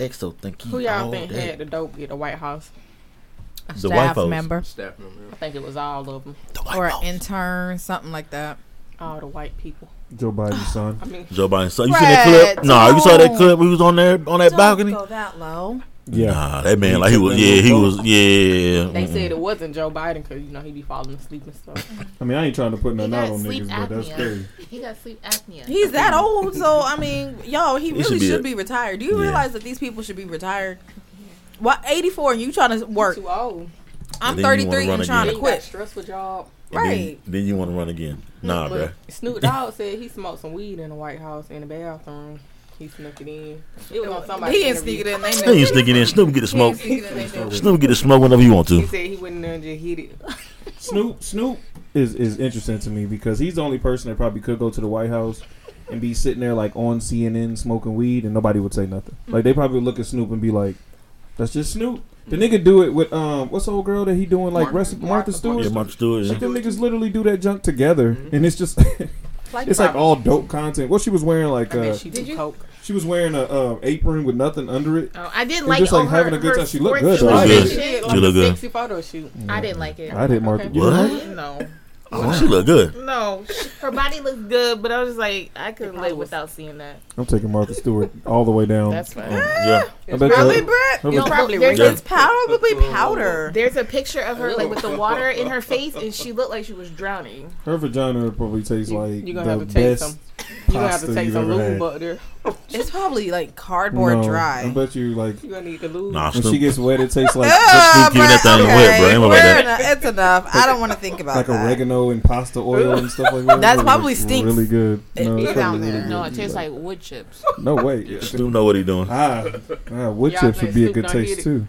exo thingy. Who y'all all think day. had the dope at the White House? A The staff white member Staff member. I think it was all of them, The white or an intern, something like that. all the white people. Joe Biden's son. I mean, Joe Biden's son. you seen that Fred, clip? Nah, you saw that clip? We was on there on that balcony. Don't go that low. Yeah. Nah, that man He like he was. Yeah, he was. Yeah. they mm-mm. said it wasn't Joe Biden because you know he be falling asleep and stuff. I mean, I ain't trying to put He nothing out on sleep niggas, but that's apnea. scary. He got sleep apnea. He's that old, so I mean, yo, he, He really should should be be, a- retired. Do you Yeah. realize that these people should be retired? What, 84 and you trying to work? Too old. I'm And then you 33 and trying again. to He got quit. stressful job. And then- Right. Then, you want to run again? Nah, but bruh. Snoop Dogg said he smoked some weed in the White House in the bathroom. He snuck it in. It was on somebody's He didn't sneak it in. They Then knew. you stick it in. Snoop get the smoke. didn't sneak it in. They knew. Snoop get the smoke whenever you want He to. said he went in there and just hit it. Snoop Snoop is is interesting to me because he's the only person that probably could go to the White House and be sitting there like on CNN smoking weed and nobody would say nothing. Like they probably look at Snoop and be like, "That's just Snoop." The nigga do it with um, what's the old girl that he doing like Martha- Martha, Martha Martha Stewart? Yeah, Martha Stewart. Like Yeah. them niggas literally do that junk together, and it's just Like, it's like all dope content. What she was wearing, like I uh, bet she Did you- coke. She was wearing a uh, apron with nothing under it. Oh, I didn't It's like just like her, having a good time. She looked sports good, though. She illustrated did. shit. Like She a look good. Sexy photo shoot. I didn't like it. I did Martha. Okay. You didn't like What? it? No, Oh, she look good. no. Her body looked good, but I was just like, I could probably live without seeing that. I'm taking Martha Stewart all the way down. That's fine. Yeah. I bet Really, you. Brett? It's probably there's regular. It's probably powder. There's a picture of her like with the water in her face, and she looked like she was drowning. Her vagina would probably taste You- like you gonna the have to take best some. You gonna have to pasta take you've some ever lube had. It's probably like cardboard No, I dry. bet you like You gonna need the lube. Nah, when Snoop. she gets wet, it tastes like Oh, Snoop keeping that Brett, thing wet, bro. Ain't about that. enough- It's enough. I don't want to think about it. like that. oregano and pasta oil and stuff like that. That's probably looks stinks. Really good. No, it's it's down probably there. really No, it tastes like wood chips. No way. Snoop know what he doing. Ah, ah, wood Y'all chips would be a good taste too.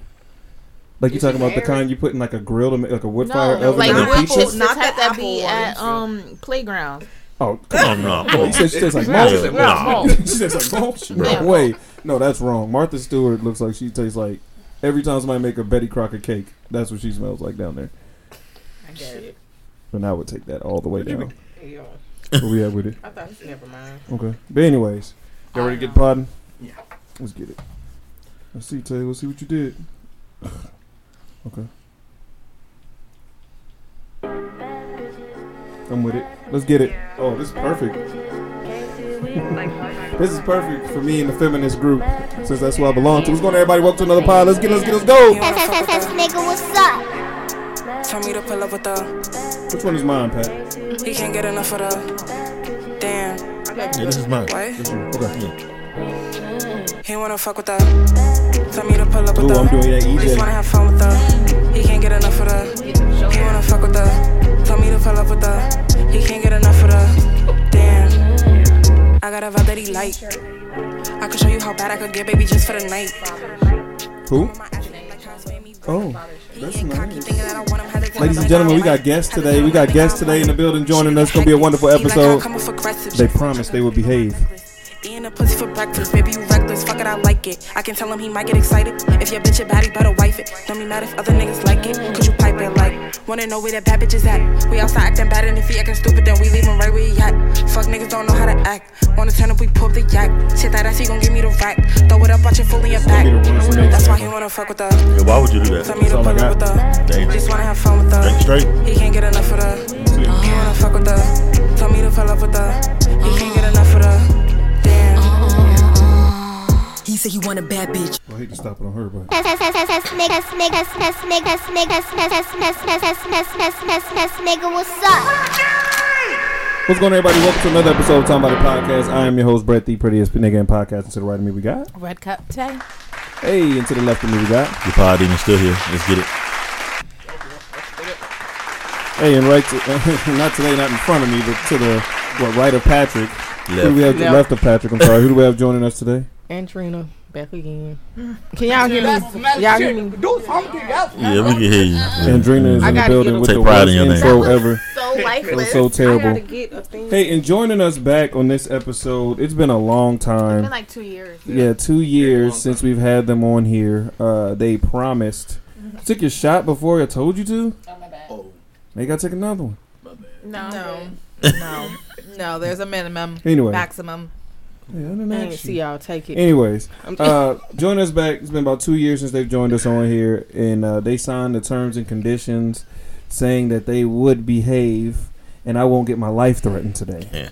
Like you Is talking about the kind you put in like a grill to make like a wood No, fire oven like and the wood pizza. chips, Not not the that that be apple at um playgrounds. Oh, come on. You said she tastes like Yeah, mulch. nah. she tastes like mulch. Yeah. No way. No, that's wrong. Martha Stewart looks like she tastes like every time somebody make a Betty Crocker cake. That's what she smells like down there. I get it. And I would take that all the way down. Yeah. Where we at with it? I thought never mind. Okay. But anyways, y'all ready to get podding? Yeah. Let's get it. Let's see, Tay. Let's see what you did. Okay. I'm with it. Let's get it. Oh, this is perfect. this is perfect for me and the feminist group, since that's who I belong to. What's going on, everybody? Welcome to another pod. Let's get, let's get, let's go. Nigga, what's up? Tell me to pull up with the. Which one is mine, Pat? He can't get enough of the. Damn. Yeah, this is mine. What? This one. Okay. He wanna fuck with the. Tell me to pull up with Ooh. I'm doing that Just wanna have fun with the. He can't get enough of the. He wanna fuck with the. Tell me to pull up with the. He can't get enough of the. Damn. I got a vibe that he like. I could show you how bad I could get, baby, just for the night. Who? My action like how it's made me Oh, that's nice. thinking that I want him, had to Ladies and gentlemen, we got guests today. We got guests today in the building joining us. It's gonna be a wonderful episode. They promised they would behave. Eating a pussy for breakfast, baby, you it, I like it. I can tell him he might get excited. If your bitch a baddie, better wife it. Don't be mad if other niggas like it. Cause you pipe it like, wanna know where that bad bitch is at. We outside acting bad, and if he acting stupid, then we leave him right where he at. Fuck niggas don't know how to act. Wanna turn up, we pull up the yak. Shit that ass, he gon' give me the rack. Throw it up, watch it fully in your back. That's why he wanna fuck with the. Yeah, why would you do that? Tell me to pull up with. Damn. Just wanna have fun with. Drink straight. He can't get enough of the. He wanna fuck with the. Tell me to pull up with the. He can't get enough of the. Said he want a bad bitch. Well, I hate to stop it on her, but what's going on, everybody? Welcome to another episode of Talking About the Podcast. I am your host, Brett, the prettiest nigga in podcast. And to the right of me, we got. Red cup Tay. Hey, and to the left of me, we got. Your pod even still here. Let's get it. Hey, and right, to, not today, not in front of me, but to the what right of Patrick. Who do we have to Left. left of Patrick? I'm sorry. Who do we have joining us today? And Trina back again. Can y'all hear me? Y'all hear me? Do something. Yeah, we can hear you. Andrina is I in the building get with Take the pride worst in your name. intro ever. So It lifeless. was so I terrible. get a thing. Hey, and joining us back on this episode, it's been a long It's time. been like two years. Yeah, two years since we've had them on here. Uh, they promised. Took your shot before I told you to. Oh my bad. Oh, Now gotta take another one. My bad. No. No. no. No, there's a minimum, Anyway, maximum. Yeah, other than I didn't shit. see y'all take it. Anyways, uh, join us back. It's been about two years since they've joined us on here, and uh, they signed the terms and conditions saying that they would behave, and I won't get my life threatened today. Yeah.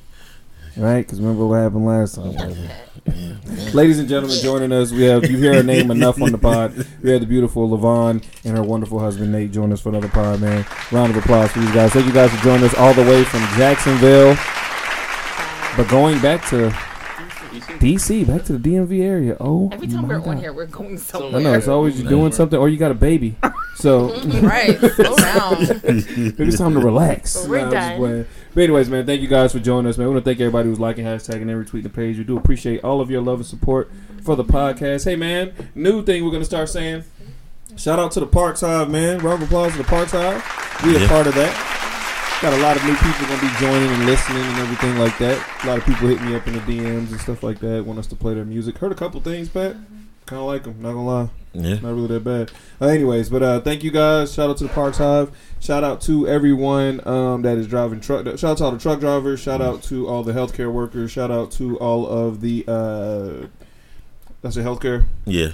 Right? Because remember what happened last time. Ladies and gentlemen, joining us, we have you hear her name enough on the pod. We have the beautiful Levon and her wonderful husband Nate join us for another pod, man. Round of applause for you guys. Thank you guys for joining us all the way from Jacksonville. But going back to DC, back to the DMV area. Oh, Every time we're God. on here, we're going somewhere. I somewhere. know it's always you doing something, or you got a baby. So Right. Slow down. it's time to relax. We're Nah, done. But anyways, man, thank you guys for joining us, man. We want to thank everybody who's liking, hashtagging, and retweeting the page. We do appreciate all of your love and support for the podcast. Hey, man, new thing we're gonna start saying. Shout out to the Parks Hive, man. Round of applause to the Parks Hive. We a part of that. Got a lot of new people gonna be joining and listening and everything like that. A lot of people hit me up in the DMs and stuff like that. Want us to play their music. Heard a couple things, Pat. Kind of like them. Not gonna lie. Yeah. Not really that bad. Uh, anyways, but uh, thank you guys. Shout out to the Parks Hive. Shout out to everyone um, that is driving truck. Shout out to all the truck drivers. Shout out to all the healthcare workers. Shout out to all of the. Uh, that's a healthcare. Yeah.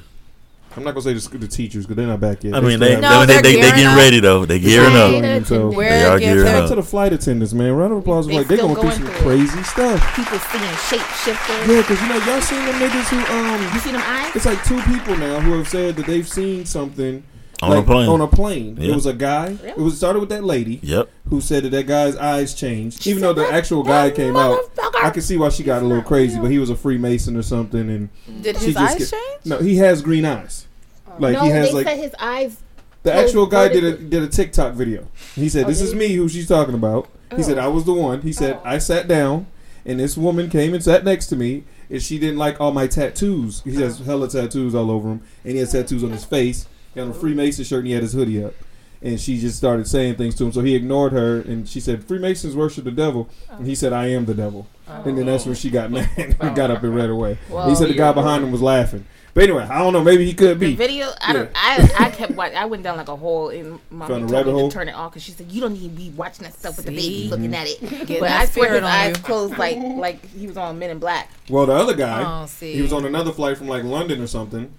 I'm not gonna say the, sc- the teachers because they're not back yet. I mean, still they have- No, they, they, they're they, they gearing getting up. ready though. They gearing Right. up. So, Where They are gives gearing her- shout out up. to the flight attendants, man. Round of applause. They Like they still going through going some through it. crazy stuff. People seeing shapeshifters. Yeah, because you know y'all seen them niggas who um. You see them eyes? It's like two people now who have said that they've seen something On like, a plane. On a plane. It was a guy. It was started with that lady Yep. who said that that guy's eyes changed. Even though the actual guy came out, I can see why she got a little crazy. But he was a Freemason or something, and Did she his just eyes get- change? no, he has green eyes. Oh. Like no, he has they like said his eyes. the actual guy did a did a TikTok video. He said, Oh, "This did is me who she's talking about." He said, oh. "I was the one." He said, Oh. "I sat down, and this woman came and sat next to me, and she didn't like all my tattoos. He has oh. hella tattoos all over him, and he has tattoos on his face. He had a Freemason shirt, and he had his hoodie up." And she just started saying things to him, so he ignored her, and she said, "Freemasons worship the devil," and he said, "I am the devil." And then that's when she got mad and got up and ran away. Well, he said the guy behind him was laughing. But anyway, I don't know. Maybe he could The be. video, I don't. Yeah. I I kept watching. I went down like a hole in my Found a told rabbit hole? to turn it off because she said you don't need to be watching that stuff with the See? baby looking at it. Getting but I swear spirit his eyes you. closed like like he was on Men in Black. Well, the other guy, Oh, see. he was on another flight from like London or something.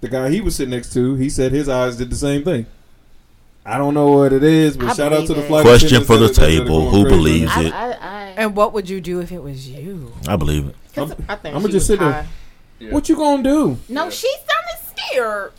The guy he was sitting next to, he said his eyes did the same thing. I don't know what it is, but I shout out to the it. flight. Question for the that- that are table. Who crazy. believes it? I, I, And what would you do if it was you? I believe it. I'm, I think I'ma just sit was there. Yeah. What you gonna do? no, she sounded scared.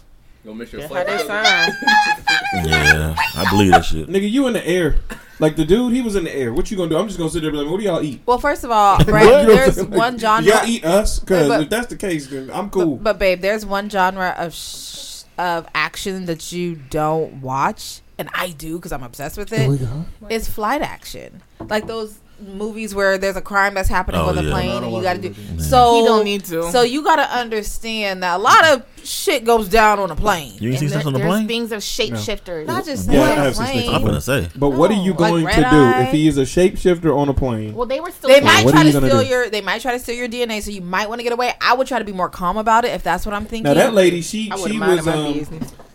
Gonna miss your That's flight. how they sound. Yeah, I believe that shit. Nigga, you in the air. Like the dude, he was in the air. What you gonna do? I'm just gonna sit there and be like, what do y'all eat? Well, first of all, Brad, You know what I'm there's saying? one genre. Y'all eat us? Because But- if that's the case, then I'm cool. But, but babe, there's one genre of sh- of action that you don't watch, and I do because I'm obsessed with it. Oh it's flight action, like those movies where there's a crime that's happening Oh, on the yeah. plane, and you got to do. movies. So You don't need to. So you got to understand that a lot of shit goes down on a plane. You ain't seen And on the plane? things of shapeshifters. Not just Yeah, on I a have seen Snakes on I'm gonna say. But what are you No, like going red to do eye. if he is a shapeshifter on a plane? well, they were still. They might what try to steal do? your. They might try to steal your DNA, so you might want to get away. I would try to be more calm about it if that's what I'm thinking. Now that lady, she she was um,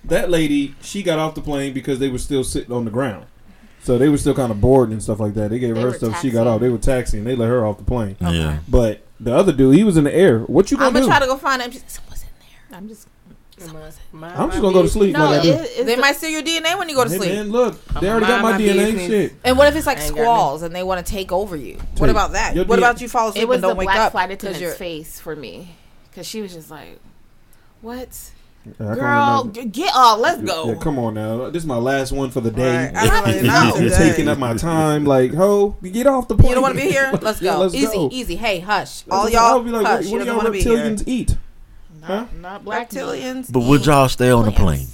that lady, she got off the plane because they were still sitting on the ground. So they were still kind of bored and stuff like that. They gave They her were stuff. She got off. They were taxiing. They let her off the plane. Yeah. But the other dude, he was in the air. What you gonna do? I'm gonna gonna do? try to go find him. Someone's in there. I'm just. Mind I'm just gonna go to sleep No, like I it, They the- might steal your DNA when you go to Hey sleep. man, look, they already got my my DNA business. shit. And what if it's like I ain't got squalls and they want to take over you? What about that? What D- about you fall asleep It was and don't wake black up? flight 'cause attendant's you're- face for me, because she was just like, "What, I can't girl? g- Get off, let's go." Yeah, come on now. This is my last one for the day. Right. I really not You're taking up my time. Like, ho, get off the plane. You don't want to be here? Let's Yeah, go. let's easy, go. easy. Hey, hush. That's All y'all, I'll be like, hush. what, do doesn't y'all want to be here. reptilians eat? Huh? Not, not black people. Reptilians. But would y'all stay on the plane?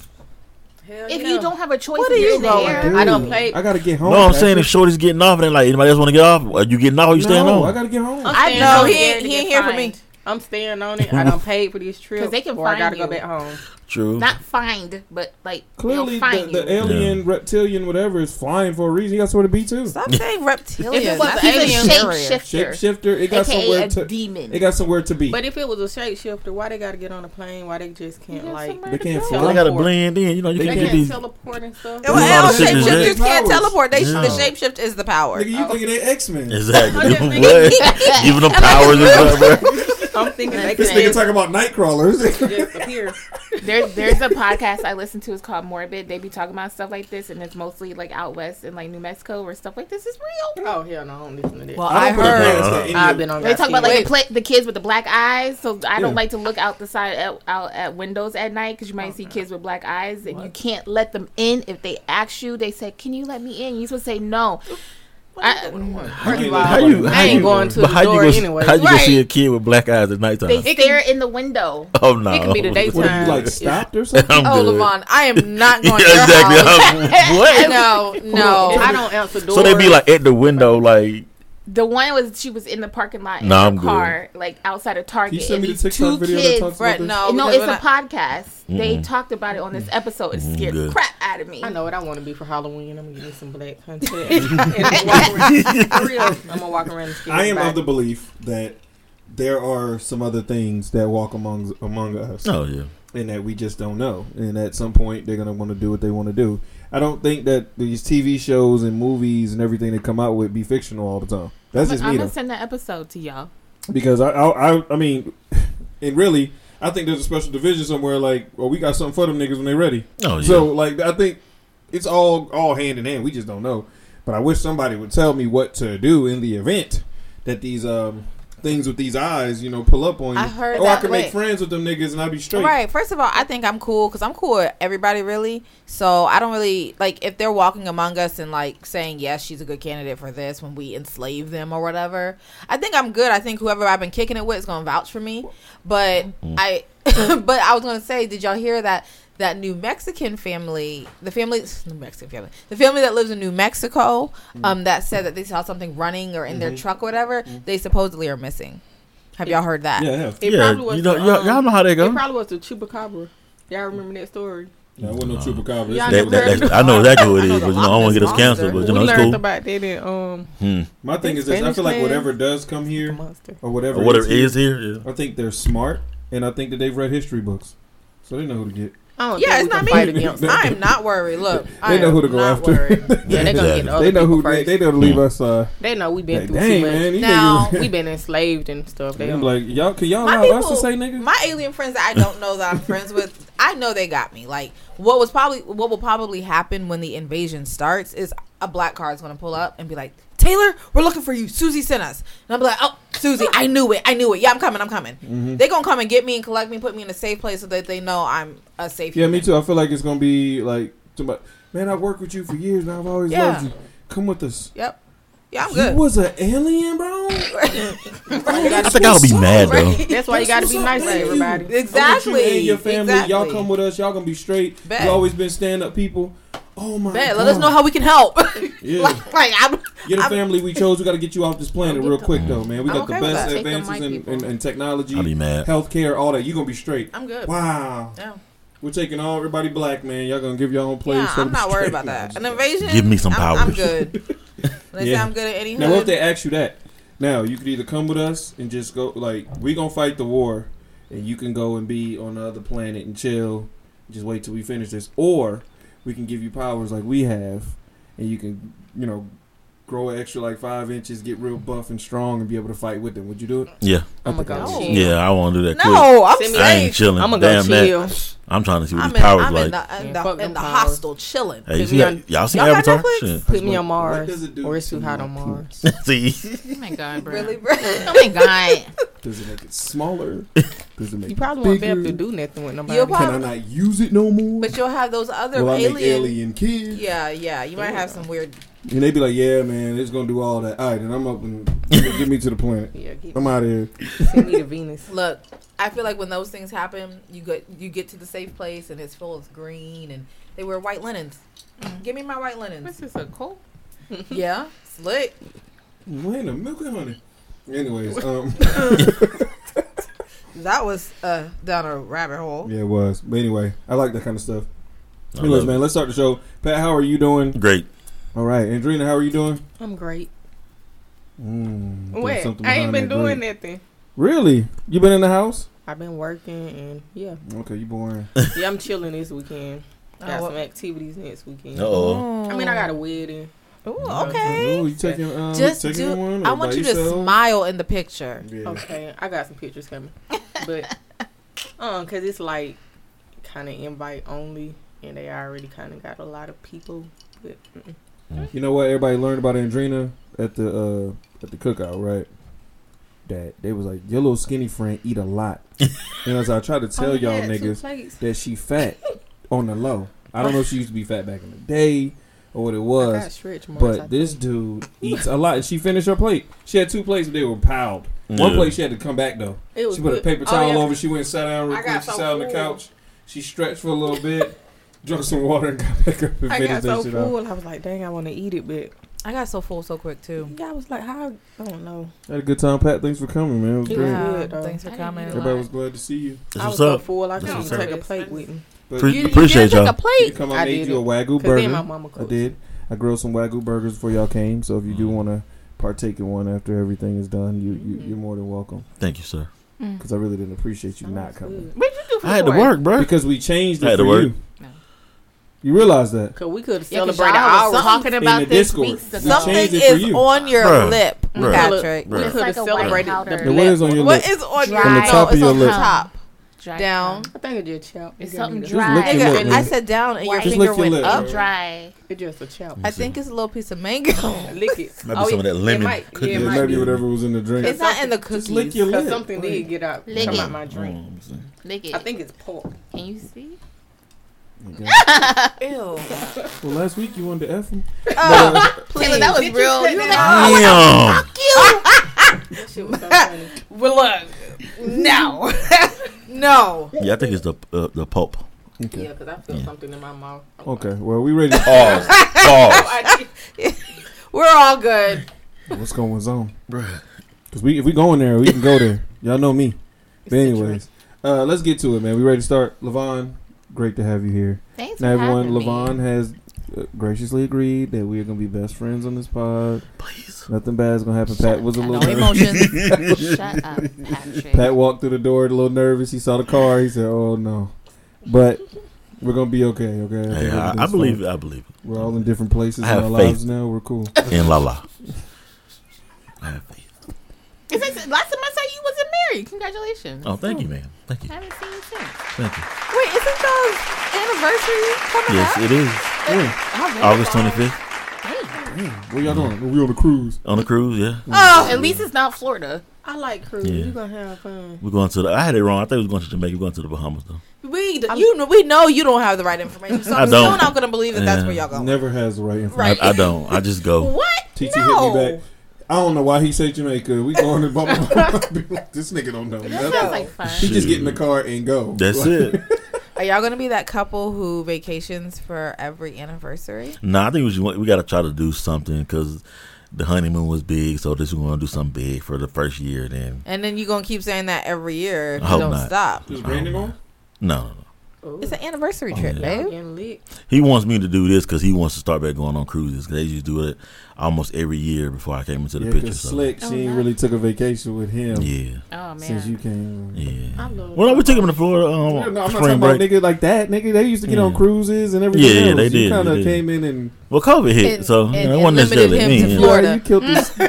Hell If yeah. you don't have a choice, What are you're you in the going air, Dude, I don't play- I gotta get home. No, I'm saying if Patrick. Shorty's getting off and then like anybody else want to get off, are you getting off or you staying no, on? I gotta get home. I'm I know home. he ain't, to he ain't here for me. Fined. I'm staying on it. I don't pay for this trip 'Cause they can or I gotta find go back home. True. Not find, but like Clearly, find the, you. the alien, reptilian, whatever is flying for a reason. He got somewhere to be too. Stop saying reptilian. if it was That's he's a alien. shapeshifter, Shapeshifter. It got aka somewhere a to. demon. It got somewhere to be. But if it was a shapeshifter, why they gotta get on a plane? Why they just can't got like they can't go. fly. They gotta blend in. You know, you They They can't can't be. teleport and stuff. Well, There's a lot hell, of shit that's shapeshifters can't teleport. They, Yeah. The shapeshift is the power. Nigga, you oh. thinking they X Men? Exactly. I'm just thinking- what? Giving them powers and stuff, bro. I'm thinking they This nigga just, talking about night crawlers. just appear. There, there's a podcast I listen to. It's called Morbid. They be talking about stuff like this, and it's mostly like out west in like New Mexico, where stuff like this is real. Oh hell no, I don't listen to that. Well, I I don't put it heard. past that any I've been on. They talk about like the, pla the kids with the black eyes. So I don't Yeah. like to look out the side out, out at windows at night because you might oh, see kids with black eyes, and you can't let them in. If they ask you, they say, "Can you let me in?" You supposed to say no. I, First of How you? How I ain't you, going to the how door you gonna, anyway. How you gonna Right. see a kid with black eyes at nighttime? they stare in the window. oh no! It could be the What daytime. you like stopped or something? Oh, I'm Oh, good. Levon, I am not going to your exactly. house. I'm- what? No, no. I don't answer doors. So they be like at the window, like The one was she was in the parking lot in Nah, her I'm good. car, like outside of Target. Can you send and me the TikTok two video that kids. talks about this? no. no, it's a when I- podcast. They talked about it on this episode. It scared the good. crap out of me. I know what I want to be for Halloween. I'm gonna get some black hunter. and I'm walk around, for real, I'm gonna walk around and scare I am of everybody. the belief that there are some other things that walk among among us, oh yeah. and that we just don't know. And at some point, they're gonna want to do what they want to do. I don't think that these TV shows and movies and everything they come out with be fictional all the time. That's just I'm gonna though. send that episode to y'all. Because I, I, I, I mean, and really, I think there's a special division somewhere. Like, well, we got something for them niggas when they ready. Oh yeah. So like I think it's all all hand in hand. We just don't know. But I wish somebody would tell me what to do in the event that these um things with these eyes, you know, pull up on you. I heard or I that- can make friends with them niggas and I'd be straight. Right. First of all, I think I'm cool because I'm cool with everybody, really. So I don't really like if they're walking among us and like saying yes, she's a good candidate for this when we enslave them or whatever. I think I'm good. I think whoever I've been kicking it with is gonna vouch for me. But mm. I, but I was gonna say, did y'all hear that? That New Mexican family, the family, New Mexican family, the family that lives in New Mexico, um, that said that they saw something running or in their truck or whatever, they supposedly are missing. Have y'all heard that? Yeah, I have. It yeah, probably was you know, the, y'all, um, y'all know how they go. It probably was the chupacabra. Y'all remember that story? No, I wasn't no chupacabra. Y'all That, that, that's- of I know exactly what it I know is, the but you know, I don't want to get Ness us canceled. But you know, we it's cool. about that in um Hmm. My thing is this: I feel like whatever does come here or whatever, Or whatever is is here. Yeah. I think they're smart, and I think that they've read history books, so they know who to get. I don't Yeah, think it's not me. fight against. I'm not worried. Look, I They know am who to go after. worried. Yeah, they're gonna get the other they know who people they, first. they know to leave us. Uh, They know we've been like, through dang too much. man, Now- We've been enslaved and stuff. They I'm like y'all, can y'all My allow us to say nigga? My alien friends that I don't know that I'm friends with, I know they got me. Like what was probably what will probably happen when the invasion starts is a black car is gonna pull up and be like, Taylor, we're looking for you. Susie sent us. And I'm like, Oh, Susie, I knew it. I knew it. Yeah, I'm coming. I'm coming. Mm-hmm. They gonna come and get me and collect me, put me in a safe place so that they know I'm a safe. Yeah, me too. I feel like it's gonna be like somebody. Man, I worked with you for years, and I've always Yeah. loved you. Come with us. Yep. Yeah, I'm You good. was an alien, bro. I think I'll be mad though. That's why you got to be nice to everybody. Exactly. you and your family. Y'all come with us. Y'all gonna be straight. Bet. You always been stand up people. Oh my Bet, god. let us know how we can help. Yeah. like, like I'm, You're the I'm- family we chose. We got to get you off this planet real quick, though, man. We got the okay with best that. Advances in, in, in technology, I'll be mad. healthcare, all that. You gonna be straight. I'm good. Wow. Yeah. We're taking all everybody black, man. Y'all gonna give your own place. Yeah, I'm not be worried about that. An invasion. Give me some I'm, I'm powers. good. They say Yeah. I'm good at any Now, what if they ask you that? Now you could either come with us and just go like we gonna fight the war, and you can go and be on the other planet and chill. Just wait till we finish this, or we can give you powers like we have, and you can you know grow an extra like five inches, get real buff and strong, and be able to fight with them. Would you do it? Yeah, I'm gonna go. Chill. yeah. I want to do that. quick. no, I'm Send I ain't chilling. I'm gonna go Damn that. I'm trying to see what I'm these in, powers I'm like. in the, in Yeah, the, in the hostel chilling. Hey, you Put see me that? on- y'all seen Y'all Avatar? Netflix? Put me on Mars it or it's too hot on Mars. see, Oh my god, bro. Really, bro? Oh my god. Does it make it smaller? Does it make You it probably won't be able to do nothing with nobody. You'll Can I not use it no more? But you'll have those other Will I alien. make alien kids? Yeah, yeah. You might have some weird. And they'd be like, yeah, man, it's gonna do all that. All right, then I'm up and get me to the planet. yeah, get, I'm out of here. send me to Venus. Look, I feel like when those things happen, you get you get to the safe place and it's full of green and they wear white linens. Give me my white linens. This is a cult. yeah, slick. Wait a milk and honey. Anyways, um, That was uh down a rabbit hole. Yeah, it was. But anyway, I like that kind of stuff. I Anyways, man, let's start the show. Pat, how are you doing? Great. All right, Andrina, how are you doing? I'm great. Mm, Wait, I ain't been doing great. nothing. Really? You been in the house? I've been working and yeah, Okay, you boring. yeah. I'm chilling this weekend. Got Oh, some activities next weekend. Uh oh. I mean, I got a wedding. Ooh, okay. Oh, you taking? Um, Just taking do. one? I want by you to smile in the picture. Yeah. Okay, I got some pictures coming, but um, cause it's like kind of invite only, and they already kind of got a lot of people. But mm-mm. You know what? Everybody learned about Andrina at the uh, at the cookout, right? That they was like your little skinny friend eat a lot, and as I tried to tell Oh, y'all yeah, niggas that she fat on the low. I don't know if she used to be fat back in the day or what it was, got stretch but this dude eats a lot, and she finished her plate. She had two plates, but they were piled. One Yeah. plate she had to come back though. it was She put a good. paper Oh, towel yeah. over. She went and sat down real quick. She so sat on the couch. She stretched for a little bit, drank some water, and got back up and I finished got that so shit off. full. I was like, dang, I want to eat it, but I got so full so quick too. yeah, I was like, how? I don't know. Had a good time, Pat. Thanks for coming, man. It was It great. good, thanks for coming. Everybody was glad to see you. I was so up. full, I That's couldn't even take a plate with me. But Pre- You, you appreciate did take y'all. a plate. you come, I, I made did you a wagyu Cause my burger. mama I did. I grilled some wagyu burgers before y'all came. So if you do Mm. want to partake in one after everything is done, you, you Mhm. you're more than welcome. Thank you, sir. Because I really didn't appreciate you Oh, not coming. good. What you do for I had to work? work, bro. Because we changed I had for to work. you. No. You realize that? Cause we could have Yeah, 'cause celebrated y'all was talking about the this Discord. weeks We. Something changed it for is you. on your Bruh. lip, Bruh. Patrick. Bruh. We could like have a white celebrated the The what is on your one. lip? What is on your From the top Oh, of it's your on lip. the top. Dry Down. tongue. I think it's just chop. It's something got Just dry. lick your Nigga, lip, I man. said down and your Just finger lick your went lip, up. Dry. It's just a chop. I think it's a little piece of mango. Lick it. Might be some of that it lemon might, cookie. Yeah, Yeah, it might maybe whatever was in the drink. It's not in the cookies. Just lick your Cause lip. something did get out, Lick it. my drink. Mm, Lick it. I think it's pork. Can you see? Ew. Well, last week you wanted to F him. Oh, Taylor, that was Did you real. say You that? like, Damn. That shit was so funny. well, look, no, no. Yeah, I think it's the uh, the pulp. Okay. Yeah, cause I feel Yeah. something in my mouth. Okay. Well, we ready. To- Pause. Pause. We're all good. What's going on? Bruh. Because we if we going there, we can go there. Y'all know me. But anyways, uh, let's get to it, man. We ready to start? Levon, great to have you here. Thanks Now, for everyone, having me. Levon has uh, graciously agreed that we are gonna be best friends on this pod. Please. Nothing bad is gonna happen. Pat was a No little. nervous. emotions. Shut up, Patrick. Pat walked through the door a little nervous. He saw the car. He said, "Oh no," but we're gonna be okay. Okay. Hey, I, I believe fine. it. I believe We're all in different places in our faith. lives now. We're cool. In la la. I have faith. Is it, last time I saw you wasn't married. Congratulations. Oh, thank you, man. Thank you. I haven't seen you since. Thank you. Wait, isn't y'all's anniversary coming Yes, up? it is. Yeah. August 25th What y'all doing? We on the cruise. on the cruise. Yeah, Oh, At least it's not Florida. I like cruise. Yeah. You're gonna have fun. we're going to the. I had it wrong. I thought we was going to Jamaica. We're going to the Bahamas though. we you know we know you don't have the right information, so I I'm still don't. not gonna believe that that's where y'all going. Never has the right information. Right. I, I don't. I just go. What? TT no. hit me back. I don't know why he said Jamaica. We going to blah, blah, blah. this nigga don't know That nothing. sounds like fun. He just get in the car and go. That's Like, it. Are y'all gonna be that couple who vacations for every anniversary? No, I think we should, we got to try to do something because the honeymoon was big. So this we're going to do something big for the first year. Then And then you gonna keep saying that every year if I you hope don't not. stop. Is Brandon on? no, no, no. Ooh. It's an anniversary Oh, trip, yeah. Babe. getting lit. He wants me to do this because he wants to start back going on cruises. Because they used to do it almost every year before I came into the Yeah, picture. So. Slick, Oh, she ain't nice. really took a vacation with him Yeah, Oh, man. since you came. yeah. I love Well, no, we took him to Florida. Um, Yeah, no, I'm not spring talking about break. nigga like that. Nigga, they used to get on cruises and everything. Yeah, yeah, else. they You did, kind of came in and Well, COVID hit, And- so and- you know, it wasn't necessarily him me. to yeah. Florida. Yeah, you killed this.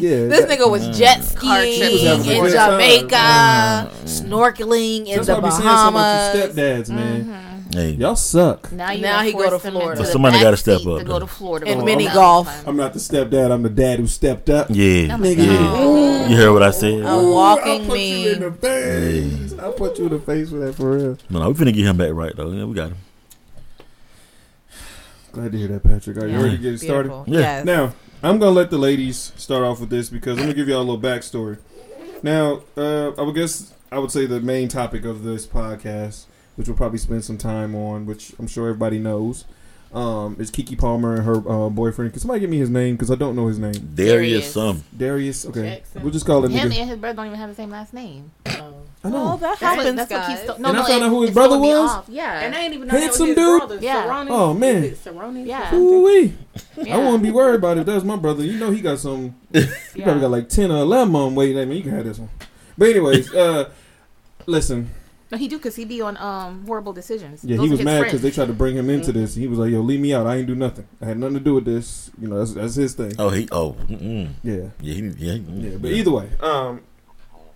Yeah. This nigga was jet skiing was in good time. Jamaica, snorkeling in the why I be saying something about your Bahamas. stepdads, man. Hey, Y'all suck. Now, you Now he go to Florida. into But somebody gotta backseat step to up, go to Florida. And mini golf. Time. I'm not the stepdad. I'm the dad who stepped up. yeah, Oh Nigga. yeah. You heard what I said? A walking I put you in the face. I put you in the face for that for real. No, no, we finna get him back right though. Yeah, we got him. Glad to hear that, Patrick. Are you Yeah. ready to get it started? Beautiful. Yeah. Yes. Now, I'm gonna let the ladies start off with this because I'm gonna give y'all a little backstory. Now, uh, I would guess I would say the main topic of this podcast, which we'll probably spend some time on, which I'm sure everybody knows, um, is Keke Palmer and her uh, boyfriend. Can somebody give me his name? Because I don't know his name. Darius, Darius. some. Darius. Okay, Jackson. we'll just call it Him nigga. and his brother don't even have the same last name. Um, I know. Oh, that That's what, happens, that's what keeps guys. th- no, And I no, found it- out who his brother was? off. Yeah, And I ain't even know Handsome that was his dude? brother. Yeah. Saronis? Oh, man. Is it Saronis? Yeah. Ooh-wee. I wouldn't be worried about it. If that was my brother. You know he got some. He Yeah. probably got like ten or eleven on waiting at me. You can have this one. But anyways, uh, listen. No, he do because he be on um horrible decisions. Yeah, Those he was mad because they tried to bring him into this. And he was like, "Yo, leave me out. I ain't do nothing. I had nothing to do with this. You know, that's, that's his thing." Oh, he. Oh, mm-mm. Yeah, yeah, he, yeah, he- yeah. But either way, um,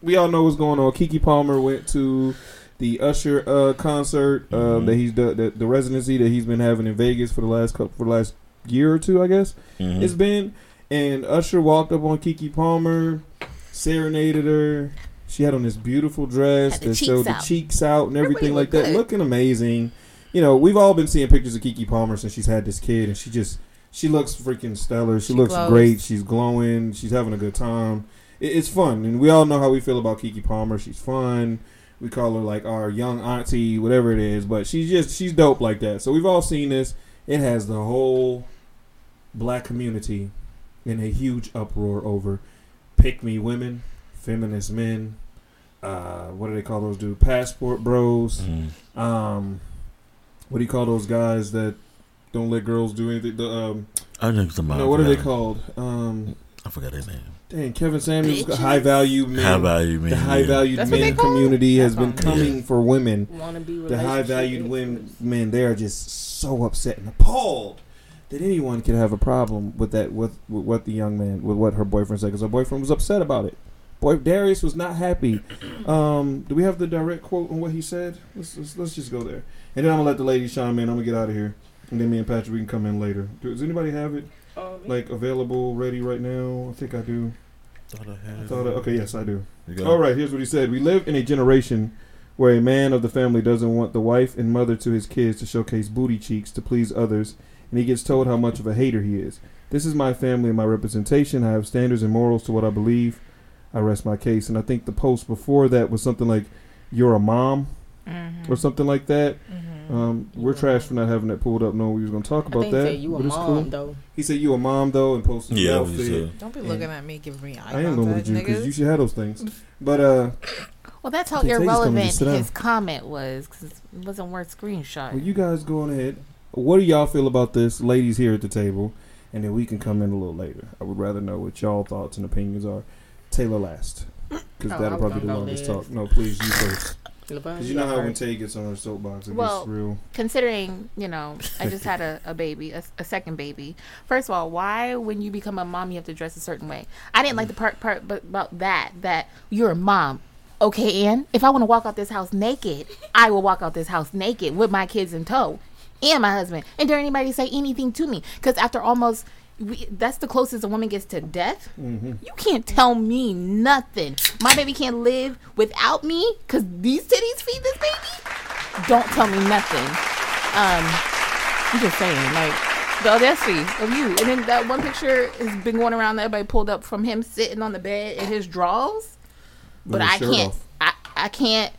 we all know what's going on. Keke Palmer went to the Usher uh, concert um, Mhm. that he's the, the the residency that he's been having in Vegas for the last couple for the last year or two, I guess. Mhm. It's been, and Usher walked up on Keke Palmer, serenaded her. She had on this beautiful dress that showed the cheeks out and everything like that, good. looking amazing. You know, we've all been seeing pictures of Keke Palmer since she's had this kid, and she just she looks freaking stellar. She, She looks glows. great. She's glowing. She's having a good time. It, it's fun, and we all know how we feel about Keke Palmer. She's fun. We call her like our young auntie, whatever it is, but she's just she's dope like that. So we've all seen this. It has the whole black community in a huge uproar over pick me women, feminist men. Uh, what do they call those dude? Passport bros. Mhm. Um, what do you call those guys that don't let girls do anything? The um, I know somebody. no, what are they called? Um, I forgot their name. dang, Kevin Samuels, Bitches. high value men. High value man. the high valued That's men call it? community has been That's all. coming for women. Want to be The high valued women, men, they are just so upset and appalled that anyone could have a problem with that, with, with what the young man, with what her boyfriend said, because her boyfriend was upset about it. Boy, Darius was not happy. Um, do we have the direct quote on what he said? Let's, let's, let's just go there, and then I'm gonna let the ladies chime in. I'm gonna get out of here, and then me and Patrick we can come in later. Does anybody have it Oh, me? like available, ready right now? I think I do. Thought I had I it. thought I, okay, yes, I do. All right, here's what he said. We live in a generation where a man of the family doesn't want the wife and mother to his kids to showcase booty cheeks to please others, and he gets told how much of a hater he is. This is my family and my representation. I have standards and morals to what I believe. I rest my case. And I think the post before that was something like, You're a mom, Mhm. or something like that. Mm-hmm. Um, we're trash for not having that pulled up, No, we was going to talk I about think that. that you a but it's mom cool. though. He said, You a mom, though, and posted Yeah, what outfit. Don't be Yeah. looking at me, giving me I am going contact, with you because you should have those things. But, uh, Well, that's how Okay, Tate's coming to irrelevant his comment was because it wasn't worth screenshot. Well, you guys go on ahead. What do y'all feel about this, ladies here at the table? And then we can come in a little later. I would rather know what y'all thoughts and opinions are. Taylor last, because Oh, that'll probably be the longest talk. No, please you first, because you know how when. Tay gets on her soapbox, it Well, gets real. Considering, you know, I just had a, a baby, a, a second baby. First of all, why when you become a mom you have to dress a certain way? I didn't like the part part but about that that you're a mom. Okay, Ann, if I want to walk out this house naked, I will walk out this house naked with my kids in tow and my husband. And dare anybody say anything to me? Because after almost, we, that's the closest a woman gets to death. Mm-hmm. You can't tell me nothing. My baby can't live without me because these titties feed this baby. Don't tell me nothing. Um, I'm just saying, like the audacity of you. And then that one picture has been going around that everybody pulled up from him sitting on the bed in his drawers. But I can't. off. I, I can't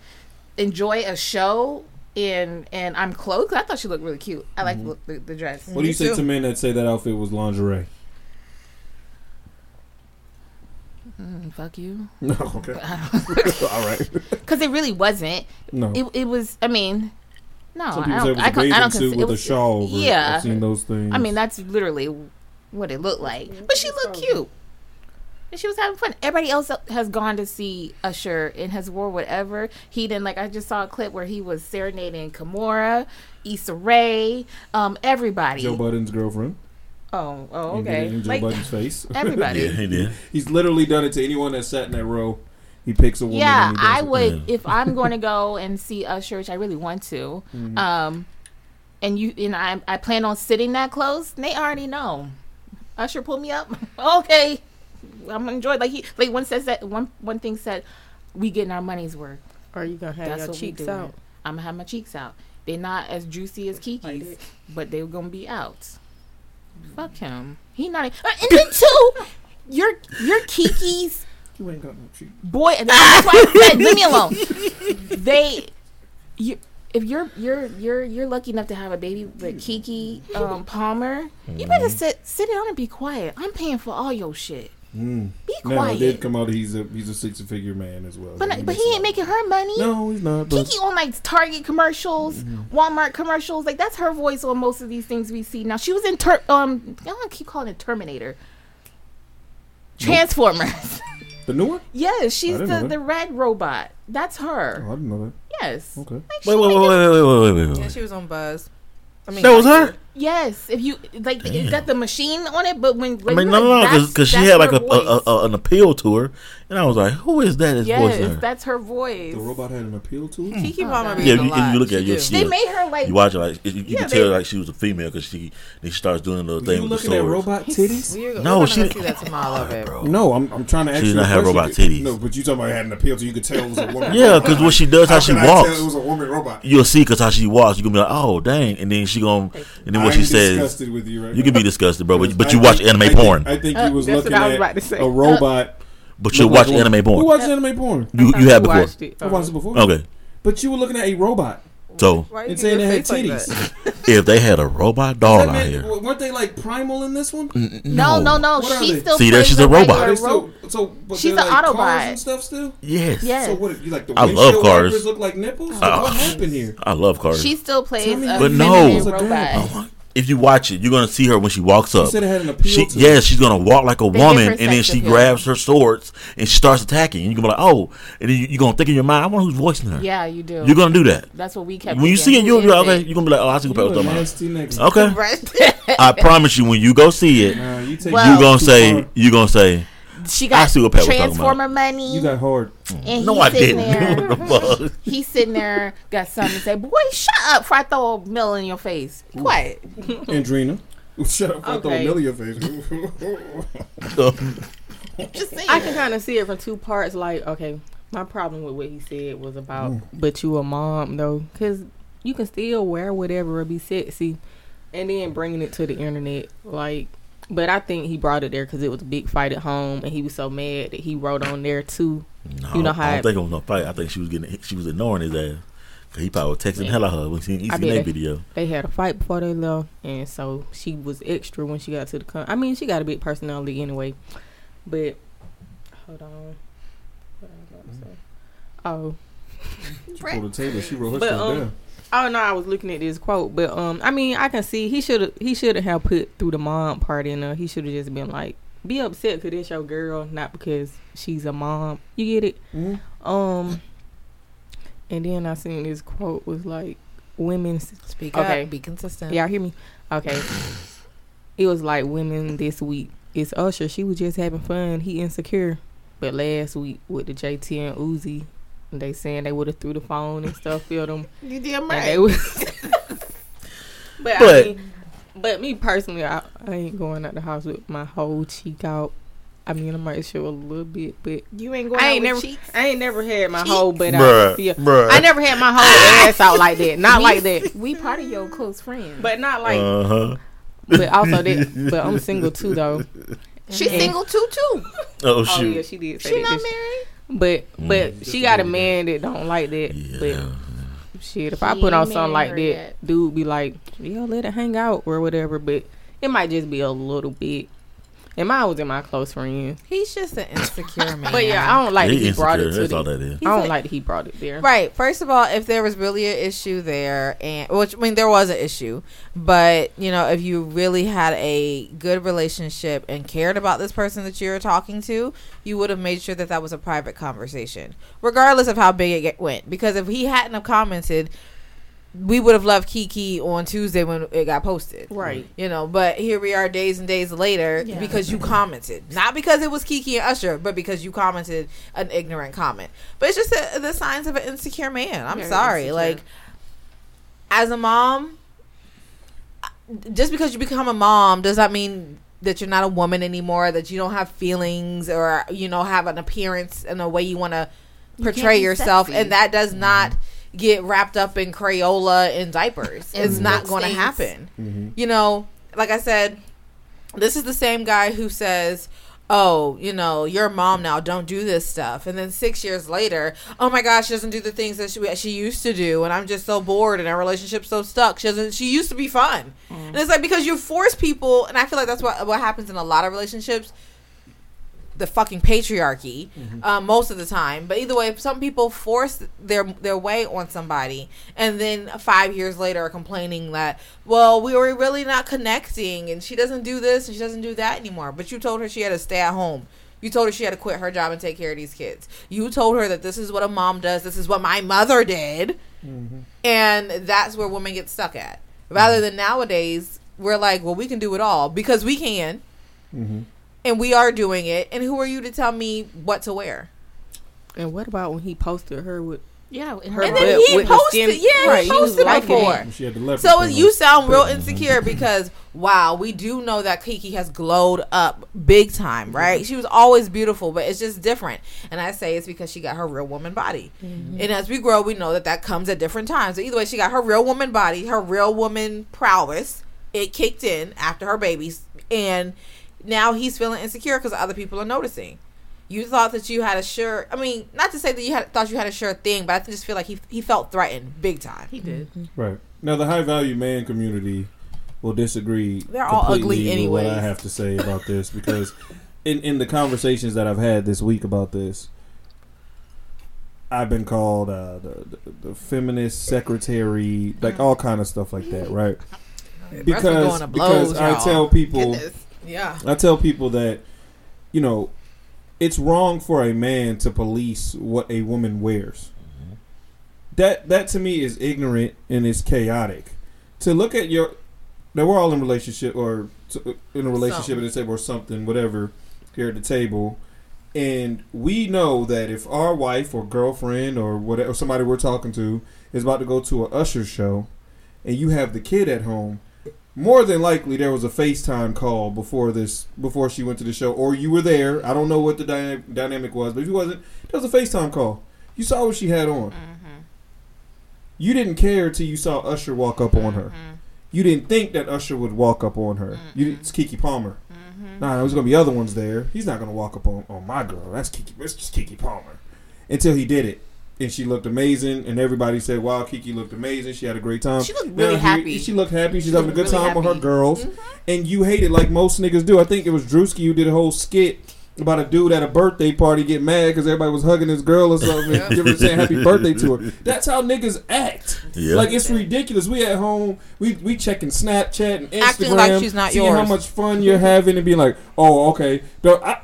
enjoy a show and and I'm clothed. I thought she looked really cute. I like the, the, the dress. What do you say too. to men that say that outfit was lingerie? Mm, fuck you. No, okay, all right. Because it really wasn't. No, It, it was. I mean, no. some I people say don't. it was I, a I don't consider with it a shawl over it. Yeah. I've seen those things. I mean, that's literally what it looked like. But she looked cute. And she was having fun. Everybody else has gone to see Usher and has wore whatever. He didn't like. I just saw a clip where he was serenading Kimora, Issa Rae, um, everybody. Joe Budden's girlfriend. oh, oh, You get it okay. in Joe Like Budden's face. everybody. Yeah, he did. He's literally done it to anyone that sat in that row. He picks a woman. Yeah, and I would Yeah. if I'm going to go and see Usher, which I really want to. Mm-hmm. Um, and you and I, I plan on sitting that close. They already know. Usher pulled me up. okay, I'm gonna enjoy. Like he, like one says that one one thing said, we getting our money's worth. Or you gonna have That's your cheeks out? I'm gonna have my cheeks out. They're not as juicy as Keke's, but they're gonna be out. Fuck him. He not. Uh, and then two, your your Keke's You ain't got no cheek. boy. and That's why I said, leave me alone. They, you, if you're you're you're you're lucky enough to have a baby with Keke um, Palmer, you better sit sit down and be quiet. I'm paying for all your shit. Mm. Be No, it quiet. did come out. He's a he's a six figure man as well. but makes but he ain't of making her money. No, he's not. But Keke on like Target commercials, Mm-hmm. Walmart commercials. Like that's her voice on most of these things we see now. She was in ter- um I don't keep calling it Terminator. Transformers. the new one. yes, she's the, the red robot. That's Oh, her. I didn't know that. Yes. Okay. Like, she Wait, wait, wait, making- wait, wait, wait, wait, wait, Yeah, she was on Buzz. I mean, That was like, her. Yes, if you like, Damn. it got the machine on it, but when I like, mean, no, no, like, no, that's- because she had like a, a, a an appeal to her, and I was like, "Who is that? Is yes, voicing her?" that's her voice. The robot had an appeal to it. Keke Palmer God. Yeah, in a you- lot. you look at it, you'll see They Yeah. made her like You watch it like you, you Yeah, can tell they- like she was a female because she then she starts doing the thing You with the looking at robot titties? We're, No, we're she- gonna go see that tomorrow. I love it. Bro. No, I'm, I'm trying to ask She did not have question. robot titties. No, but you talking about had an appeal to you could tell it was a woman. Yeah, because what she does, how, she walks, it was a woman robot. you'll see because how she walks. You gonna be like, "Oh, dang!" And then she gonna, and then what I'm she says, disgusted with you right you can be disgusted, bro. But, but I you watch think- anime I think- porn. I think Uh, you was that's looking I was at about to say. a robot. But you watch like a woman. anime Who porn. watched anime porn? You you You have before. watched it. I watched it before. Okay, But you were looking at a robot so Why you and saying they had face like titties. if they had a robot doll That out meant- here, weren't they like primal in this one? no, no, no. What are She still See, that she's a robot. Are still, so, but She's they're an like Autobot. cars and stuff still. yes, Yes. So what? You like the I love windshield cars. wipers look like nipples? Oh. What happened here? I love cars. She still plays a But no. feminine was a girl. robot. Oh my- if you watch it, you're gonna see her when she walks You up. said it had an She, to yes, it. she's gonna walk like a give woman, and then she appeal. grabs her swords and she starts attacking. And you're gonna be like, oh, and then you, you're gonna think in your mind, I wonder who's voicing her. Yeah, you do. You're gonna do that. That's what we kept. When you see it, you'll be is like, okay, you're gonna be like, oh, I see what You Pepper's a talking about. Okay, I promise you, when you go see it, Nah, you take Well- you it gonna say, far. you gonna say, She I got see what Pat was talking about. Transformer money. You got hard. and no, I didn't. there. What the fuck? He's sitting there, got something to say. Boy, shut up! Before I throw a mill in your face. Be quiet. Andrina. Shut up. For I throw a mill in your face. Just saying. I can kind of see it from two parts. Like, okay, my problem with what he said was about, mm. but you a mom though, because you can still wear whatever or be sexy, and then bringing it to the internet. Like, but I think he brought it there because it was a big fight at home, and he was so mad that he wrote on there too. No, You know how I don't think it was no fight. I think she was getting, she was ignoring his ass. 'Cause He probably was texting hell out of her when she I seen that video. They had a fight before they left, and so she was extra when she got to the. Con- I mean, she got a big personality anyway, but hold on. What I was about to say? Oh. She pulled the table. She wrote her But, stuff um, down. Oh no, I was looking at this quote, but um, I mean, I can see he should have he should have put through the mom part in there. He should have just been like, be upset because it's your girl, not because she's a mom. You get it? Mhm. Um, and then I seen this quote was like, women. Speak Okay. up. Be consistent. Y'all hear me? Okay. it was like women this week. It's Usher. She was just having fun. He insecure. But last week with the JT and Uzi, they saying they would have threw the phone and stuff at them. You damn And right. they was but, But- I mean, but me personally, I, I ain't going out the house with my whole cheek out. I mean, I might show a little bit, but you ain't going I out ain't with never, cheeks. I ain't never had my whole butt out. Yeah. bruh. I never had my whole ass out like that. Not We- like that, We part of your close friends. but not like. Uh huh. but also that. But I'm single too, though. She's single too, too. Oh Oh shoot. yeah, she did. Say she that, not didn't she? Married. But but Mm. she got a man that don't like that. Yeah. But shit, if I put on something like that, yet. dude be like, yeah, let it hang out or whatever. But it might just be a little bit. And mine was in my close friend? He's just an insecure man. But yeah, I don't like He that he brought it to That's the, all that is. I don't a- like that he brought it there. Right. First of all, if there was really an issue there, and which I mean there was an issue, but you know if you really had a good relationship and cared about this person that you were talking to, you would have made sure that that was a private conversation, regardless of how big it get- went. Because if he hadn't have commented, we would have loved Keke on Tuesday when it got posted. Right. You know, but here we are days and days later Yeah. because you commented. Not because it was Keke and Usher, but because you commented an ignorant comment. But it's just the, the signs of an insecure man. I'm Very sorry. insecure. Like, as a mom, just because you become a mom does not mean that you're not a woman anymore, that you don't have feelings or, you know, have an appearance and a way you want to portray be yourself. sexy. And that does not mm-hmm. Get wrapped up in Crayola and diapers. And it's not going to happen Mm-hmm. you know, like I said, this is the same guy who says, "Oh, you know, you're a mom now. Don't do this stuff." And then six years later, oh my gosh, she doesn't do the things that she, she used to do, and I'm just so bored, and our relationship's so stuck. She doesn't. She used to be fun, and it's like because you force people, and I feel like that's what what happens in a lot of relationships. The fucking patriarchy um, most of the time. But either way, some people force their their way on somebody, and then five years later are complaining that well, we were really not connecting, and she doesn't do this and she doesn't do that anymore. But you told her she had to stay at home. You told her she had to quit her job and take care of these kids. You told her that this is what a mom does. This is what my mother did. Mm-hmm. And that's where women get stuck at. Rather mm-hmm. than nowadays, we're like, well, we can do it all because we can. And we are doing it. And who are you to tell me what to wear? And what about when he posted her with Yeah, and her And then he with the posted, skin- yeah, right, he he was posted liking before. it. She had the leopard So print you sound real insecure because wow, we do know that Keke has glowed up big time, right? She was always beautiful, but it's just different. And I say it's because she got her real woman body. Mm-hmm. And as we grow, we know that that comes at different times. So either way, she got her real woman body, her real woman prowess. It kicked in after her babies, and now he's feeling insecure because other people are noticing. You thought that you had a sure. I mean, not to say that you had thought you had a sure thing, but I just feel like he he felt threatened big time. he did. Right. Now the high value man community will disagree. They're all ugly completely with What I have to say about this because in in the conversations that I've had this week about this, I've been called uh, the, the the feminist secretary, like all kind of stuff like that, right? Because going to blows, because I y'all. tell people Goodness. Yeah. I tell people that, you know, it's wrong for a man to police what a woman wears. Mm-hmm. That that to me is ignorant and it's chaotic. To look at your, now we're all in relationship or to, in a relationship at the table or something, whatever, here at the table, and we know that if our wife or girlfriend or whatever somebody we're talking to is about to go to a Usher show, and you have the kid at home, more than likely there was a FaceTime call before this before she went to the show, or you were there. I don't know what the dyna- dynamic was, but if you wasn't, there was a FaceTime call. You saw what she had on. Mm-hmm. You didn't care till you saw Usher walk up on her. Mm-hmm. You didn't think that Usher would walk up on her. You mm-hmm. it's Keke Palmer. Nah, there's gonna be other ones there. He's not gonna walk up on, on my girl. That's Keke. That's just Keke Palmer. Until he did it, and she looked amazing, and everybody said, "Wow, Keke looked amazing. She had a great time." She looked really here- happy. She looked happy. She's having a good really time with her happy. Mm-hmm. girls, and you hate it like most niggas do. I think it was Drewski who did a whole skit about a dude at a birthday party get mad because everybody was hugging his girl or something, and giving saying happy birthday to her. That's how niggas act. Yeah. Like it's ridiculous. We at home, we we checking Snapchat and Instagram, Acting like she's not seeing how much fun you're having, and being like, "Oh, okay." Don't- I,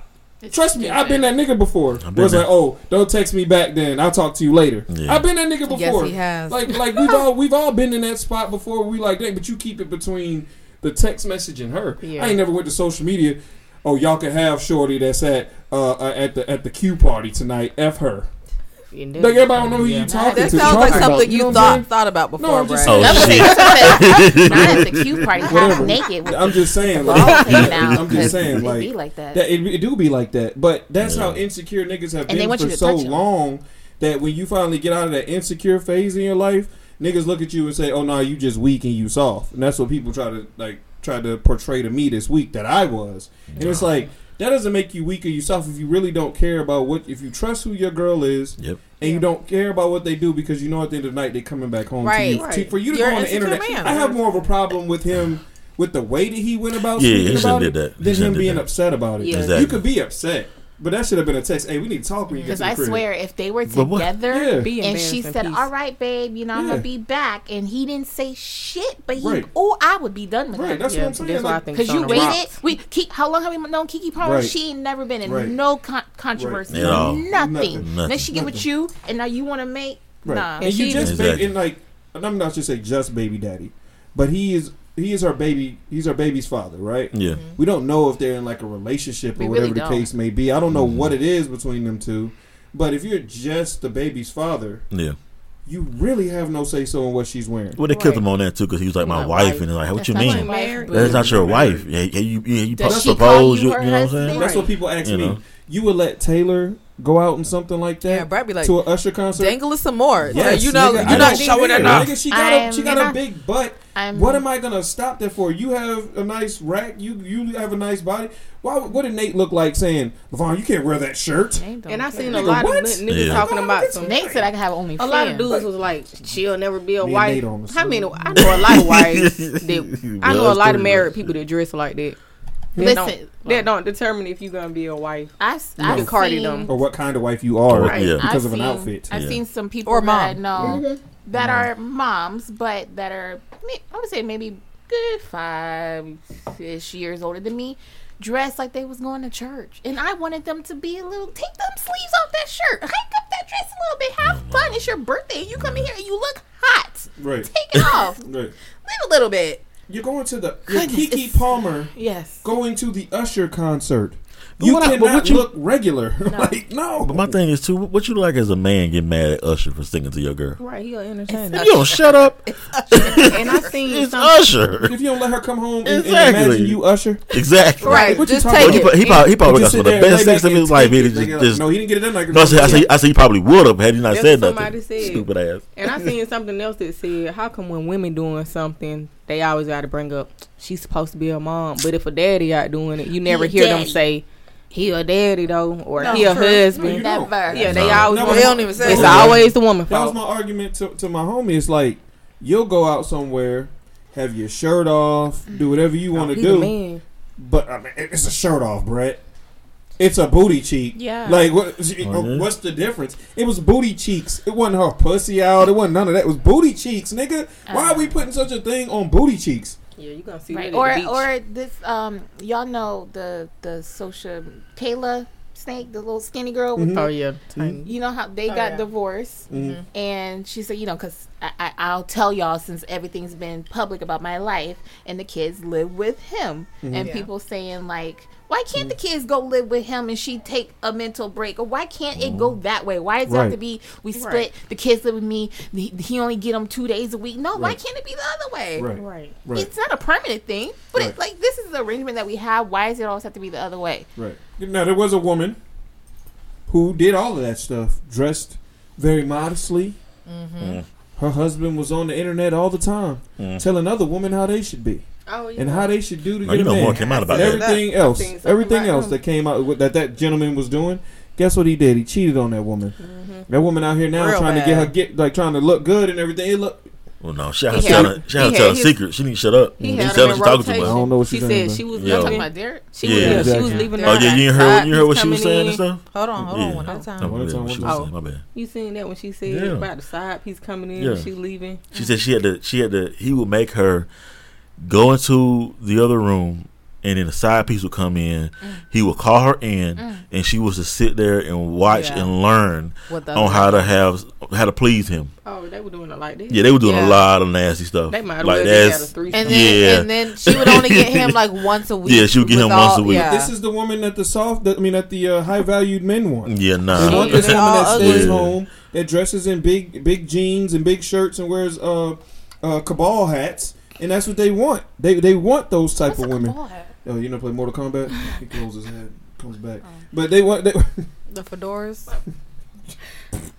trust me, I've been that nigga before. been Where it's there. like, "Oh, don't text me back, then I'll talk to you later." Yeah. I've been that nigga before. Yes, before. he has. Like, like we've all we've all been in that spot before. We like, dang, but you keep it between the text message and her. Yeah. I ain't never went to social media. Oh, y'all can have shorty that's at uh, uh at the at the Q party tonight. F her. And Like everybody don't know who Yeah. you talking That to. sounds talking like about, something you know thought saying? thought about before, No, I'm just Brad. Oh, I was shit. gonna not at the cute party, half Whatever. naked. I'm just saying, like, ball hanging out, I'm 'cause just saying, Like, it like, be like that. that it, it do be like that. But that's how insecure niggas have And been for so long that when you finally get out of that insecure phase in your life, niggas look at you and say, "Oh no, you just weak and you soft." And that's what people try to like try to portray to me this week that I was. And it's like that doesn't make you weak or you soft if you really don't care about what if you trust who your girl is Yep. and you don't care about what they do because you know at the end of the night they coming back home Right. to you. Right. To- for you to You're go on the internet, man. I have more of a problem with him with the way that he went about Yeah, he speaking shouldn't about did it that. He than him being that. upset about it. Yeah. Exactly. You could be upset, but that should have been a text. Hey, we need to talk when you get Because to the I crib. swear, if they were together Yeah. Be and she said, peace. "All right, babe, you know I'm Yeah. gonna be back," and he didn't say shit, but he, Right. oh, I would be done with Right, that. that's Yeah, what I'm saying. that's why I like- think Because you waited, rocked. we keep. How long have we known Keke Palmer? Right. She ain't never been in Right. no con- controversy, Right. At all. nothing. Nothing. Then she get with you, and now you want to make Right. nah. And you she- just Exactly. ba- and like, and I'm not just say just baby daddy, but he is he is her baby. He's our baby's father, right? Yeah. We don't know if they're in like a relationship or We whatever really the case may be. I don't know mm-hmm. what it is between them two, but if you're just the baby's father, Yeah. you really have no say so in what she's wearing. Well, they killed him on that too because he was like my My wife, wife. and they're like, what That's you mean? Married. That's not your wife. Yeah, yeah, you, yeah, you Does pro- she call propose. you You, her you know what I'm husband? saying? That's what people ask You me. know. You would let Taylor go out in something like that Yeah, Brad be like, to an Usher concert? dangle us some more. Yes, you know, nigga, you're not don't showing care. enough. Nigga, she got a, I'm- she got and a I- big butt. I'm- What am I gonna stop that for? You have a nice rack. You you have a nice body. Why? What did Nate look like saying, Levon? You can't wear that shirt. And I care. seen a lot what? of n- niggas Yeah. talking about some. Nate said I could have only. A lot of dudes was like, she'll never be a Me wife. Nate on the I mean. I know a lot of wives that I know a lot of married people that dress like that. That don't, Listen, that don't determine if you're gonna be a wife. I've, I've can Cardi seen, them. or what kind of wife you are Right. Yeah. because I've of an seen- outfit. I've Yeah. seen some people Or that I mom. know that are moms, but that are I would say maybe good five ish years older than me, dressed like they was going to church, and I wanted them to be a little take them sleeves off that shirt, hike up that dress a little bit, have fun. Mm-hmm. It's your birthday. You come in here and you look hot. Right. Take it off. Right. Live a little bit. You're going to the you're Goodness, Keke Palmer Yes. going to the Usher concert. You what I- cannot what you- look regular. like no. But my thing is too. What you like as a man get mad at Usher for singing to your girl? Right, he'll entertain her. You don't shut up. And I seen It's some. Usher. if you don't let her come home and, and Exactly. imagine you Usher, Exactly. Right, What you just talking take Well, he, it. he probably, he probably Would got some of the best lay sex back of his life. take He it? just, They just like, no, he didn't get it done like no, I said, I said, I said he probably would have had he not That's said what nothing. somebody said. Stupid ass. And I seen something else that said, "How come when women doing something, they always got to bring up she's supposed to be a mom, but if a daddy out doing it, you never He a hear them say he a daddy though, or No, he a true. No, husband. don't. Never. yeah, they No. always. No, wanna- They don't even say It's that. always the woman That was my argument to, to my homie. It's like you'll go out somewhere, have your shirt off, do whatever you oh, want to He the do, man. but I mean, it's a shirt off, Brett. It's a booty cheek. Yeah. Like what? Yeah? Oh, uh, what's the difference? It was booty cheeks. It wasn't her pussy out. It wasn't none of that. It was booty cheeks, nigga. Why are we uh. putting such a thing on booty cheeks? Yeah, you gonna see Right. that Or the beach. or this um y'all know the the social Kayla Snake, the little skinny girl with mm-hmm. oh yeah, tiny. you know how they Oh, got yeah. divorced Mhm. and she said you know because I, I, i'll tell y'all since everything's been public about my life and the kids live with him mm-hmm. and Yeah. people saying like why can't the kids go live with him and she take a mental break or why can't it go that way why does it have to be we split Right. the kids live with me he, he only get them two days a week no why can't it be the other way Right. Right. Right. it's not a permanent thing but Right. it's like this is the arrangement that we have why does it always have to be the other way Right. Now there was a woman who did all of that stuff, dressed very modestly. Mm. Her husband was on the internet all the time, Mm. telling other women how they should be Oh yeah. and how they should do to No, get you know man. more came out about that. everything That- else, I've seen something everything else that came out with, that that gentleman was doing. Guess what he did? He cheated on that woman. Mm-hmm. That woman out here now Real trying to get her get like trying to look good and everything. It look, Well, no, she had He to tell had- her. She had he to tell had a secret. She need to shut up. He She had tell him her she talking too rotation. I much. don't know what She she's said saying, she was Yeah. talking leaving. about Derek She Yeah. was, yeah, she was leaving. Oh her yeah, you ain't side heard. You heard what she was coming saying in. and stuff. Hold on, hold Yeah. on, one at a time. Oh, no, One at a time, what she one was at a saying, oh. my bad. You seen that when she said Yeah. about the side piece coming in Yeah. and she leaving? She said she had to. She had to. He would make her go into the other room, and then a side piece would come in. He would call her in, and she was to sit there and watch Yeah. and learn on how to have how to please him. Oh, they were doing it like that. Yeah, they were doing Yeah. a lot of nasty stuff. They might as like well had a that's three. And then, Yeah. and then she would only get him like once a week. Yeah, she would get with him once a week. Yeah. this is the woman that the soft. That, I mean, that the uh, high valued men want. yeah, They nah. want this woman that stays ugly. home, that dresses in big big jeans and big shirts and wears uh, uh Kabal hats, and that's what they want. They they want those type of women. Oh, you know, play Mortal Kombat. He closes his head, comes back. Oh. But they want. They, the fedoras.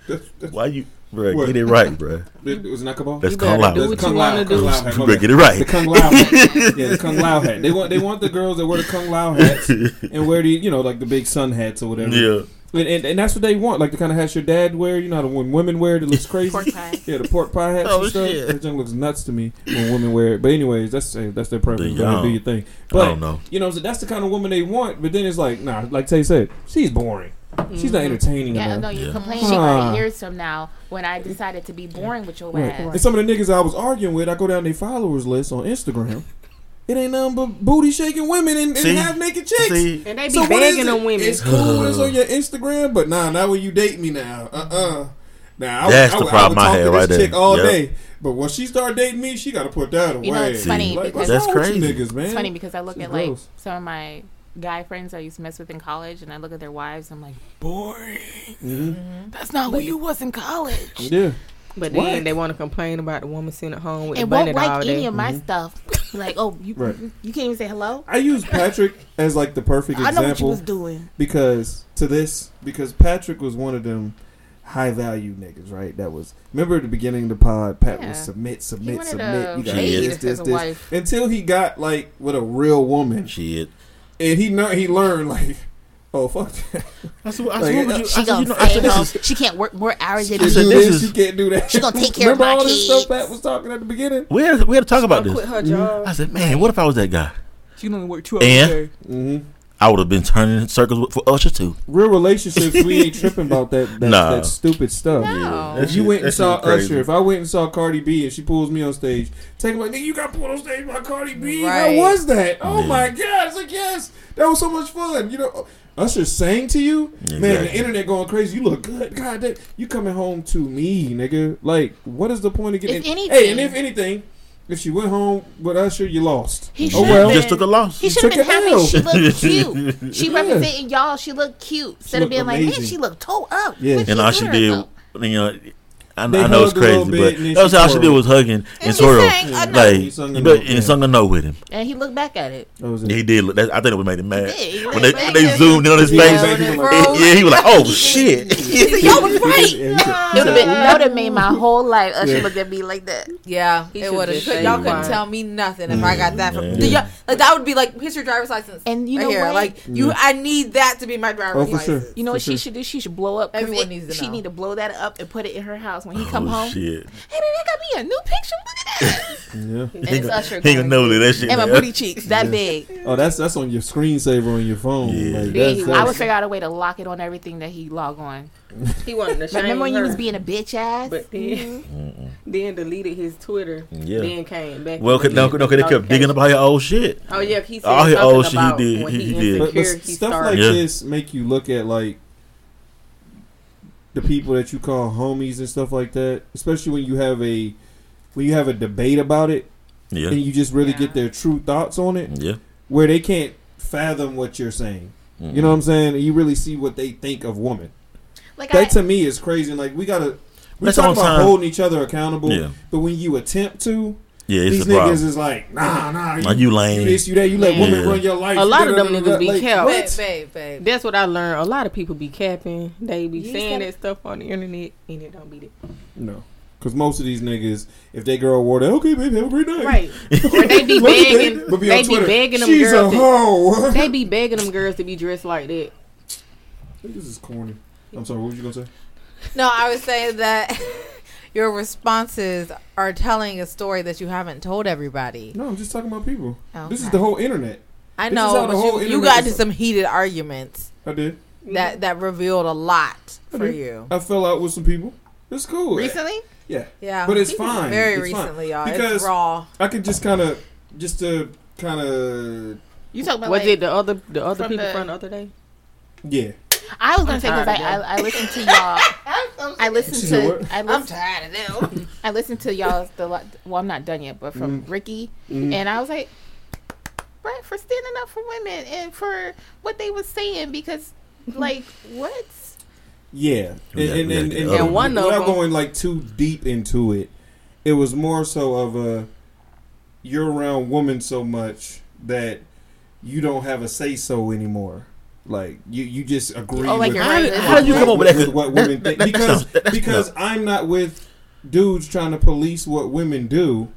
that's, that's, Why you, bro? What? Get it right, bro. it was not Kabal. That's You Kung better Lao. do That's what Kung you Lao, wanna Kung. Lao hat, my You better bad. get it right. The. Kung Lao hat. Yeah, the Kung Lao hat. They want they want the girls that wear the Kung Lao hats and wear the you know like the big sun hats or whatever. Yeah. And, and, and that's what they want, like the kind of hats your dad wear. You know how the when women wear it, it looks crazy. Pork pie. Yeah, the pork pie hats Oh, and stuff. shit. That junk looks nuts to me when women wear it. But anyways, that's uh, that's their preference. Go ahead, do your thing. I But don't know. you know, so that's the kind of woman they want. But then it's like, nah, like Tay said, she's boring. She's not entertaining Yeah, enough. no, you're Yeah. complaining Ah. about it years from now when I decided to be boring with your Right. ass. And some of the niggas I was arguing with, I go down their followers list on Instagram. It ain't nothing but booty shaking women and, and half naked chicks. See, And they be So what is begging it? on women. It's cool. it's on your Instagram, but nah, not when you date me now. Uh uh Now I, That's would- I, the would- problem I I would had talk to right this there. chick all Yep. day. But when she start dating me, she got to put that away. You know, it's funny Like, because- That's wrong with you crazy. niggas, man. It's funny because I look This at is like gross. some of my guy friends I used to mess with in college, and I look at their wives. I'm like, boring. Mhm. That's not who you was in college. Yeah. But Why? then they want to complain about the woman sitting at home with And the won't bunny all like day. any of my mm-hmm. stuff. like, oh, you Right. you can't even say hello. I use Patrick as like the perfect I know what you example was doing. because to this because Patrick was one of them high value niggas, right? That was remember at the beginning of the pod, Pat Yeah. was submit, submit, submit. a You got this, this, this. Until he got like with a real woman, shit. and he know he learned like, oh fuck, that. I said, I Like, said, what would you, I She said, you know, I said, this is, She can't work more hours than She I said, do me. this this, is- you can't do that. She gonna take care of Remember my all this stuff. Pat was talking at the beginning. we had, we had to talk about this. Quit her job. I said, man, what if I was that guy? She only work two hours And- a day. hmm I would have been turning in circles for Usher too. Real relationships, we ain't tripping about that that, Nah. that stupid stuff. No. If you went and saw. Usher, if I went and saw Cardi B and she pulls me on stage, take like, nigga, you got pulled on stage by Cardi B. Right. How was that? Oh Yeah. my god! It's like yes, that was so much fun. You know, Usher sang to you, man. The internet going crazy. You look good. God, damn, you coming home to me, nigga. Like, what is the point of getting? If Hey, and if anything, if she went home with Usher, you lost. He oh well. been- Just took a loss. He should have been happy. L. She looked cute. She Yeah. representing y'all. She looked cute. Instead of looked being like, man, amazing. she looked toe up. Yeah. And she all she did, you know, I, I know it's hugged a little crazy, but and then that was she all she did twirled. was hugging and she twirl. sang a. Like, He sung a but, note, and yeah. he sung a note with him. And he looked back at it. That it. He did. Look, that, I think it would make him mad He when they when they zoomed in on his face. back, he was like, Froze. Yeah, he was like, "Oh shit!" Y'all was right. Yeah, he said- That would have been. That would have made my whole life. Uh, Usher Yeah. looked at me like that. Yeah, it would have. just Y'all couldn't tell me nothing if I mm-hmm. got that from. Yeah. Like that would be like, here's your driver's license. And you know what? Like you, mm-hmm. I need that to be my driver's Oh, for sure. license. You know what she should do? She should blow up. Everyone needs to She need to blow that up and put it in her house when he come oh home. shit! Hey, baby, I got me a new picture. Look at that. Yeah. And it's Usher. He gonna going, know that that shit. And my booty cheeks that big. Oh, that's that's on your screensaver on your phone. Yeah. Like, Yeah, that's, he- I that's, would figure out a way to lock it on everything that he log on. He wanted to shame Remember when you was being a bitch ass? but then mm-hmm. then deleted his Twitter. Yeah. Then came back. Well, cause, no, no, cause they kept digging up all your old shit. Oh yeah, he said All his old shit he about did, when he- he, he did. but, but he stuff started. like Yeah. this make you look at like the people that you call homies and stuff like that. Especially when you have a when you have a debate about it Yeah, and you just really Yeah. get their true thoughts on it, yeah. where they can't fathom what you're saying. Mm-hmm. You know what I'm saying? And you really see what they think of women. Like I, That to me is crazy. Like we gotta. We talk about time. holding each other accountable, Yeah. but when you attempt to, Yeah, it's these a problem. niggas is like, nah, nah, Like, you lame. you this, you that, you let Yeah. women run your life. A lot of them niggas be Like, kept. Babe, babe, babe. That's what I learned. A lot of people be capping. They be You saying that stuff on the internet, and it don't be that. No, because most of these niggas, if they girl wore that, okay, baby, have a great night. Right. or they be begging. that, be They be begging them She's girls. a To, they be begging them girls to be dressed like that. this is corny. I'm sorry. What was you gonna say? No, I was saying that your responses are telling a story that you haven't told everybody. No, I'm just talking about people. Oh, This is the whole internet. I this is know, the but whole you, you internet got is- into some heated arguments I did. that that revealed a lot I for did. you. I fell out with some people. It's cool. recently. Yeah. Yeah, But it's fine. Very It's fine. recently, y'all. Because- it's raw. I could just kind of, just to kind of, You talking about Was like, it the other the other From people the- from the other day? yeah. I was gonna say because I, I I listened to y'all. I listened She said to what? I I'm listened, tired of them. I listened to y'all's the well I'm not done yet but from Ricky Mhm. and I was like Brett for standing up for women and for what they was saying because like what Yeah, We and, and, and, and, And one of without going like too deep into it, it was more so of a you're around women so much that you don't have a say so anymore. Like you, you just oh, agree. Oh, like with, you're How did, how did you come up with that? with what women think that- because that's- that's- because I'm not with dudes trying to police what women do.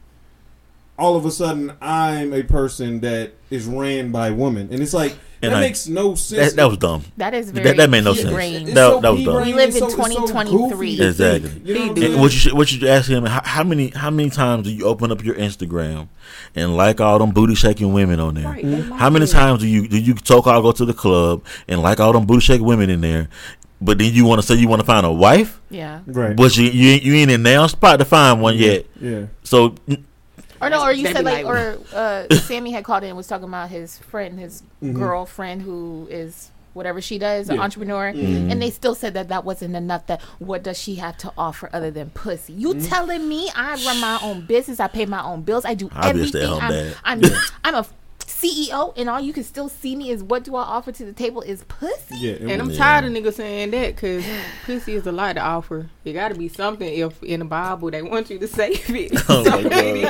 All of a sudden, I'm a person that is ran by women, and it's like And that I- makes no sense. that, that was dumb. that is very That, that made no sense. pea-brained. It's That, so that was dumb. We live in so- so 2023. Exactly. you know what I'm He saying? And what you should, what you should ask him? How, how many how many times do you open up your Instagram and like all them booty shaking women on there? Right. they like How many times do you do you so called go to the club and like all them booty shaking women in there? But then you want to say you want to find a wife, yeah Right. but you you ain't, you ain't in now spot to find one yet. Yeah. So or no or you said like like- or uh Sammy had called in and was talking about his friend his Mhm. girlfriend who is whatever she does an entrepreneur Mm-hmm. and they still said that that wasn't enough that what does she have to offer other than pussy you Mm-hmm. telling me i run my own business i pay my own bills i do I'll be a everything I'm. I'm, I'm a ceo and all you can still see me is what do i offer to the table is pussy Yeah. And I'm was- tired of niggas saying that because pussy is a lot to offer. It got to be something if in the Bible they want you to save it. Oh So my maybe-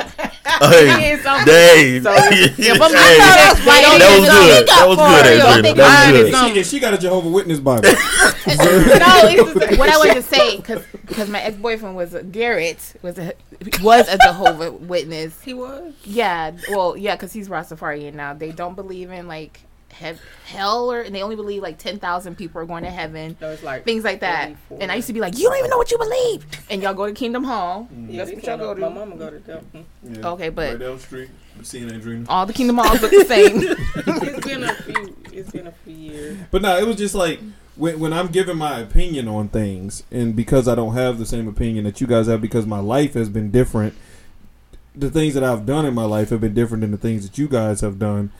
hey, is something. Dave, So if, if I'm Hey, not that was good. That was good. Adrian. think That mine was is good. something. She, she got a Jehovah Witness Bible. no, it's just, what I wanted to say because my ex boyfriend was a, Garrett was a was a Jehovah Witness. He was. Yeah, well, yeah, because he's Rastafarian now. They don't believe in like hev- hell or and they only believe like ten thousand people are going to heaven. So it's like Things like that, 44. and I used to be like, "You don't even know what you believe," and y'all go to Kingdom Hall. Mm-hmm. Yeah, That's what y'all go go My mama go to them. Mm. Yeah. Okay, but Right down the street, seeing all the Kingdom Halls look the same. it's been a few. It's been a few years. But no, it was just like when when I'm giving my opinion on things, and because I don't have the same opinion that you guys have, because my life has been different. The things that I've done in my life have been different than the things that you guys have done.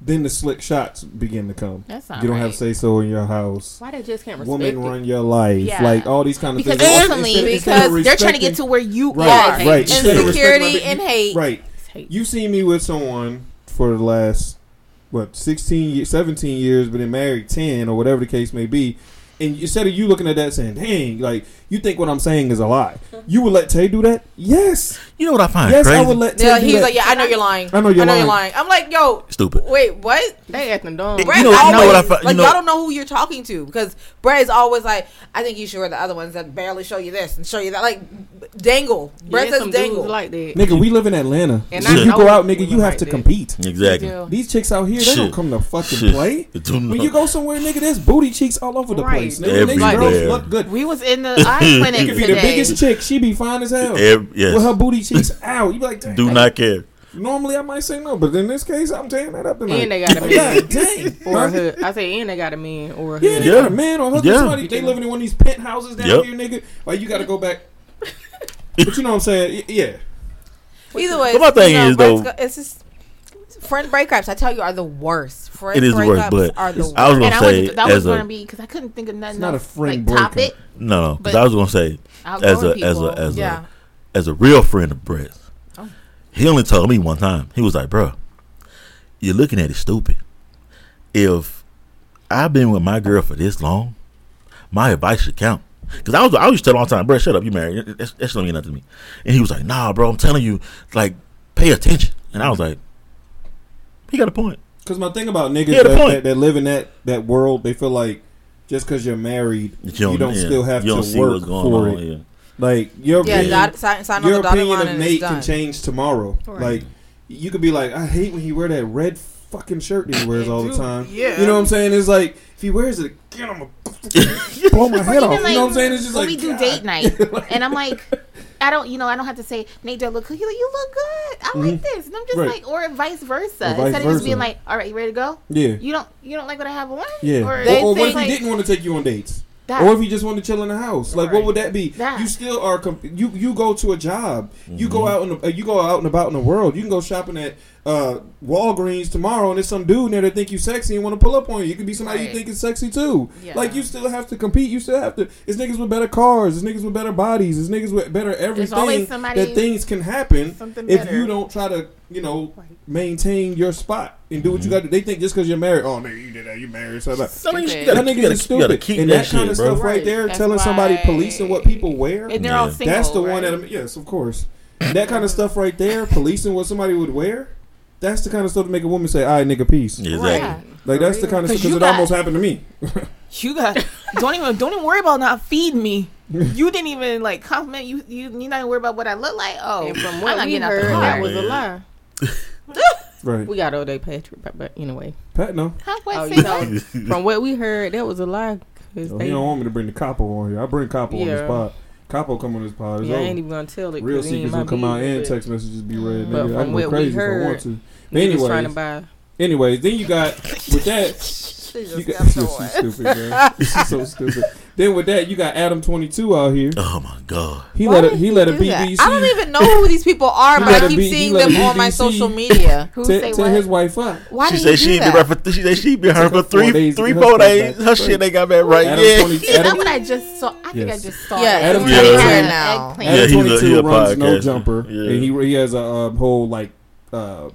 Then the slick shots begin to come. That's not you don't right. have say so in your house. Why they just can't respect Woman it? run your life, Yeah. like all these kind of because things. ultimately, Instead- instead of because they're trying to get to where you Right, are. right. Instead of Insecurity respecting and hate. Right. It's hate. You see me with someone for the last what 16 years, 17 years, but been married 10 or whatever the case may be. And instead of you looking at that saying, "Dang," like you think what I'm saying is a lie, you would let Tay do that? Yes, You know what I find yes, crazy? I would let Tay Yeah, do he's that. like, yeah, I know you're lying. I know you're I know lying. you're lying. I'm like, yo, Stupid. wait, what? They acting dumb. You Brett know- you know what I fi- you like know- y'all don't know who you're talking to because Brett is always like, I think you should wear the other ones that barely show you this and show you that. Like dangle. Brett Yeah, says dangle. like that. Nigga, we live in Atlanta. And when I you go out, nigga, you have like to that. compete. Exactly. These chicks out here, they don't come to fucking Shit. play. When you go somewhere, nigga, there's booty cheeks all over the Right. place. Nigga, these Everywhere. girls look good. We was in the eye clinic It could be today. the biggest chick. She be fine as hell. Ev- yes. With her booty cheeks out. You be like, dang. Do not care. Normally I might say no, but in this case, I'm tearing that up tonight. And they got a man. God dang. Or a hood. I say, and they got a man or a Yeah, hood. they got a man or husband. Yeah. Somebody, they living in one of these penthouses down Yep. here, nigga. Like, you got to go back. but you know what I'm saying? Yeah. Either way, But my thing you know, is, though- go- it's just friend breakups. I tell you, are the worst. Friend It is the worst, breakups but are the worst. I was gonna and I say was, that was going to a be because I couldn't think of nothing It's not a friend like, top breakup. it. no, because I was gonna say Outgoing as a as a as yeah. a as a real friend of Brett's. Oh. He only told me one time. He was like, "Bro, you're looking at it stupid. If I've been with my girl for this long, my advice should count." Because I was, I used to tell all the time, bro, shut up, you married. That, that shit don't mean nothing to me. And he was like, nah, bro, I'm telling you, like, pay attention. And I was like, he got a point. Because my thing about niggas He had a that, point. that, that live in that, that world, they feel like just because you're married, you don't, yeah, still have you don't to see work what's going for on. it. Yeah. Like, your Yeah, opinion, dot, sign, sign on your the opinion of Nate can change tomorrow. Right. Like, you could be like, I hate when he wear that red fucking shirt that he wears all the time. yeah. You know what I'm saying? It's like, if he wears it again, I'm going to blow my head off. like, you know what I'm saying? It's just like, we do God. date night, and I'm like, I don't, you know, I don't have to say Nate don't look good. He's like, you look good. I like this, and I'm just Mm-hmm. Right. like, or vice versa. Or vice Instead of just being like, all right, you ready to go? Yeah. You don't, you don't like what I have on? Yeah. Or, Or, or what if think, he didn't want to take you on dates? That. Or if you just want to chill in the house, like what would that be? That. You still are. Comp- you you go to a job. You Mm-hmm. go out and uh, you go out and about in the world. You can go shopping at uh, Walgreens tomorrow, and there's some dude in there that think you sexy and want to pull up on you. You could be somebody you think is sexy too. Yeah. Like you still have to compete. You still have to. It's niggas with better cars. It's niggas with better bodies. It's niggas with better everything. always somebody- that things can happen if better. you don't try to you know maintain your spot and do what you got to. They think just because you're married, oh nigga, you did that, you married. So that. So, I mean, you Stupid. gotta, That nigga you gotta, is you gotta stupid. keep and that, that, kind shit, of bro. stuff right Right. there, That's telling somebody policing what people wear. and they're all single. That's the one right? that yes, of course. that kind of stuff right there, policing what somebody would wear. That's the kind of stuff to make a woman say, "All right, nigga, peace." Yeah, Right. Exactly. Like that's the kind of stuff 'Cause because it got- almost happened to me. You got don't even don't even worry about not feeding me. You didn't even like compliment you. You you not even worry about what I look like. Oh, And from I'm what not we getting out the heard, that was a lie. right, We got all day Patrick, but, but anyway, Pat, no, Huh? What? oh, you know, from what we heard, that was a lie. 'cause Oh, they, he don't want me to bring the capo on here. I bring capo on the Yeah. Capo come on this pod. Yeah, I ain't even gonna tell it. Real 'cause it ain't secrets will come out and text messages be read. But Nigga, I from can what go we crazy if I heard, want to. but Anyways. trying to buy. Anyways, then you got with that. She You just got, got she's so stupid, man. She's so stupid. Then with that, you got Adam twenty two out here. Oh my god. He Why let a, did he let a do that? BBC I don't even know who these people are, He but let I a keep B- seeing let a them on my social media. Who te- say tell what? his wife up. Why She did said she do ain't been that? her for she said she been her for her three days three her four stuff days. back. Her shit they got back right. Adam Yeah. 20 Is that what I just saw? I think I just saw. Yeah. Adam Yeah. 22 Had now. eggplant. Yeah, Adam he's a- twenty he two a runs No Jumper, and he he has a um, whole like uh,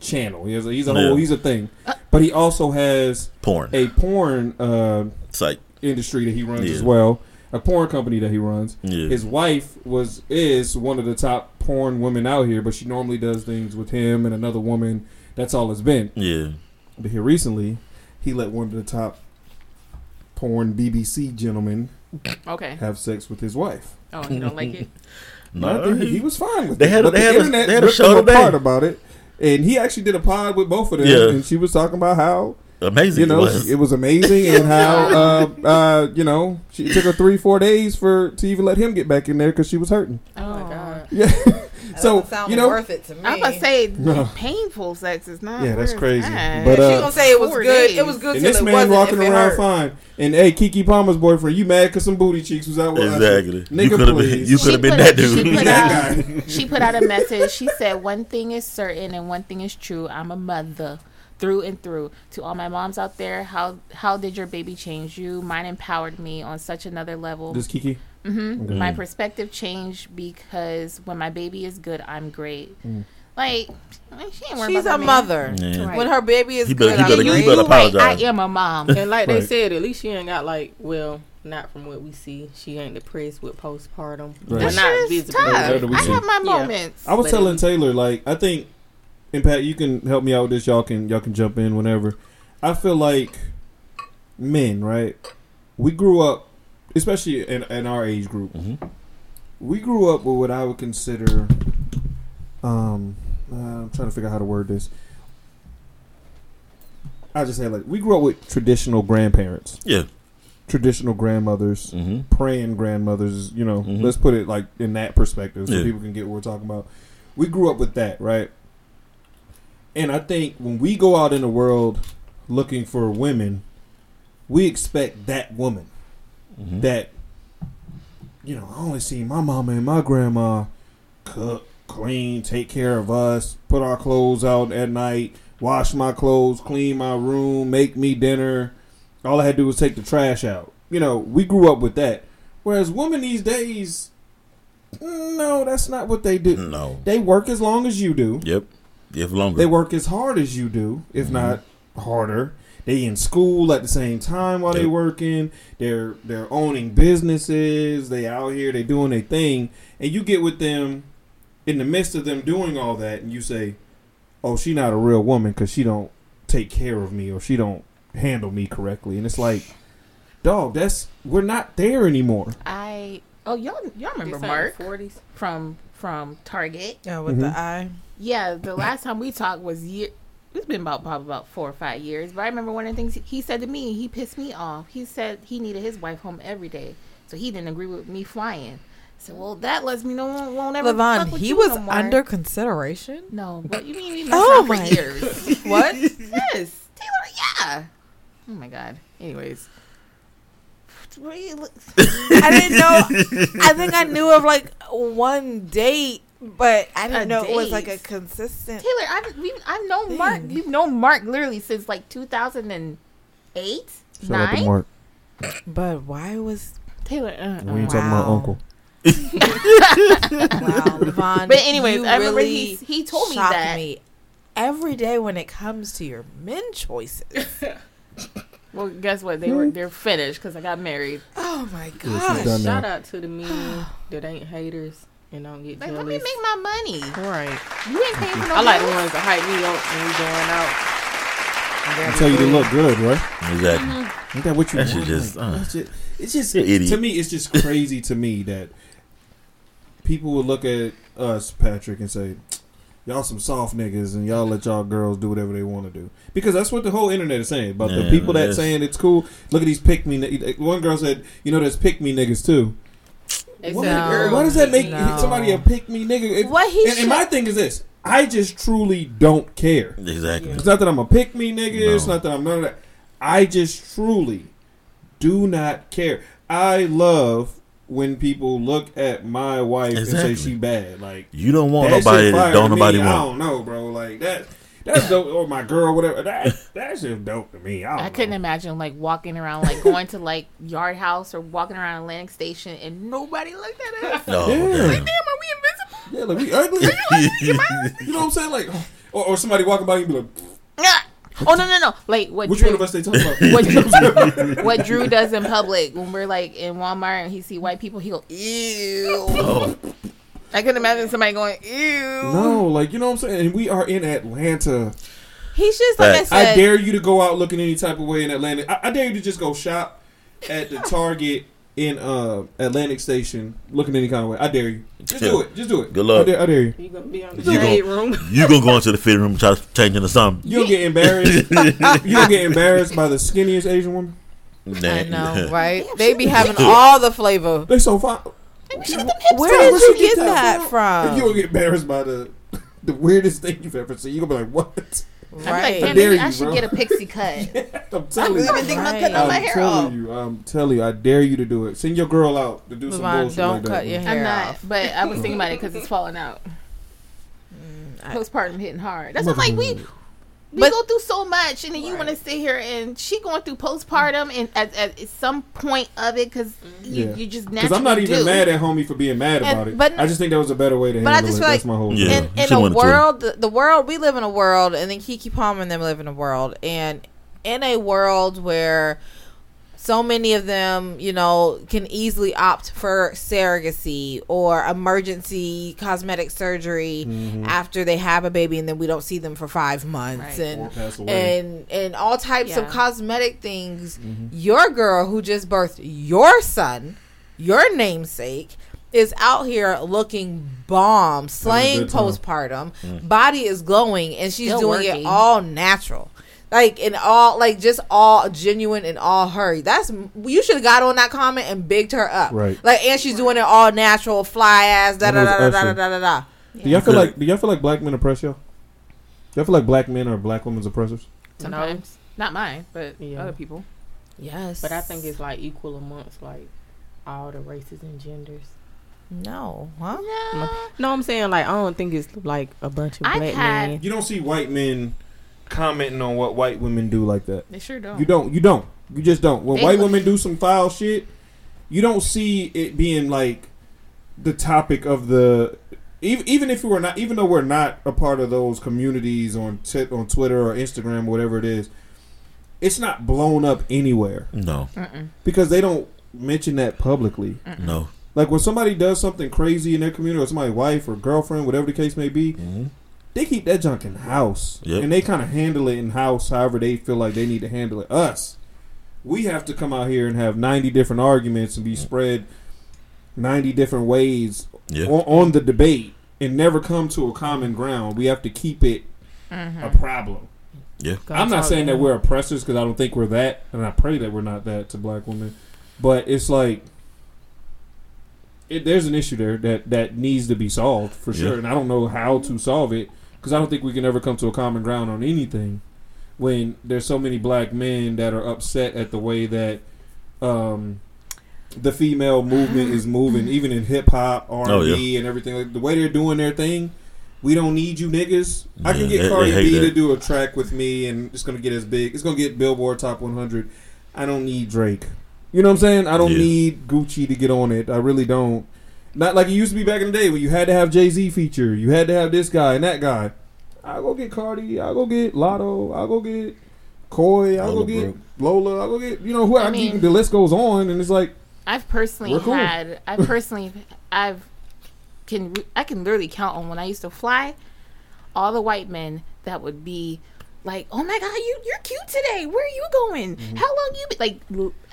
channel. He has a, he's a Yeah. whole he's a thing, but he also has Porn. a porn uh, Site. industry that he runs Yeah. as well, a porn company that he runs. Yeah. His wife was is one of the top porn women out here, but she normally does things with him and another woman. That's all it's been. yeah. But here recently, he let one of the top porn BBC gentlemen Okay. have sex with his wife. Oh, you don't like it? No, I No, think he, he- he was fine with They it. had a- but they the had a- they had a show today. apart about it, and he actually did a pod with both of them, Yeah. and she was talking about how Amazing. You know, it was. it was amazing, and how uh, uh, you know she took her three, four days for to even let him get back in there because she was hurting. Oh my god. Yeah. That so sound you know, worth it to me. I'm gonna say No. painful sex is not. Yeah, that's crazy. that. But, she uh, gonna say it was good. days. It was good and this man wasn't. walking around hurt. fine. And hey, Keke Palmer's boyfriend, you mad because some booty cheeks was out with us? Exactly. Nigga, you could have been. You could have been that a- She dude. put, That out, guy. she put out a message. She said, "One thing is certain, and one thing is true. I'm a mother, through and through. To all my moms out there, how how did your baby change you? Mine empowered me on such another level. This Keke. Hmm Okay. My perspective changed because when my baby is good, I'm great. Mm. Like she ain't She's a man. mother. Yeah. Right. When her baby is He better- good, he I'm better- you, he better you right. I am a mom. And like they said, at least she ain't got like well, not from what we see. She ain't depressed with postpartum. Right. Well, not shit is tough. Where do we I see? have my Yeah. moments. I was telling Taylor, like, I think, and Pat, you can help me out with this. Y'all can y'all can jump in whenever. I feel like men, right? We grew up, especially in, in our age group. Mhm. We grew up with what I would consider. Um, uh, I'm trying to figure out how to word this. I just say like we grew up with traditional grandparents, Yeah. traditional grandmothers, hmm praying grandmothers, you know, Mhm. let's put it like in that perspective so Yeah. people can get what we're talking about. We grew up with that, right? And I think when we go out in the world looking for women, we expect that woman hmm that, you know, I only see my mama and my grandma cook, clean, take care of us, put our clothes out at night, wash my clothes, clean my room, make me dinner. All I had to do was take the trash out. You know, we grew up with that. Whereas women these days, no, that's not what they do. No. They work as long as you do. Yep. If longer. They work as hard as you do, if Mhm. not harder. They in school at the same time while they working. They're they're owning businesses. They out here. They doing their thing, and you get with them in the midst of them doing all that, and you say, "Oh, she not a real woman because she don't take care of me or she don't handle me correctly." And it's like, dog, that's we're not there anymore. I oh y'all y'all remember Mark Forties. from from Target? Yeah, with Mhm. the eye. Yeah, the last time we talked was year. It's been about probably about four or five years. But I remember one of the things he- said to me. He pissed me off. He said he needed his wife home every day, so he didn't agree with me flying. So well, that lets me know won't, won't ever. Levon, he was no under consideration. No, but you mean messed Oh around for my- years? What? yes, Taylor. Yeah. Oh my god. Anyways. What I didn't know. I think I knew of like one date, but I didn't A know it was like a consistent. Taylor, I've we've, I've known Mark. Thing. We've known Mark literally since like 2008, Shout nine. Mark. But why was Taylor, uh, We ain't uh. talking about Uncle. wow, Levon? But anyways, I remember really he he told me that. me every day when it comes to your men choices. Well, guess what? They were they're finished because I got married. oh my Yeah, gosh! Shout out to the men that ain't haters and don't get Like, jealous. let me make my money. right. You ain't paying for no. I like the ones that hype me up when we going out. I tell you to look good, right? Exactly. Ain't that what you That shit want? just, Like, uh, that's just- it's just You're an idiot. to me. It's just crazy to me that people would look at us, Patrick, and say, "Y'all some soft niggas, and y'all let y'all girls do whatever they want to do." Because that's what the whole internet is saying about the people that saying it's cool. Look at these pick me. ni- One girl said, "You know, there's pick me niggas too." They Why, said No. girls why does that make No. somebody a pick me nigga? If- What he and, and my thing is this: I just truly don't care. Exactly. It's not that I'm a pick me nigga. It's not that I'm none of that. I just truly do not care. I love when people look at my wife Exactly. and say she bad. Like You don't want that nobody that don't nobody me. nobody I don't know, bro. Like that. That's dope. Or my girl, whatever. That that's just dope to me. I, don't I couldn't know. imagine like walking around, like going to like Yard House or walking around Atlantic Station and nobody looked at us. No, Yeah. damn. Damn, are we invisible? Yeah, like we ugly. you know what I'm saying? Like, or, or somebody walking by you and be like, Ah! Oh no no no! Like what? which Drew, one of us they talking about? what, Drew, what Drew does in public when we're like in Walmart and he see white people, he go ew. Oh, I can imagine somebody going ew. no, like you know what I'm saying. And we are in Atlanta. He's just like I Facts. I said. dare you to go out looking any type of way in Atlanta. I, I dare you to just go shop at the Target in uh, Atlantic Station looking any kind of way. I dare you. Just do it. Just do it. Good luck. I dare, I dare you. You gonna be on the You shade gon- room? You gonna go into the fitting room and try to change into something? You don't get embarrassed. you don't get embarrassed by the skinniest Asian woman. I know, right? They be having all the flavor. They so fine. Where did you get that If from? you don't get embarrassed by the the weirdest thing you've ever seen, you gonna be like, "What?" I'm Right. like, damn, dare maybe I you, should bro. get a pixie cut. I'm I telling was you. even thinking about Right. cutting all my I'm hair telling off. you. I'm telling you. I dare you to do it. Send your girl out to do some bullshit don't like that. cut your bro. hair I'm not, off. but I was thinking about it because it's falling out. Mm, I- Postpartum hitting hard. That's what I'm like we we But- go through so much, and then you want to sit here and she going through postpartum, and at, at some point of it, because mm-hmm. you, Yeah. you just Because I'm not even do. mad at homie for being mad And- about it. but- I just think that was a better way to But I handle just it. feel That's like my whole Yeah. thing. in, you in a went to Twitter. world, the, the world we live in a world, and then Keke Palmer and them live in a world, and in a world where so many of them, you know, can easily opt for surrogacy or emergency cosmetic surgery Mm-hmm. after they have a baby, and then we don't see them for five months, Right. Or and pass away. and and all types of cosmetic things. Mm-hmm. Your girl who just birthed your son, your namesake, is out here looking bomb, slaying good time. postpartum. Body is glowing, and she's Still doing it all natural. Like in all, like just all genuine and all her. That's you should have got on that comment and bigged her up. Right. Like, and she's doing it all natural, fly ass, da That da was da da da Usher. da da da. do y'all feel like do y'all feel like black men oppress y'all? Do y'all feel like black men are black women's oppressors? Sometimes, not mine, but Yeah. other people. Yes, But I think it's like equal amongst like all the races and genders. no, huh? No. no, I'm saying like I don't think it's like a bunch of I've black had- men. You don't see white men commenting on what white women do like that. They sure don't. You don't. You don't. You just don't. When They white look- women do some foul shit, you don't see it being like the topic of the. Even, even if we're not, even though we're not a part of those communities on t- on Twitter or Instagram or whatever it is, it's not blown up anywhere No, because they don't mention that publicly. no. Like when somebody does something crazy in their community, or somebody's wife or girlfriend, whatever the case may be, hmm they keep that junk in house, Yep. and they kind of handle it in house however they feel like they need to handle it. Us, we have to come out here and have ninety different arguments and be spread ninety different ways Yeah. on, on the debate and never come to a common ground. We have to keep it mm-hmm. a problem. Yeah. I'm not saying that we're oppressors because I don't think we're that, and I pray that we're not that to black women. But it's like it, there's an issue there that that needs to be solved for Yeah. sure, and I don't know how to solve it because I don't think we can ever come to a common ground on anything when there's so many black men that are upset at the way that um, the female movement is moving, even in hip hop, R Oh, and B, and everything. Like the way they're doing their thing. We don't need you niggas. I can get they- Cardi they B to do a track with me, and it's gonna get as big. It's gonna get Billboard Top 100. I don't need Drake. You know what I'm saying? I don't Yeah. need Gucci to get on it. I really don't. Not like it used to be back in the day when you had to have Jay Z feature. You had to have this guy and that guy. I'll go get Cardi. I'll go get Latto. I'll go get Coi. I'll Lola go get Brooke. Lola. I'll go get you know who. I, I mean- the list goes on, and it's like I've personally cool. had. I personally, I've can I can literally count on when I used to fly, all the white men that would be like, "Oh my god, you you're cute today. Where are you going? Mm-hmm. How long you been?" Like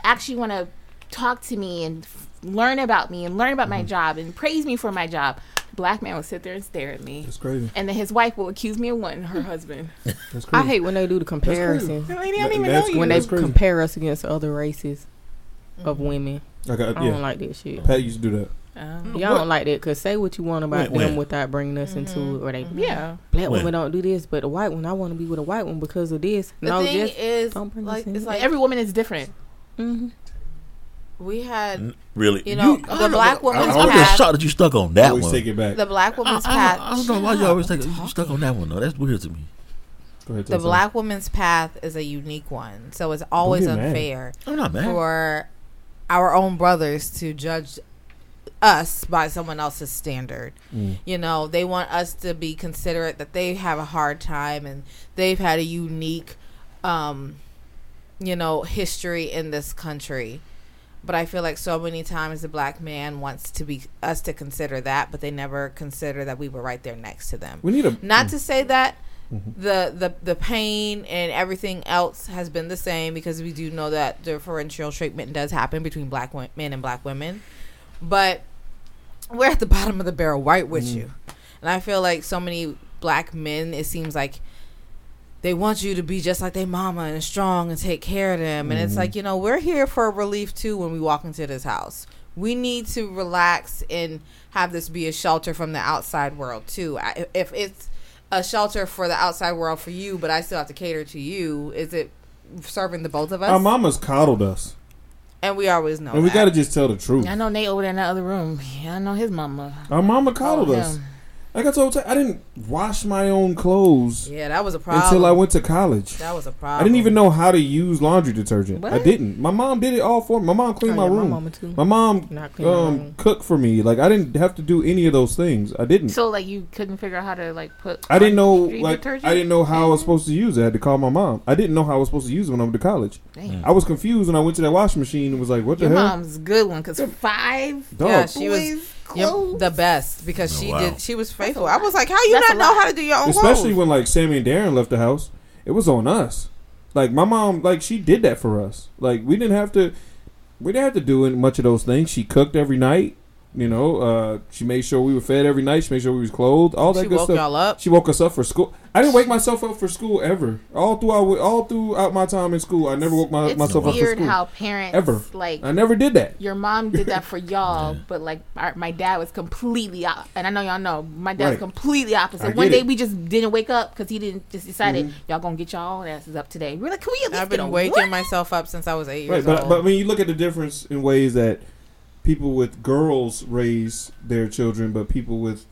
actually want to talk to me and f- learn about me and learn about my Mm-hmm. job and praise me for my job. Black man would sit there and stare at me, it's crazy. and then his wife will accuse me of wanting her husband. That's crazy. I hate when they do the comparison. I don't That- that's you. when they crazy. compare us against other races of women. I got, I yeah. don't like that shit. Pat used to do that. Um, Y'all don't like that because say what you want about When- them when? without bringing us into it. Or they, yeah. black When? women don't do this, but a white one, I want to be with a white one because of this. The no, thing just is, don't bring like, us in. it's like Every woman is different. mhm. We had, Really? you know, I the don't know, black I- woman's I, I'm just path. shocked that you stuck on that Always one. take it back. The black woman's I, path. I don't know why you always take. You stuck on that one though. That's weird to me. Go ahead, the tell us. black woman's path is a unique one, so it's always unfair mad. for our own brothers to judge us by someone else's standard. Mm. You know, they want us to be considerate that they have a hard time and they've had a unique, um, you know, history in this country. But I feel like so many times the black man wants to be us to consider that, but they never consider that we were right there next to them. We need a Not to say that mm-hmm. the the the pain and everything else has been the same because we do know that differential treatment does happen between black men and black women, but we're at the bottom of the barrel right with mm-hmm. you, and I feel like so many black men it seems like they want you to be just like their mama and strong and take care of them. And it's mm-hmm. like, you know, we're here for relief too when we walk into this house. We need to relax and have this be a shelter from the outside world too. I- If it's a shelter for the outside world for you, but I still have to cater to you, is it serving the both of us? Our mamas coddled us, and we always know and we got to just tell the truth. I know Nate over there in that other room. Yeah, I know his mama. Our mama coddled Oh, us. him. Like I told you, I didn't wash my own clothes yeah, that was a problem. until I went to college. That was a problem. I didn't even know how to use laundry detergent. I didn't. My mom did it all for me. My mom cleaned Oh, my yeah, my room. mama too. My mom Not um, room. cooked for me. Like I didn't have to do any of those things. I didn't. So like you couldn't figure out how to like put. I didn't know like detergent? I didn't know how I was supposed to use it. I had to call my mom. I didn't know how I was supposed to use it when I went to college. Damn. I was confused when I went to that washing machine and was like, "What the Your hell?" mom's good one because five Dog. Yeah, she was boys yep, the best because Oh, she wow. did. She was faithful. I was like, how you That's not know how to do your own Especially clothes? when like Sammy and Darren left the house, it was on us. Like my mom, like she did that for us. Like we didn't have to, we didn't have to do much of those things. She cooked every night. You know, uh, she made sure we were fed every night. She made sure we was clothed. All that she good woke stuff. y'all up. She woke us up for school. I didn't wake myself up for school ever. All throughout, all throughout my time in school, I never woke my, It's myself up for weird school. how parents Ever. like I never did that. your mom did that for y'all, but like our, my dad was completely op- and I know y'all know my dad's Right. completely opposite. get One day it. we just didn't wake up because he didn't just decided Mm-hmm. y'all gonna get y'all asses up today. We're like, can we at least I've been a waking what? myself up since I was eight Right, years but old. but when you look at the difference in ways that people with girls raise their children, but people with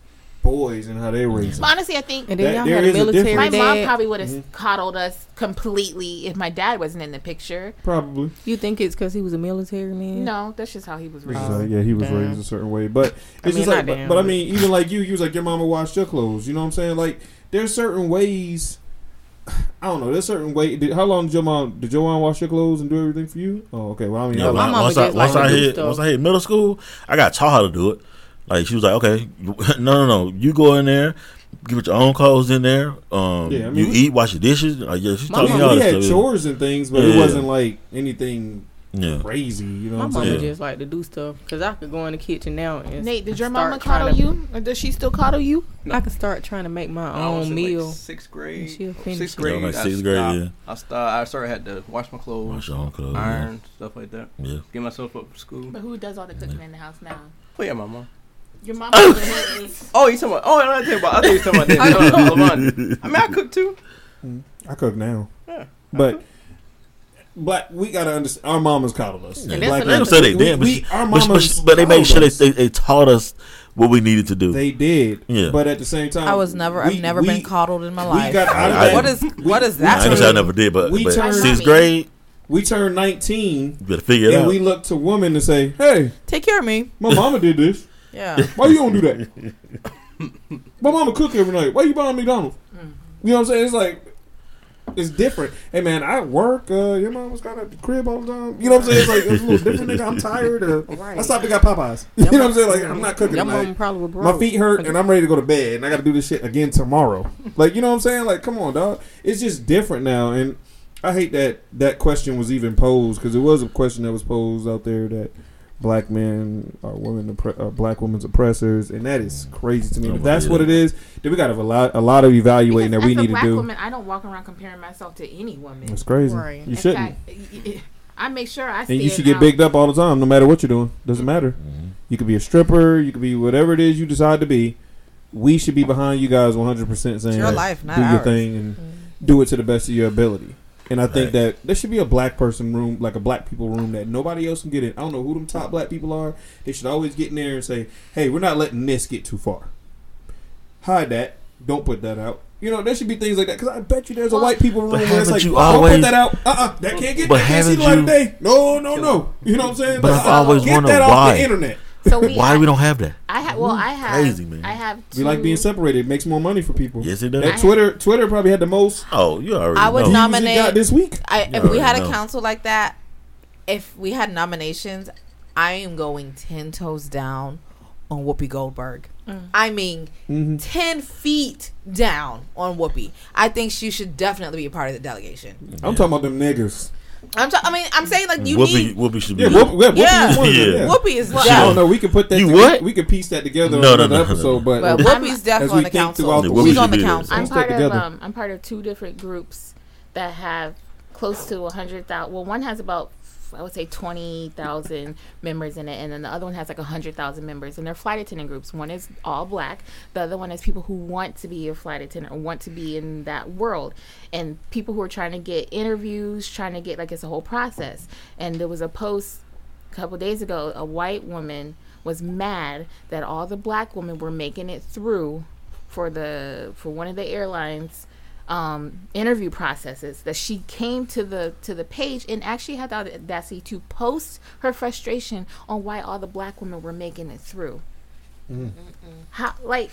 boys and how they raise them. honestly, I think And then That- y'all had a is a my mom probably would have Mm-hmm. coddled us completely if my dad wasn't in the picture. Probably. You think it's because he was a military man? No, that's just how he was raised. It's like, yeah, he was damn. raised a certain way, but I it's mean, just like, but, but I mean, even like you, you was like your mama washed your clothes. You know what I'm saying? Like there's certain ways. I don't know. There's certain way. Did, how long did your mom? Did your mom wash your clothes and do everything for you? Oh, okay. Well, I mean, Yeah, I- my when- mama once I, like once I hit stuff. once I hit middle school, I got taught how to do it. Like she was like, okay, no, no, no, you go in there, get your own clothes in there. Um, Yeah, I mean, you we- eat, wash your dishes. Like, yeah, she's My taught me we, all we had stuff. chores and things, but it wasn't like anything Yeah, crazy. You know My what I'm mama saying? just like to do stuff because I could go in the kitchen now and Nate, did your mama coddle to- you, or does she still coddle you? I could start trying to make my I was own in, meal. Like sixth grade. she'll finish Sixth grade. Yeah, like I sixth grade, stopped- yeah. I started. I started had to wash my clothes, wash your own clothes. Yeah. iron stuff like that. yeah. Get myself up for school. But who does all the cooking in the house now? Oh yeah, my mom. Your mama. Oh, you talking about? Oh, I'm not talking about. I think you talking about that. No, no, I mean, I cook too. I cook now, Yeah. but black. We gotta understand. Our mamas coddled us. Yeah. Black They women- don't say they we- did, but, we- our mamas but, but they made sure they, they they taught us what we needed to do. They did. Yeah. But at the same time, I was never. we- I've never we- been coddled in my we life. got out of I- what is what is we I that? ain't gonna say I never did, but, we but turned- sixth grade, We turned 19 you better figure it and out. we look to women and say, "Hey, Take care of me. my mama did this. Yeah. Why you don't do that? my mama cook every night. Why you buying McDonald's? Mm-hmm. You know what I'm saying? It's like it's different. Hey man, I work. Uh, your mama's got a crib all the time. You know what I'm saying? It's like it's a little different. Nigga, I'm tired. Uh, Right. I stopped and got Popeyes. You know what I'm saying? Like I'm not cooking Your mama probably broke. My feet hurt and I'm ready to go to bed and I got to do this shit again tomorrow. Like, you know what I'm saying? Like, come on, dog. It's just different now. And I hate that that question was even posed because it was a question that was posed out there that black men are women, oppre- are black women's oppressors. And that is crazy to me. Oh, If that's what it is, then we got to have a lot, a lot of evaluating Because that we as a need to black do. Woman, I don't walk around comparing myself to any woman. That's crazy. Right. You shouldn't. fact, y- y- I make sure I. and you should get out. bigged up all the time, no matter what you're doing. Doesn't matter. Mhm. You could be a stripper. You could be whatever it is you decide to be. We should be behind you guys 100 percent saying your life, not do your thing and do it to the best of your ability. And I think Right. that there should be a black person room, like a black people room that nobody else can get in. I don't know who them top black people are. They should always get in there and say, "Hey, we're not letting this get too far. Hide that. Don't put that out." You know, there should be things like that because I bet you there's a white people room But where it's like, you "Don't always- put that out. Uh, uh that can't get. But that can't see the light of day. No, no, no. You know what I'm saying? But Like, I've always get wondered that off why. the internet. So we, Why I, we don't have that? I have. Well, I have. Crazy, man. I have. We like being separated. It makes more money for people. Yes, it does. That Twitter, Twitter probably had the most Oh, you already I would know. nominate- got this week. I, if we already had a council like that, if we had nominations, I am going ten toes down on Whoopi Goldberg. I mean, Mhm. ten feet down on Whoopi. I think she should definitely be a part of the delegation. I'm talking about them niggas. I'm. T- I mean, I'm saying like you Whoopi, need. Whoopi should be. Yeah, Whoopi, yeah, Whoopi Yeah. is one of them, Yeah. yeah. Whoopi is I don't know. We can put that. You together. what? We can piece that together No, on no, another no, no, episode. no. But But Whoopi's definitely on the council. Yeah, She's on the council. I'm part of um, I'm part of two different groups that have close to a hundred thousand. Well, one has about I would say twenty thousand members in it, and then the other one has like hundred thousand members. And they're flight attendant groups. One is all black. The other one is people who want to be a flight attendant or want to be in that world, and people who are trying to get interviews, trying to get like it's a whole process. And there was a post a couple days ago. A white woman was mad that all the black women were making it through for the for one of the airlines um, interview processes that she came to the to the page and actually had the audacity to post her frustration on why all the black women were making it through. How like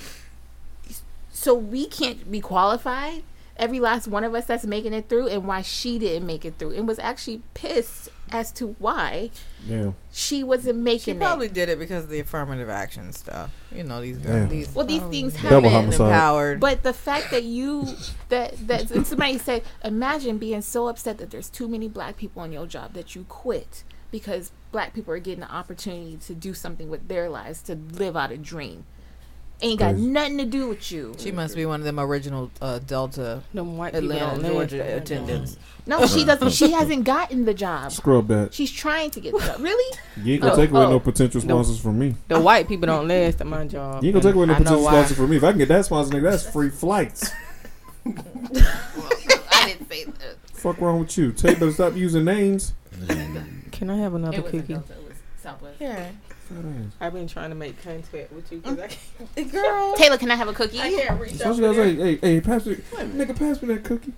so we can't be qualified. Every last one of us that's making it through, and why she didn't make it through, and was actually pissed as to why yeah, she wasn't making it. She probably it. did it because of the affirmative action stuff. You know these Yeah. these Well, these things Double happen. empowered. But the fact that you that that somebody said, imagine being so upset that there's too many black people on your job that you quit because black people are getting the opportunity to do something with their lives to live out a dream. Ain't got nothing to do with you. she must be one of them original uh, Delta Them white Atlanta, don't Georgia that attendants. No, she doesn't. She hasn't gotten the job. scrub that. She's trying to get the job. Really? You ain't gonna Oh, take away oh. no potential sponsors from me. The white people don't last at my job. You ain't gonna take away no I potential sponsors from me. If I can get that sponsor, nigga, that's free flights. I didn't say that. Fuck wrong with you? Tay better stop using names. Can I have another It wasn't cookie? Delta. It was Southwest. Yeah, I've been trying to make contact with you because I can't. girl. Taylor, can I have a cookie? I can't reach out she goes, there. hey, hey, hey, pass me, nigga, pass me that cookie.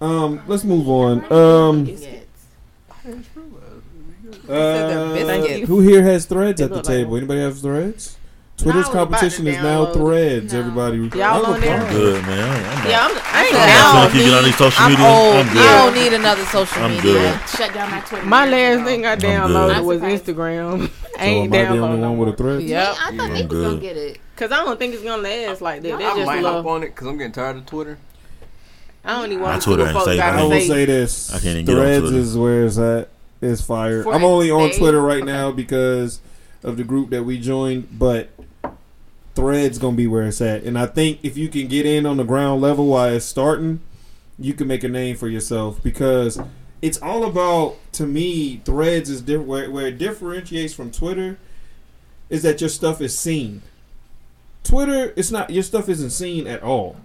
Um, let's move on. Um, uh, who here has threads at the table? Anybody have threads? Twitter's I competition is now download threads. No. Everybody, Y'all I'm on there? fine. Good man. I'm, I'm Yeah, I'm, I ain't I'm down. trying to keep it on these social I'm media. I'm I don't need another social I'm media. good. Shut down my Twitter. My last ago. thing I good. downloaded was surprised. Instagram. I So ain't am I the only one with a thread? Yeah, I thought they was gonna get it. Cause I don't think it's gonna last like that. They I just might hop on it because I'm getting tired of Twitter. I don't even My want to Twitter see ain't safe, I will say. say this. I can't even get on Threads Twitter. is where it's at. It's fire. For I'm only on a- Twitter right now because of the group that we joined, but Threads gonna be where it's at. And I think if you can get in on the ground level while it's starting, you can make a name for yourself because it's all about to me. Threads is different. Where, where it differentiates from Twitter is that your stuff is seen. Twitter, it's not your stuff isn't seen at all.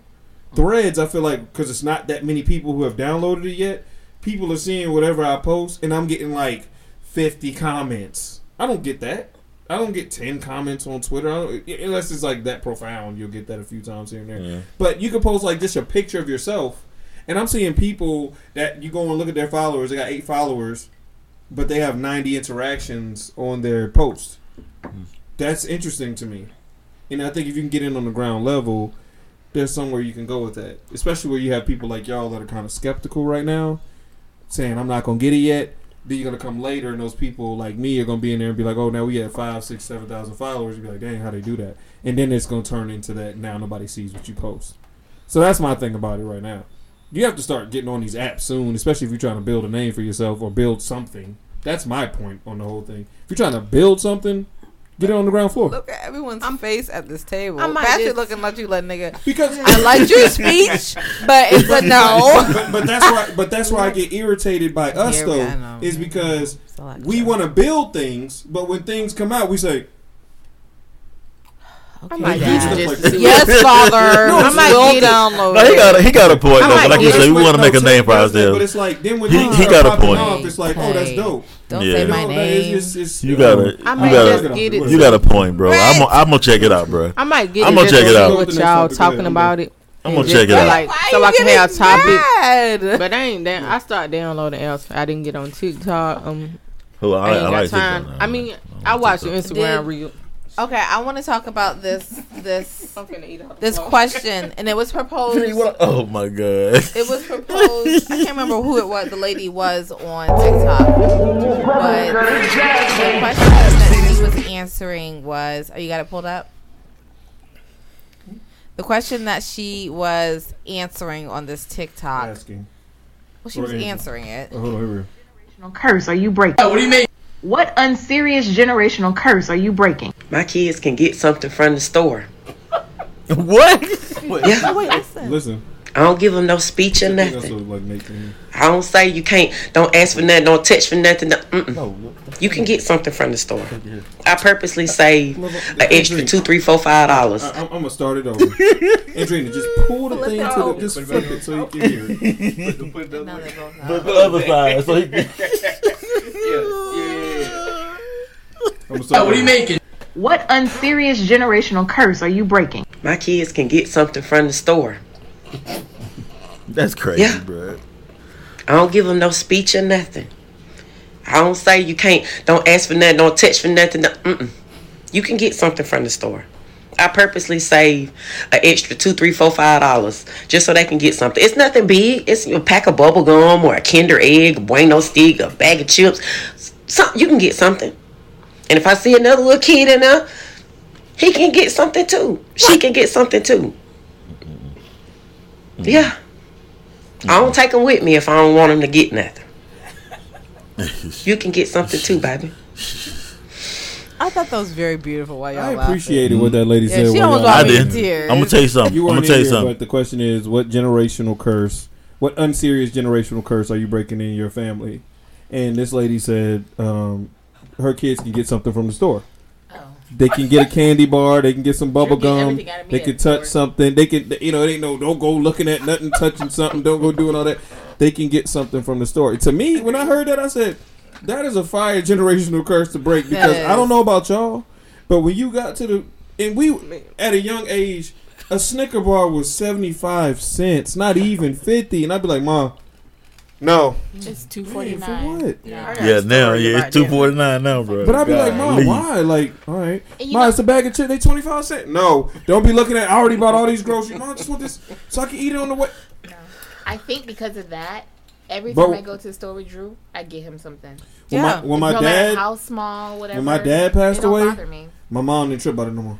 Threads, I feel like because it's not that many people who have downloaded it yet, people are seeing whatever I post, and I'm getting like 50 comments. I don't get that. I don't get 10 comments on Twitter. Unless it's like that profound, you'll get that a few times here and there. Yeah. But you can post like just a picture of yourself, and I'm seeing people that you go and look at their followers. They got eight followers, but they have 90 interactions on their post. Hmm. That's interesting to me, and I think if you can get in on the ground level, there's somewhere you can go with that. Especially where you have people like y'all that are kind of skeptical right now, saying I'm not gonna get it yet. Then you're gonna come later, and those people like me are gonna be in there and be like, "Oh, now we have five, six, seven thousand followers." You be like, "Dang, how they do that?" And then it's gonna turn into that. Now nobody sees what you post. So that's my thing about it right now. You have to start getting on these apps soon, especially if you're trying to build a name for yourself or build something. That's my point on the whole thing. If you're trying to build something, get it on the ground floor. Look at everyone's I'm, face at this table. I might Patrick just- looking like you, like nigga. Because I liked your speech, but it's a no. but, but that's why but that's why I get irritated by us Yeah, though know. is because we want to build things, but when things come out, we say I might Okay, get Dad. it just. Yes, father. No, I it's might still- get download. No, he got a, he got a point I though. But like you said, we want to No, make a name for that's that, But ourselves. it's like then when He- he got a point. Off, it's like, oh, that's dope. Don't Yeah. say my know, name. is- it's- You it's- gotta, I you might gotta, just get it. you got a point, bro. I'm, gonna- I'm gonna check it out, bro. I might get I'ma it just check it out. what y'all talking about it. I'm gonna check it out. Like, Why so you I can getting have topic. mad? But I ain't that. I start downloading else. I didn't get on TikTok. Um, Who, I I, I got like time. TikTok. I mean, I watch your Instagram Did- reel. Okay, I want to talk about this this I'm finna eat off this question, and it was proposed. Oh my god. It was proposed. I can't remember who it was. The lady was on TikTok, but the question that she was answering was, "Are you got it pulled up?" The question that she was answering on this TikTok. Asking. Well, she was answering it. Oh, hold on, here we go. curse are you breaking? Oh, what do you mean? What unserious generational curse are you breaking? My kids can get something from the store. what? Yeah. wait, listen. Listen. I don't give them no speech or I that's nothing. what like making. I don't say you can't. Don't ask for nothing. Don't touch for nothing. no-. You can get something from the store. I purposely save an extra two, three, four, five dollars. I, am gonna start it over. Andrina, just pull the thing to the, just flip it so you can hear it. Now they both But the other side, so he can. I'm gonna start oh, what are you making? What unserious generational curse are you breaking? My kids can get something from the store. That's crazy, Yeah. bro. I don't give them no speech or nothing. I don't say you can't. Don't ask for nothing. Don't touch for nothing. no- Mm-mm. You can get something from the store. I purposely save an extra two, three, four, five dollars just so they can get something. It's nothing big. It's a pack of bubble gum or a Kinder egg, a Bueno stick, a bag of chips. Some, you can get something. And if I see another little kid in there, he can get something too. She can get something too. Yeah. I don't take them with me if I don't want them to get nothing. You can get something too, baby. I thought that was very beautiful while y'all I laughing. appreciated what that lady Yeah, said. she almost brought I me laughing. to did. tears. I'm gonna tell you something. You I'm weren't gonna tell in you here, something. but the question is, what generational curse, what unserious generational curse are you breaking in your family? And this lady said, um, her kids can get something from the store. Oh. They can get a candy bar. They can get some bubble gum. everything out of me They can touch store. something. They can, you know, it ain't no. Don't go looking at nothing, touching something. Don't go doing all that. They can get something from the store. To me, when I heard that, I said, that is a fire generational curse to break because I don't know about y'all, but when you got to the and we at a young age, a Snicker bar was seventy five cents, not even fifty, and I'd be like, Mom, no, It's two Man, forty for what? Yeah, now yeah, it's two forty nine now, bro. But I'd be like, Mom, Golly. why? Like, all right, And Mom, know- it's a bag of chips. They twenty five cents. No, don't be looking at. I already bought all these groceries. Mom, I just want this so I can eat it on the way. I think because of that, every But- time I go to the store with Drew, I get him something. When my when my no dad how small, whatever. when my dad passed it don't away, bother me. my mom didn't trip about it no more.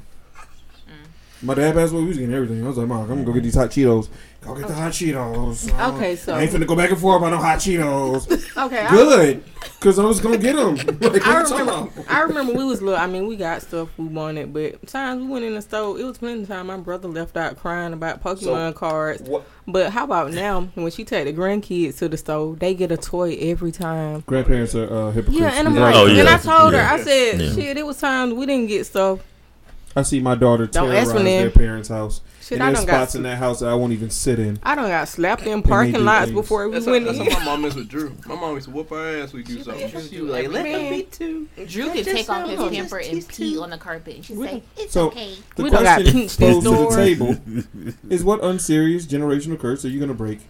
My dad passed away. We was getting everything. I was like, Mom, I'm gonna go get these hot Cheetos. Go get the hot Cheetos. Uh, Okay, so I ain't finna go back and forth about no hot Cheetos. okay, I- Good, because I was gonna get them. like, I remember. I remember we was little. I mean, we got stuff we wanted, but times we went in the store. It was plenty of time my brother left out crying about Pokemon cards. what- But how about now when she take the grandkids to the store, they get a toy every time. Grandparents are uh, hypocrites. Yeah, and I'm like. Oh, yeah. and I told her, Yeah. I said, Yeah. shit, it was times we didn't get stuff. I see my daughter Don't terrorize their parents' house. Shit, and I there's done got spots in that house that I won't even sit in. I don't got slapped in parking lots things. before we That's how, went that's in. how my mom is with Drew. My mom used to whoop her ass. We do something. She was like, "Let them be too." Drew could take off his pamper and pee on the carpet, and she'd say, "It's So okay." the We done got question pinched posed to the table is: What unserious generational curse are you gonna break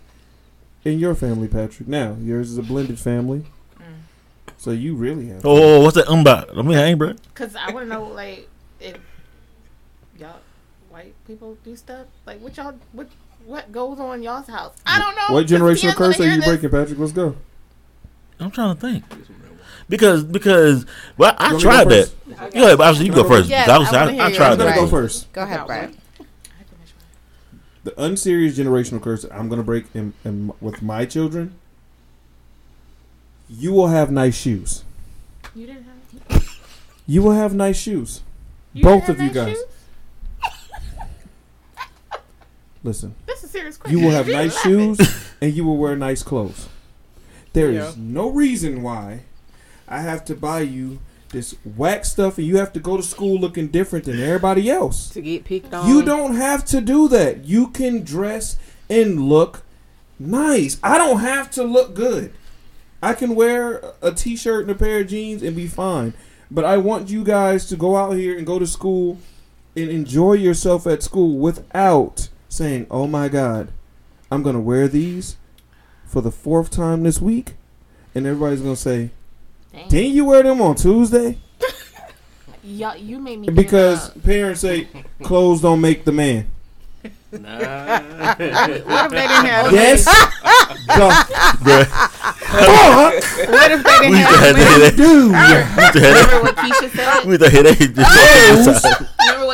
in your family, Patrick? Now yours is a blended family, mm. so you really have. Oh, what's that umbot? Let me hang, bro. Because I want to know, like, if y'all white people do stuff, like what y'all what what goes on in y'all's house? I don't know. What 'cause he generational curse are you this. breaking, Patrick? Let's go. I'm trying to think. Because because well, I You want me to tried go that. first? Yeah, but you go Can I go first. Yes, I, was- I wanna I, hear I yours, tried I'm gonna Right. that. go first. Go ahead, Brad. The unserious generational curse that I'm gonna break in, in, with my children. You will have nice shoes. You didn't have. You will have nice shoes. You Both didn't of you guys. shoes? Listen. That's a serious question. You will have nice shoes and you will wear nice clothes. There is Yeah. no reason why I have to buy you this whack stuff and you have to go to school looking different than everybody else. to get picked on. You don't have to do that. You can dress and look nice. I don't have to look good. I can wear a t-shirt and a pair of jeans and be fine. But I want you guys to go out here and go to school and enjoy yourself at school without saying, "Oh my god, I'm going to wear these for the fourth time this week." And everybody's going to say, Dang. "Didn't you wear them on Tuesday?" Y'all, you made me Because of- parents say clothes don't make the man. Nah. What if they didn't have? Yes. the fuck What if they We didn't used to have have? that. do We used to have Remember what Keisha that. said? We used to have that.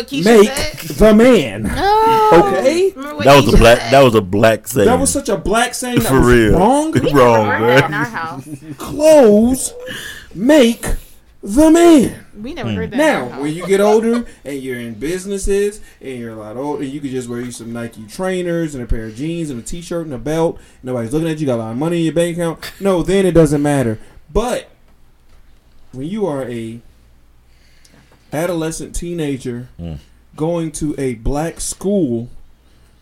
Clothes Remember what Keisha make said? the man? No. Okay, That was a black. That was a black saying. that was such a black saying. That for was real. wrong. wrong, Heard that in our house. Clothes make the man. We never heard that. in our Now, house. when you get older and you're in businesses and you're a lot older, you could just wear you some Nike trainers and a pair of jeans and a t-shirt and a belt. Nobody's looking at you. Got a lot of money in your bank account. No, then it doesn't matter. But when you are a adolescent teenager Mm. going to a black school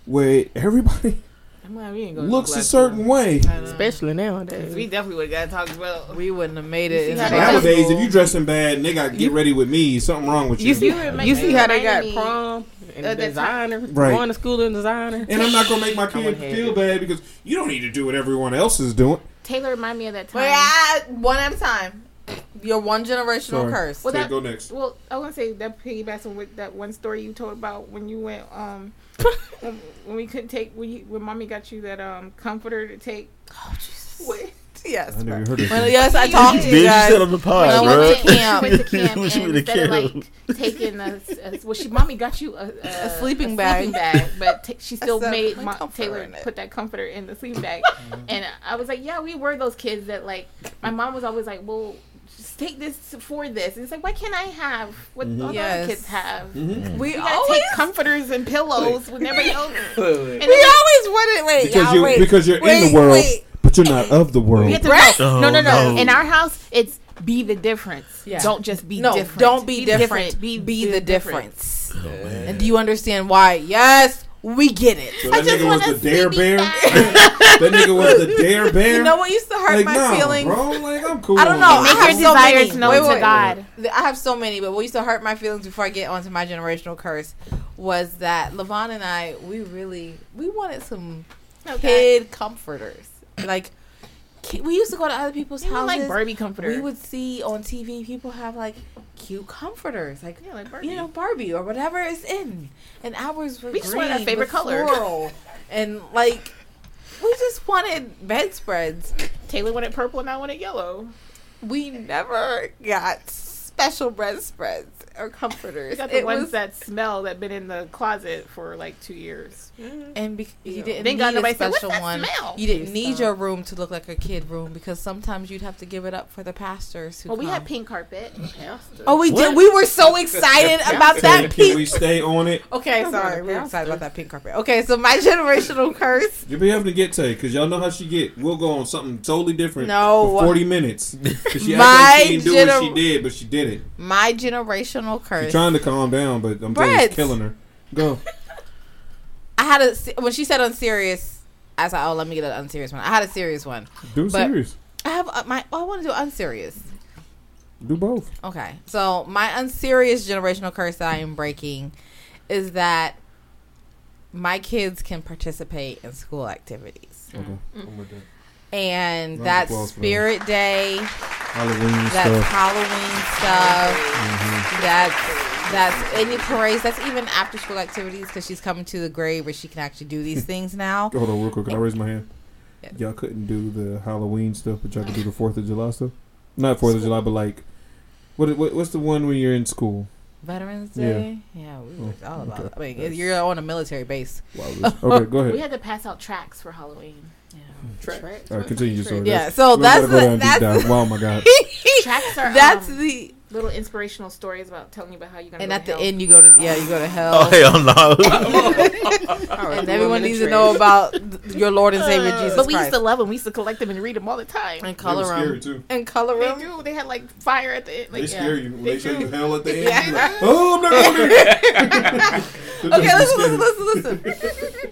where everybody I'm glad we ain't go to looks a certain way. school. I know. Especially nowadays. We definitely would have got talked about. We wouldn't have made it. see in how high they just- Nowadays, if you dressing bad and they got to get ready with me, something wrong with you. You see, You you see how they got prom and Uh, that designer, Right. going to school in designer. And I'm not gonna make my I kid feel bad because you don't need to do what everyone else is doing. Taylor remind me of that time. Wait, I, one at a time. Your one generational Sorry. curse. Well, Okay, that- go next. Well, I want to say that piggybacks on with that one story you told about when you went um when, when we couldn't take when you when mommy got you that um comforter to take. Oh Jesus. Wait. Yes. I never heard of Well, yes, I talked to Bitch, you you guys. said on the pod, When I bro. went to camp. Went to camp and mean to instead of like taking a, a well, she mommy got you a, a, A sleeping bag. sleeping bag, but t- she still said, made "Put mo- comforter Taylor put that comforter in the sleeping bag, and I was like, yeah, we were those kids that like my mom was always like, well. Just take this for this. And it's like, why can't I have what all the Yes. other kids have? Mhm. We You gotta always, take comforters and pillows when everybody else. Wait, wait. And we then always wanted. Wait, Because y'all, you wait, because you're in the world, wait. but you're not of the world. we have to Right? no, Oh, no, no, no. no. In our house, it's be the difference. Yeah. Don't just be no, different. don't be, different. Be, Be, the, the difference. difference. And do you understand why? Yes, we get it. So that just nigga was the dare bear. that nigga was the dare bear. You know what used to hurt like, my nah, feelings? bro. Like I'm cool. I don't know. that. Make I have your so desires many. known Wait, to wait. God. I have so many, but what used to hurt my feelings before I get onto my generational curse was that Levon and I, we really, we wanted some kid comforters. Like, we used to go to other people's You houses. like Barbie comforter. we would see on TV people have like cute comforters, like yeah, like you know Barbie or whatever is in, and ours were We just green wanted our favorite color. floral, and like we just wanted bedspreads. Taylor wanted purple and I wanted yellow. We never got special bedspreads or comforters. We got the It ones was- that smell that been in the closet for like two years. Mm-hmm. and be- you didn't Thank need God a nobody said, special one. smell?" You didn't Please need your room to look like a kid room because sometimes you'd have to give it up for the pastors who Well, we had pink carpet. Oh, we What? did. We were so excited about that Can pink we stay on it? Okay, Come sorry. on, We're excited about that pink carpet. Okay, so my generational curse. You'll be able to get Tay because y'all know how she get. We'll go on something totally different. No. for forty minutes. she My act like she didn't do what gener- she did, but she did it. My generational She's curse. trying to calm down, but I'm telling you, killing her. Go. I had a when she said unserious. I was like, oh, let me get an unserious one. I had a serious one. Do But- serious. I have uh, my. Oh, I want to do unserious. Do both. Okay, so my unserious generational curse that I am breaking is that my kids can participate in school activities, Okay. I'm with that. And Round of that's Spirit Day. Halloween That's stuff. Halloween stuff. Mhm. That's that's any parades. That's even after school activities because she's coming to the grade where she can actually do these things now. Hold on, real quick. Can I raise my hand? Yeah. Y'all couldn't do the Halloween stuff, but y'all could do the Fourth of July stuff. Not Fourth of July, but like, what, what? What's the one when you're in school? Veterans Yeah. Day. Yeah, we were Oh, all about. okay. it. I mean, That's- you're on a military base. Wow, okay, go ahead. We had to pass out tracks for Halloween. All right, continue your story. Yeah, That's- so we that's go the- down that's- dive. Wow, my God. Tracks are That's um, the. little inspirational stories about telling you about how you're gonna. And go at to the hell. end, you go to yeah, you go to hell. Oh hell no! and everyone needs to know about your Lord and Savior Jesus But we Christ. used to love them. We used to collect them and read them all the time. and color They were scary, them. too. And color They them. do. They had like fire at the end. Like, They scare you when They they, show do. you hell at the end. Yeah. you're like, oh, I'm not going there. Okay, listen, listen, listen, listen.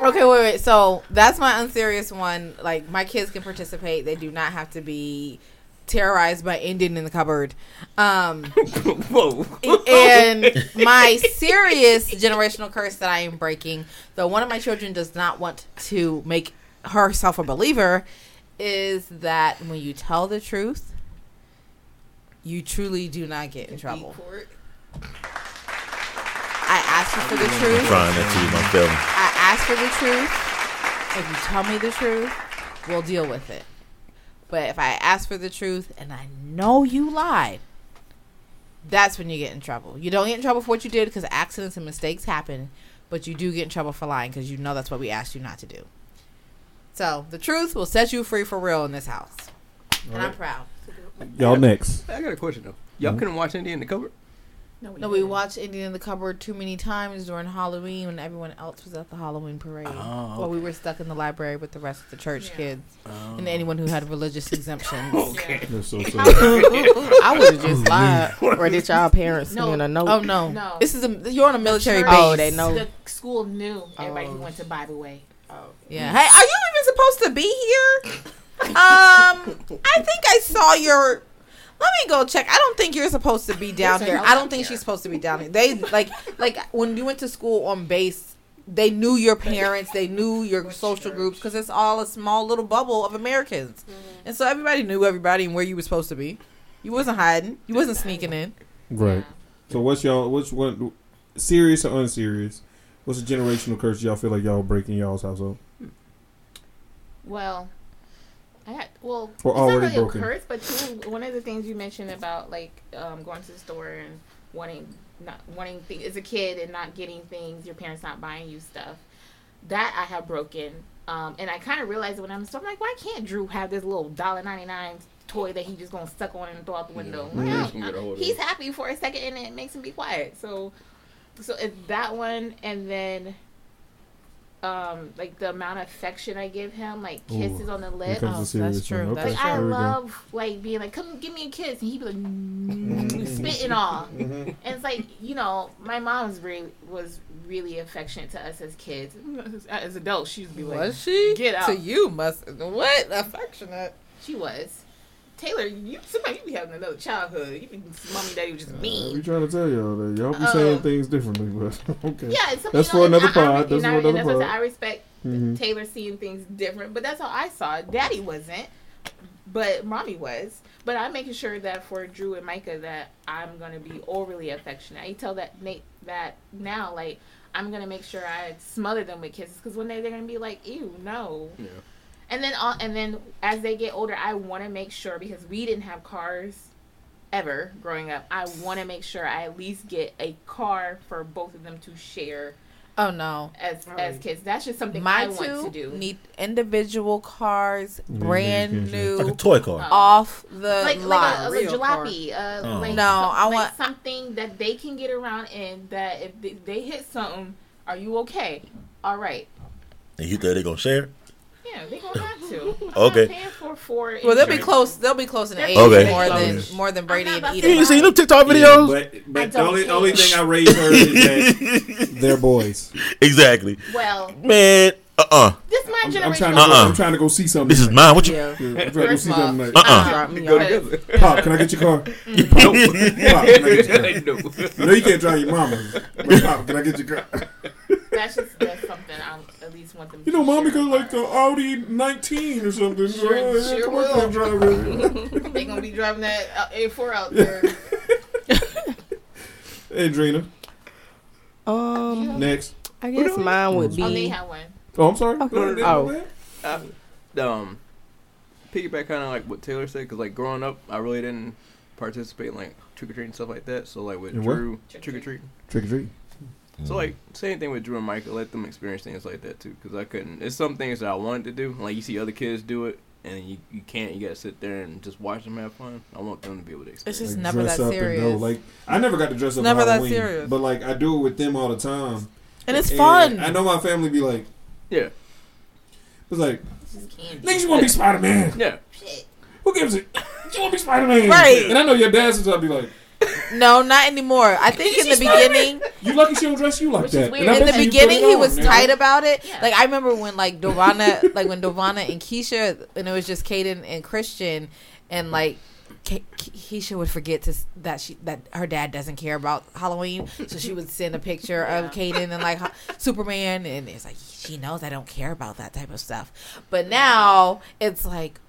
Okay, wait, wait. So that's my unserious one. Like my kids can participate. They do not have to be terrorized by Indian in the cupboard. Um, Whoa. and my serious generational curse that I am breaking, though one of my children does not want to make herself a believer, is that when you tell the truth, you truly do not get in trouble. I ask you for the I'm truth. trying not to. I'm. I ask for the truth. If you tell me the truth, we'll deal with it. But if I ask for the truth and I know you lied, that's when you get in trouble. You don't get in trouble for what you did because accidents and mistakes happen. but you do get in trouble for lying because you know that's what we asked you not to do. So the truth will set you free for real in this house, and I'm Alright. proud. Y'all next. I got a question though. Y'all Mhm. couldn't watch Indian in the cupboard? No, we, No, we watched Indian in the Cupboard too many times during Halloween when everyone else was at the Halloween parade. Oh, While we were stuck in the library with the rest of the church Yeah. kids Oh. and anyone who had religious exemptions. Okay. That's so sad. I would have just lied. Or did y'all parents No. send a note? Oh no. No. This is a you're on a military Church- base. Oh, they know. The school knew everybody who Oh. went to Bible Way. Oh. Yeah. Hey, are you even supposed to be here? Um, I think I saw your. Let me go check. I don't think you're supposed to be down here. I I don't don't think care. she's supposed to be down here. They like like when you went to school on base. They knew your parents. They knew your social groups because it's all a small little bubble of Americans, and so everybody knew everybody and where you were supposed to be. You wasn't hiding. You wasn't sneaking in. Right. So what's y'all? Which one? Serious or unserious? What's a generational curse y'all feel like y'all breaking y'all's household? Well, I had well, Or it's already not really broken. a curse, but too, one of the things you mentioned about like um, going to the store and wanting not wanting things as a kid and not getting things, your parents not buying you stuff. That I have broken, um, and I kind of realized it when I'm so I'm like, why can't Drew have this little dollar ninety nine toy that he just gonna suck on and throw out the window? Yeah. Like, Mhm. I- Just gonna get a hold of he's happy for a second, and it makes him be quiet. So, so it's that one, and then um like the amount of affection I give him, like Ooh, kisses on the Here lip. Oh, the that's true. Okay, Like I there love like being like, come give me a kiss, and he'd be like, mm, spitting all. And it's like you know, my mom's really was really affectionate to us as kids. As adults, she'd be like, Was she? Get out. To you must what affectionate. She was. Taylor, you sometimes you be having another childhood. You be mommy daddy was just Uh, we trying to tell y'all that y'all be Oh. saying things differently, but okay. Yeah, it's That's you know, for another and I- I- pod. That's for I- another that's I pod. I respect Mhm. Taylor seeing things different, but that's how I saw it. Daddy wasn't, but mommy was. But I'm making sure that for Drew and Micah that I'm gonna be overly affectionate. I tell that Nate that now, like I'm gonna make sure I smother them with kisses because one day they're gonna be like, "Ew, no." Yeah. And then, uh, and then as they get older, I want to make sure because we didn't have cars ever growing up. I want to make sure I at least get a car for both of them to share Oh no. as as kids. That's just something My I want two to do. need individual cars, Yeah, brand yeah, yeah, yeah. new, Like a toy car. Oh. off the like lot. like a, a Real jalopy. Uh, Oh. like No, some- I like want- something that they can get around in. That if they, they hit something, are you okay? All right. And you think they're gonna share? Yeah, they gonna have to. I'm Okay. Not paying for four. Well, they'll be close. They'll be close in age Okay. more than more than Brady and not You about Eden. seen them TikTok Yeah, videos? but but the only only thing I raised her is that they're boys. exactly. Well, Man, uh uh this my I'm, generation. I'm trying to Uh-uh. go, I'm trying to go see something. This is tonight. mine. What you Yeah. Yeah, I'm trying to go see something. all, tonight. Uh-uh. Drop me Go off. together. Pop, can I get your car? Pop, Pop, can I get your car? no. No, you can't drive your mama. But Pop, can I get your car? That's just that's something I at least want them. You know, to mommy share. got like the Audi 19 or something. Sure- Oh, yeah, sure come on, drive it. they gonna be driving that uh, A4 out there. Hey, Drina. Um, Next. I guess mine would Oh, they be. have one. Oh, I'm sorry. Okay. Go Oh. go um, piggyback kind of like what Taylor said, because like growing up, I really didn't participate in like trick or treating stuff like that. So like with In? Drew, trick or treating. Trick or treat. So mm. like same thing with Drew and Michael. Let them experience things like that too, because I couldn't. It's some things that I wanted to do. Like you see other kids do it, and you you can't. You gotta sit there and just watch them have fun. I want them to be able to experience. It. It's just Like, never dress that up and go. serious. Like I never got to dress up. Never for that Halloween, serious. But like I do it with them all the time. and it's And fun. I know my family be like, Yeah, it's like, This niggas, you want to be Spider Man? yeah. Shit. Who gives it? You want to be Spider Man? Right. And I know your dad's gonna be like, No, not anymore. I think in the beginning, you lucky she don't dress you like Which that. weird. In the bet you put beginning, he on, was man. tight about it. Yeah. Like I remember when like Dovana, like when Dovana and Keisha, and it was just Kaden and Christian, and like. Ke- Keisha would forget to that she that her dad doesn't care about Halloween, so she would send a picture of Kaden and like Superman, and it's like she knows I don't care about that type of stuff. But now it's like,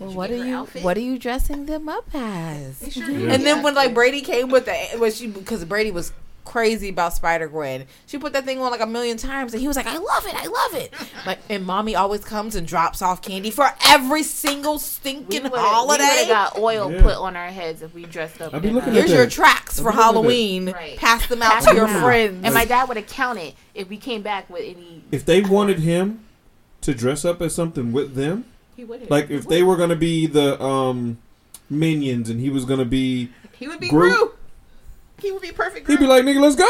well, what are you outfit? what are you dressing them up as? Sure Yeah. And then when like Brady came with the when she because Brady was crazy about Spider Gwen. She put that thing on like a million times, and he was like, "I love it, I love it." Like, and mommy always comes and drops off candy for every single stinking We holiday. would have got oil Yeah. put on our heads if we dressed up. I be in, looking at Here's your tracks I for be looking at that. Halloween. Right. Pass them out Pass to your out. friends. And my dad would have counted if we came back with any. If they wanted him to dress up as something with them, He would have. like if they were gonna be the um minions and he was gonna be he would be Groot. Groot. He would be perfect. he'd be like, nigga, let's go.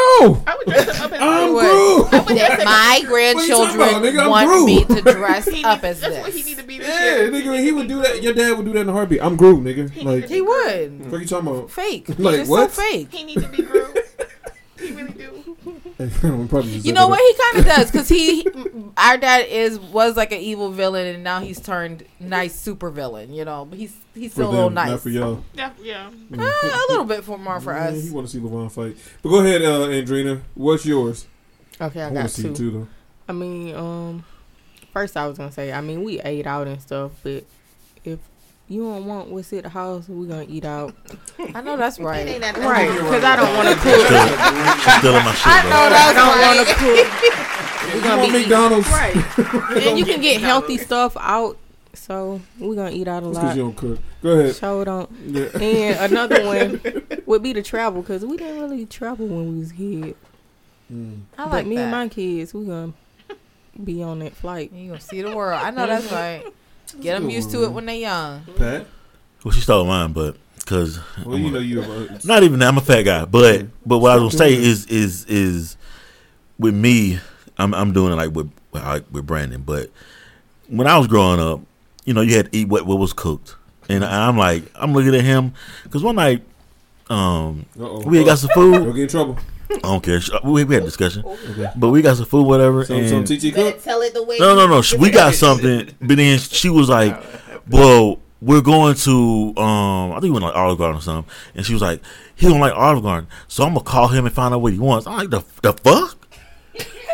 I would dress him up as I'm Groot. Groot. That my grandchildren about, nigga? Want Groot. me to dress He up as that's what he need to be this Yeah, year. nigga, he would do that. Your dad would do that in a heartbeat. I'm Groot, nigga. Like, He would. what you talking about? Fake. Like, what? so fake. He need to be Groot. he really do. We probably just You know what? He kind of does because he, our dad is was like an evil villain, and now he's turned nice super villain. You know, but he's he's For still a little nice. not for y'all. Yeah, yeah. Uh, a little bit for more for Yeah, us. He want to see LeVon fight. But go ahead, uh, Andrina. What's yours? Okay, I, I got to see two. too, though. I mean, um, first I was gonna say, I mean, we ate out and stuff, but if you don't want what's at the house, we gonna eat out. I know that's right. That Right, because I don't want to cook. She's stealing my shit, I bro. know I don't right. want to cook. We're gonna want be McDonald's? right, and you can get healthy stuff out. So we're gonna eat out a That's because you don't cook. Go ahead. Show don't. Yeah. And another one would be to travel because we didn't really travel when we was kids. Mm. I but me that. and my kids, we gonna be on that flight. You gonna see the world. I know that's right. Get them used one, to it when they're young. Pat? Well, she stole mine, but because Well, you know you have a, not even that. I'm a fat guy, but but what I was gonna say is is is with me, I'm I'm doing it like with like with Brandon. But when I was growing up, you know, you had to eat what what was cooked, and I'm like I'm looking at him because one night, um, Uh-oh. we had got some Don't food. get in trouble. I don't care. We, we had a discussion, Okay. but we got some food, whatever. Some, some and TT cook? Tell it the way. no, no, no. We got something, but then she was like, "Well, we're going to um, I think we went like Olive Garden or something," and she was like, "He don't like Olive Garden, so I'm gonna call him and find out what he wants." I'm like, "The the fuck."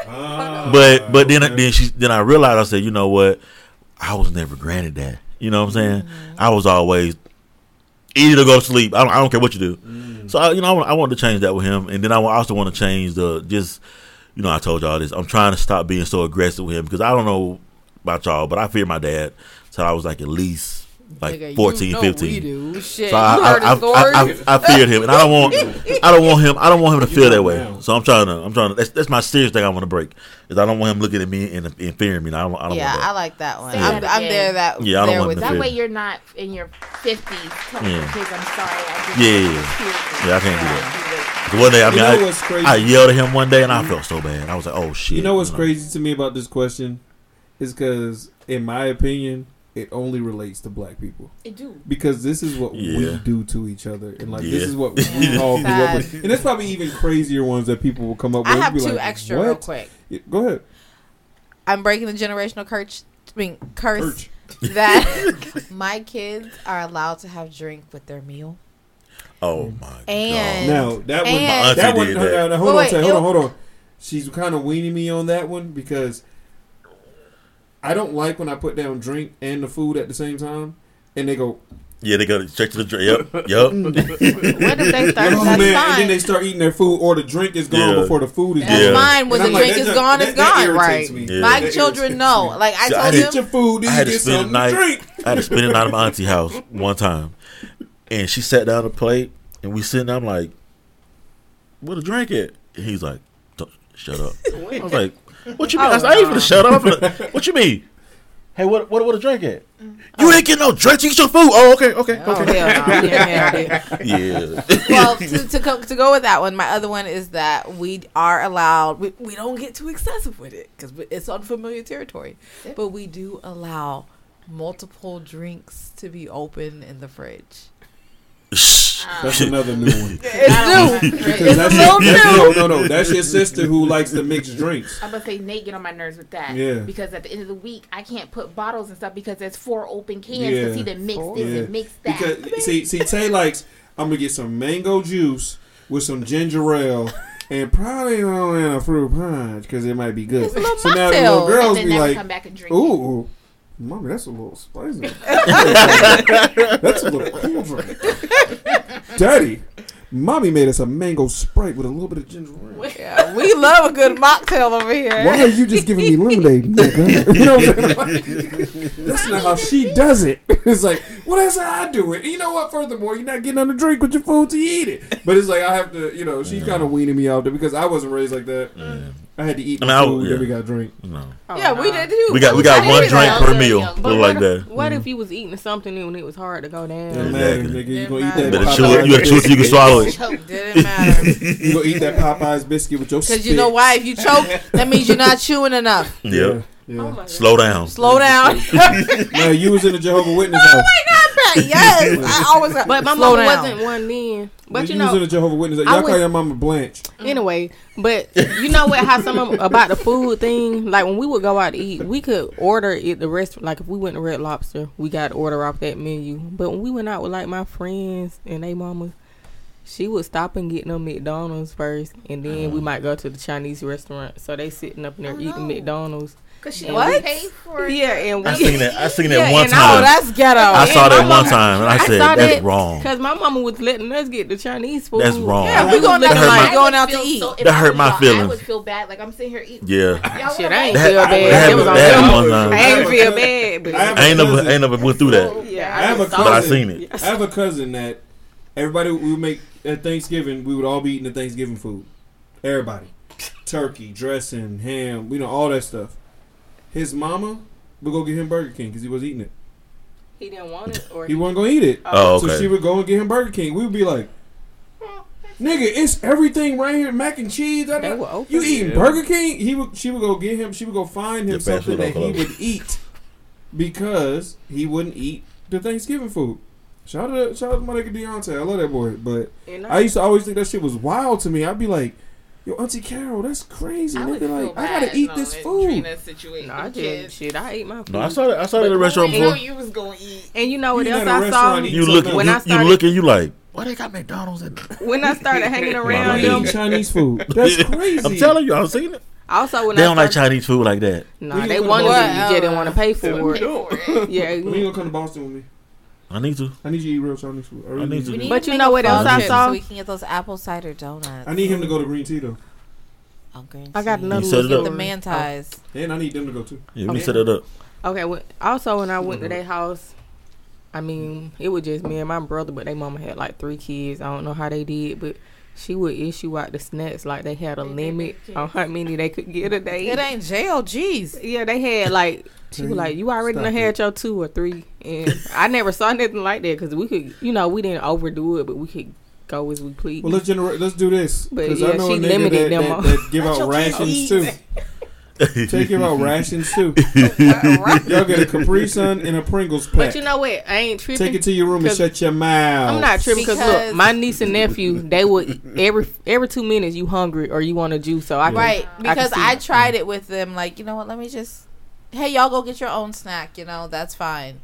Ah, But but then okay. then she then I realized I said, you know what, I was never granted that. You know what I'm saying? I was always eat to go to sleep. I don't, I don't care what you do. Mm. So I, you know I, want- I wanted to change that with him, and then I also want to change the just you know I told y'all this. I'm trying to stop being so aggressive with him because I don't know about y'all, but I fear my dad So I was like at least like Nigga, you 14, know 15. We do. Shit. So I, you I, heard I. I, I, I feared him, and I don't want, I don't want him, I don't want him to feel that way. So I'm trying to, I'm trying to. That's, that's my serious thing I want to break. Is I don't want him looking at me and, and fearing me. I don't, I don't yeah, want I like that one. Say I'm, I'm there. That Yeah, I don't want with to That feel- way you're not in your 50s telling Yeah. kids, I'm sorry. I Yeah, yeah, yeah. yeah, I can't do that. One day, I mean, You know what's crazy? I yelled at him one day, and I felt so bad. I was like, oh shit. You know what's crazy to me about this question is because, in my opinion, it only relates to black people It do. because this is what Yeah. we do to each other, and like this is what we all grew up with. And there's probably even crazier ones that people will come up with. I have and two like, extra what? real quick. Yeah, go ahead. I'm breaking the generational curse. I mean, curse Urge. that my kids are allowed to have drink with their meal. Oh my And- god. Now that one, And- My that one. did no, that. no, no, hold Wait, on, wait, Tay, hold on, hold on. She's kind of weaning me on that one because I don't like when I put down drink and the food at the same time, and they go, Yeah, they go straight to the drink. Yep, yep. What if they start? "Oh That's man!" And then they start eating their food, or the drink is gone Yeah. before the food is That's Yeah. gone. fine. When the like, drink that is does- gone, that- it's that gone. irritates Right. me. Yeah. My That children know. me. Like I See, I told did- Get your food, I had to spend the something night. I had to spend the night at my auntie house one time, and she sat down to plate, and we sitting. there, I'm like, "Where a drink it." And he's like, "Shut up." I was like, "What you mean?" I, I ain't gonna shut up. What you mean? Hey, what what what a drink at? You ain't getting no drink. You get your food. Oh, okay, okay, Oh okay. hell no! We didn't have that. Yeah. well, to, to, go, to go with that one, my other one is that we are allowed, we, we don't get too excessive with it because it's unfamiliar territory, but we do allow multiple drinks to be open in the fridge. Uh-huh. That's another new one. It's new. Because It's that's a your, little new. no, no, no. That's your sister who likes to mix drinks. I'm gonna say Nate get on my nerves with that. Yeah. Because at the end of the week, I can't put bottles and stuff because there's four open cans Yeah. because he done mix this Yeah. and mix that. Because see, see, Tay likes. I'm gonna get some mango juice with some ginger ale. And probably on a fruit punch because it might be good. It's a little So now the little girls and be then never like, come back and drink. "Ooh, mommy, that's a little spicy. that's a little cool drink." Daddy, Mommy made us a mango sprite with a little bit of ginger ale. Yeah, we love a good mocktail over here. Why are you just giving me lemonade, nigga? You know what I'm saying? That's not how she does it. It's like, well, that's how I do it. And you know what? Furthermore, you're not getting on the drink with your food to eat it. But it's like I have to, you know, she's kind of weaning me out there because I wasn't raised like that. I had to eat I my mean, I- food, yeah. then we got a drink. No. Oh, yeah, we did too. We got we got I one drink per meal. But Look like that. What if mm. you was eating something and it was hard to go down? Yeah, man, Exactly. nigga, you gonna eat Didn't that? Better chew it. You gotta chew it so you can swallow it. Choke didn't matter. You gonna eat that Popeyes biscuit with your Because you know why? If you choke, that means you're not chewing enough. Yeah. Yep. yeah. Oh. Slow down. Slow down. No, you was in the Jehovah Witness oh house. yes, I always. But my slow mama down. wasn't one then. But When you you was in know, the Jehovah Witness. I Y'all call would- your mama Blanche. Mm. anyway. But you know what? How some about the food thing? Like when we would go out to eat, we could order at the restaurant. Like if we went to Red Lobster, we got to order off that menu. But when we went out with like my friends and they mamas, she would stop and get them McDonald's first, and then we mm. might go to the Chinese restaurant. So they sitting up in there oh, eating McDonald's. Cause she What? what? paid for it. Yeah, and we I seen that. I seen that Yeah, one and I- time. Oh, that's ghetto. I saw that my one time, and I said saw that's that wrong. Cause my mama was letting us get the Chinese food. That's wrong. Yeah, we was going looking out That like my- going out to eat. so- That hurt my y'all, I would feel bad. Like I'm sitting here eating. Yeah. Y'all Shit, wanna I ain't That- feel I- bad. that It was happened- on that one time. I ain't feel bad, but I have a I ain't never, cousin- ain't never went through that. yeah, I have a just But I it. seen it. I have a cousin that everybody we would make at Thanksgiving. We would all be eating the Thanksgiving food. Everybody, turkey, dressing, ham, you know all that stuff. His mama would go get him Burger King because he was eating it. He didn't want it, or He wasn't gonna eat it. Oh, okay. So she would go and get him Burger King. We would be like, "Nigga, it's everything right here: mac and cheese." da, da." They were open. You eating Yeah. Burger King? He would. She would go get him. She would go find him Get something that he would eat because he wouldn't eat the Thanksgiving food. Shout out, to, shout out to my nigga Deontay. I love that boy, but I used to always think that shit was wild to me. I'd be like, "Yo, Auntie Carol, that's crazy, I would nigga! feel Like, I gotta eat knowing this food." Trina's situation. No, I with just shit. I ate my food. No, I saw that. I saw that at a restaurant You know before. you was gonna eat. And you know what You else I saw? You look, When you, I you look, and you like, why they got McDonald's in? there? When I started hanging around they them, eating Chinese food? That's crazy. I'm telling you, I've seen it. also when They I don't like Chinese food like that. Nah, they gonna wanted go- it. You just didn't want to pay for it. Yeah, When you gonna mm. come to Boston with me? I need to. I need you to eat real Chinese food. I, really I need to. We But you know what else I saw? So we can get those apple cider donuts. I need him to go to Green Tea though, Oh, green I got tea. another You set it up. The man oh. ties. and I need them to go too. Yeah, we Okay. set it up. Okay. Well, also when I went to mm-hmm. their house, I mean, it was just me and my brother, but their mama had like three kids. I don't know how they did, but she would issue out the snacks like they had a limit on how many they could get a day. It ain't jail. Jeez. Yeah, they had like she was like, "You already Stop done it. had your two or three. and I never saw nothing like that because we could, you know, we didn't overdo it, but we could go as we please. Well, let's generate. Let's do this because yeah, I know a she nigga limited that, them that, that give out rations too. Take give out rations too. Y'all get a Capri Sun and a Pringles pack. but you know what? I ain't tripping. Take it to your room and shut your mouth. I'm not tripping because Because- look, my niece and nephew, they would every every two minutes you hungry or you want a juice. So I can, Right. Can Because see I, tried it with them. Like, you know what? Let me just. Hey, y'all go get your own snack. You know, that's fine.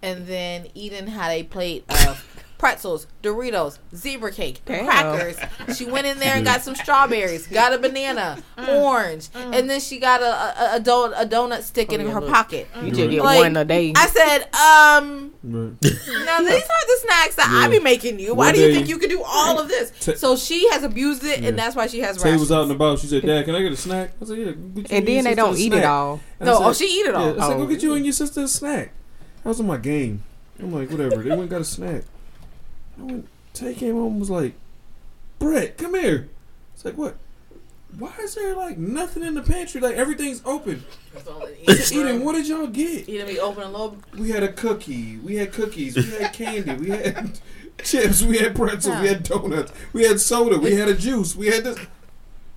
And then Eden had a plate of pretzels, Doritos, zebra cake, Damn. crackers. She went in there and got some strawberries, got a banana, orange, and then she got a a, a, don- a donut stick Oh, in yeah, her look. pocket. You just get Like, one a day. I said, um, now these are the snacks that I Yeah. be making you. Why One do you day- think you can do all of this? Ta- so she has abused it, Yeah. and that's why she has Tay rations. was out and about. She said, "Dad, can I get a snack?" I said, "Yeah." And then they don't eat snack." it all. And No, said- oh, she eat it all. Yeah, I said, Oh. "Go get you and your sister a snack." I was on my game. I'm like, whatever. They went and got a snack. I went. Tay came home and was like, "Brett, come here." It's like, what? Why is there like nothing in the pantry? Like everything's open. Eden, what did y'all get? Eden be open a little. We had a cookie. We had cookies. We had candy. We had chips. We had pretzels. We had donuts. We had soda. We had a juice. We had this.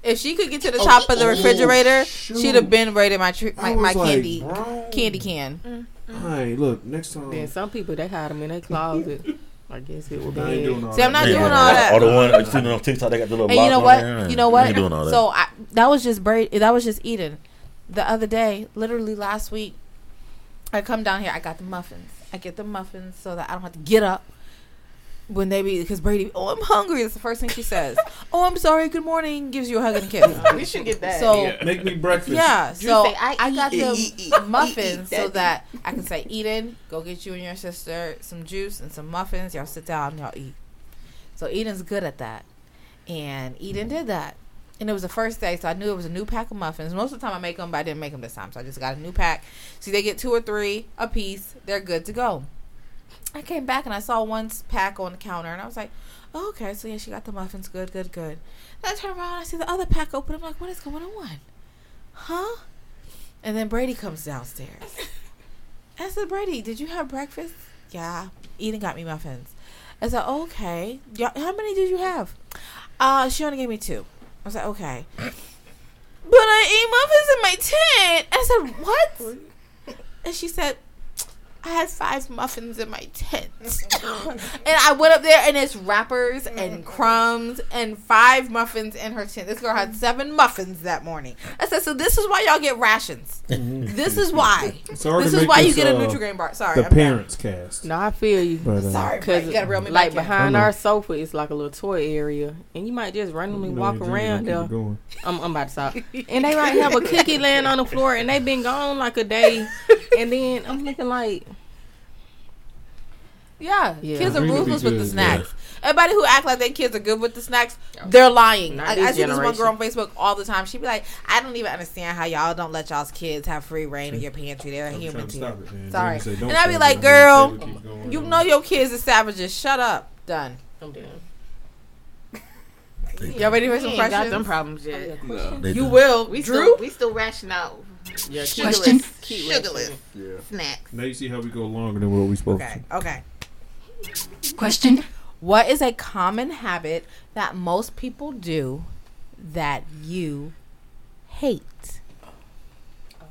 If she could get to the Oh, top of the oh, refrigerator, shoot. she'd have been raided my tr- my, my was like, candy bro. candy can. Hey, look, next time. Then some people they hide them in their closet. I guess it would be. I doing all See, I'm not Yeah, doing all that. Or the one I seen on TikTok, they got the little. And you know what? there. You know what? ain't doing all that. So I, that was just Brady. That was just Eden. The other day, literally last week, I come down here. I got the muffins. I get the muffins so that I don't have to get up when they be because Brady. Oh, I'm hungry. That's the first thing she says. oh, I'm sorry. Good morning. Gives you a hug and a kiss. We should get that. So Yeah. Make me breakfast. yeah, so say, I, "I got eat, the eat, muffins eat, so that I can say, Eden, go get you and your sister some juice and some muffins. Y'all sit down, y'all eat. So Eden's good at that. And Eden did that. And it was the first day, so I knew it was a new pack of muffins. Most of the time I make them, but I didn't make them this time. So I just got a new pack. See, they get two or three a piece. They're good to go. I came back and I saw one pack on the counter, and I was like, oh, okay, so yeah, she got the muffins. Good, good, good. Then I turn around, I see the other pack open. I'm like, what is going on? Huh? And then Brady comes downstairs. I said, Brady, did you have breakfast? Yeah. Eden got me muffins. I said, okay. How many did you have? Uh, she only gave me two. I was like, okay. But I ate muffins in my tent. I said, what? And she said, I had five muffins in my tent. and I went up there and it's wrappers and crumbs and five muffins in her tent. This girl had seven muffins that morning. I said, so this is why y'all get rations. this is why. It's this is make why you this, get a uh, Nutrigrain bar. Sorry. the I'm done. parents cast. No, I feel you. But, uh, Sorry, Cause you gotta reel me like back behind our sofa is like a little toy area, and you might just randomly You walk around there. keep it going. I'm, I'm about to stop. And they might have a cookie laying on the floor, and they've been gone like a day, and then I'm looking like, Yeah, Yeah. kids are Green ruthless with the good, snacks. Everybody who act like their kids are good with the snacks, they're lying. I, I see this one girl on Facebook all the time. She'd be like, "I don't even understand how y'all don't let y'all's kids have free reign in your pantry. They're I'm human trying to too." it. Sorry, say and I'd be like, "Girl, Don't say it, keep going. you know your kids are savages. Shut up. Done." I'm done. Y'all ready for some ain't got questions? them problems yet. Oh, no. You do. will, We Drew. still we still ration out Yeah, keep Question. it- keep it- sugarless Yeah. snacks. Now you see how we go longer than what we supposed Okay, to. okay. Question. What is a common habit that most people do that you hate? Oh.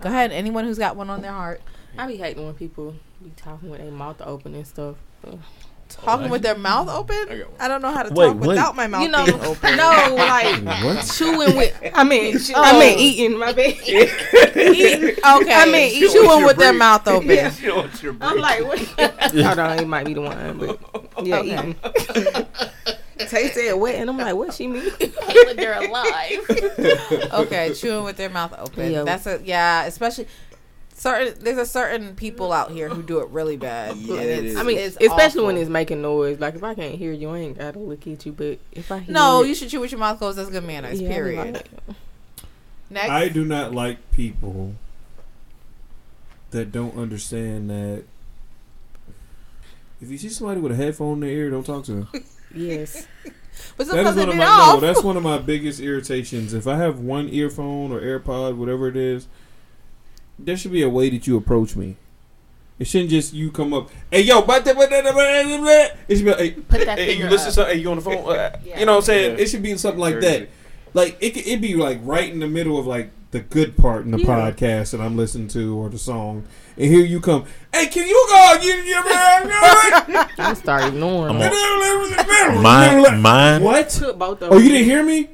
Go ahead. Anyone who's got one on their heart. I be hating when people be talking with their mouth open and stuff. Ugh. Talking with their mouth open? I got one. I don't know how to Wait, talk wait. without my mouth You know, being open. no, like What? chewing with. I mean, I Oh. mean eating. My bad. Okay. I mean, eat- chewing with their mouth open. You know what you're I'm like, what? Hold on, it might be the one, but yeah, Okay. eating. Tay said wet, and I'm like, what she mean? Hate they're alive. Okay, chewing with their mouth open. Yeah. That's a yeah, especially certain there's a certain people out here who do it really bad. Yeah, it it's- I mean, it's especially awful. when it's making noise. Like if I can't hear you, I ain't gotta look at you. But if I hear No, it, you should chew with your mouth closed. That's good manners. yeah, period. like, Next. I do not like people that don't understand that if you see somebody with a headphone in their ear, don't talk to them. yes. but That is sometimes they one of my off. no. That's one of my biggest irritations. If I have one earphone or AirPod, whatever it is, there should be a way that you approach me. It shouldn't just you come up. Hey yo, but it should be like, hey, Put that hey, you listen up. to hey, you on the phone. Uh, Yeah. You know what I'm saying? Yeah. It should be something like that. Like it could it be like right in the middle of like the good part in the Yeah. podcast that I'm listening to or the song, and here you come. Hey, can you go? You, you, I start ignoring. I'm them. on- Mine, mine, What? Took both Oh, you didn't hear me?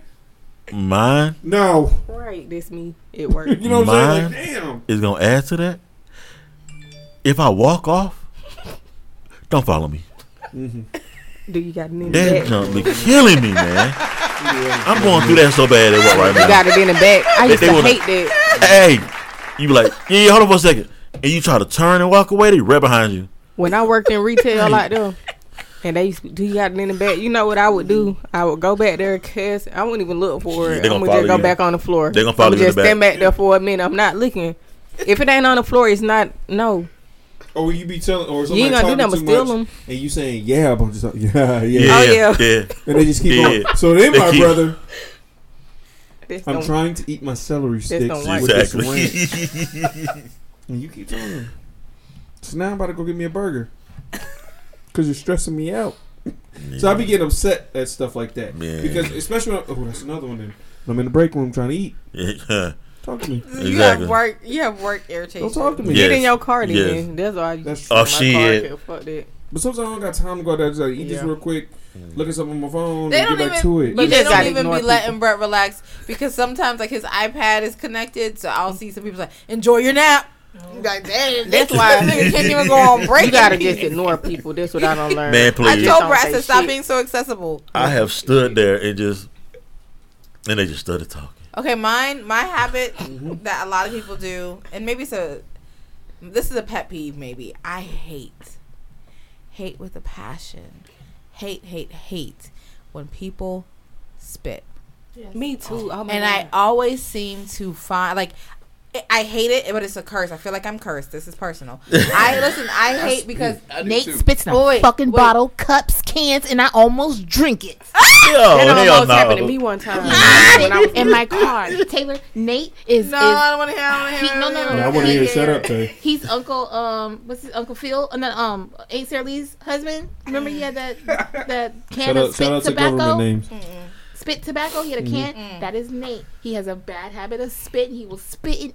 Mine No. Right, this me. It worked. You know what I'm Mine saying? Like, damn. is gonna add to that. If I walk off, don't follow me. Mm-hmm. Do you got it in the That junk be killing me, man. I'm going through that so bad at work right You now. got it in the back. I used they to wanna- hate that. Hey, you be like, yeah, yeah, hold on for a second, and you try to turn and walk away, they right behind you. When I worked in retail like them, and they used to, do you got it in the back? You know what I would do? I would go back there, cause I wouldn't even look for it. they I'm gonna gonna just go you. back on the floor. They're gonna follow I'ma you in just the stand back. back there for a minute. I'm not looking. If it ain't on the floor, it's not. No, Or will you be telling, or you ain't gonna do talking nothing but too steal much, them. and you saying, "Yeah, I'm just yeah, yeah,", Yeah, Oh, yeah. yeah. and they just keep Yeah. going. So then, They my keep- brother, This I'm trying to eat my celery sticks don't work. with this Exactly. ranch, and you keep telling me. So now I'm about to go get me a burger because you're stressing me out. So I be getting upset at stuff like that Yeah. because, especially when, oh, that's another one. Then I'm in the break room trying to eat. Yeah. Talk to me. You have work. You have work irritation. Don't talk to me. Yeah. Get in Yes. your car then. Yes. That's why I That's true. Oh, my shit. car. Fuck that. But sometimes I don't got time to go out there. Just like, eat this real quick, mm. look at something on my phone, They and don't get back even. to it. But You they just don't gotta even ignore be letting people. Brett relax because sometimes like his iPad is connected, so I'll see some people like enjoy your nap. Like, damn, That's why nigga can't even go on break. You gotta just ignore people. That's what I don't learn. Man, I please. just told don't Brett, I say said, stop shit. being so accessible. I have stood there and just, and they just started talking. Okay, mine, my habit mm-hmm. that a lot of people do, and maybe it's a, this is a pet peeve. Maybe I hate, hate with a passion, hate, hate, hate when people spit. Me too. Oh my and I always seem to find like I- I hate it, but it's a curse. I feel like I'm cursed. This is personal. I listen. I hate because Nate spits in a wait, fucking wait. bottle, cups, cans, and I almost drink it. Yo, That hell almost happened to me one time. When I was in my car. Taylor, Nate is No, is I don't want to hear. I don't want to he, hear. no no no. No, I want to hear. Shut up, Tay. He's Uncle um what's his Uncle Phil and then um Aunt Sarah Lee's husband. Remember he had that that can Shout of out, spit shout out to tobacco. government names. Spit tobacco. He had a can. That is Nate. He has a bad habit of spitting. He will spit in.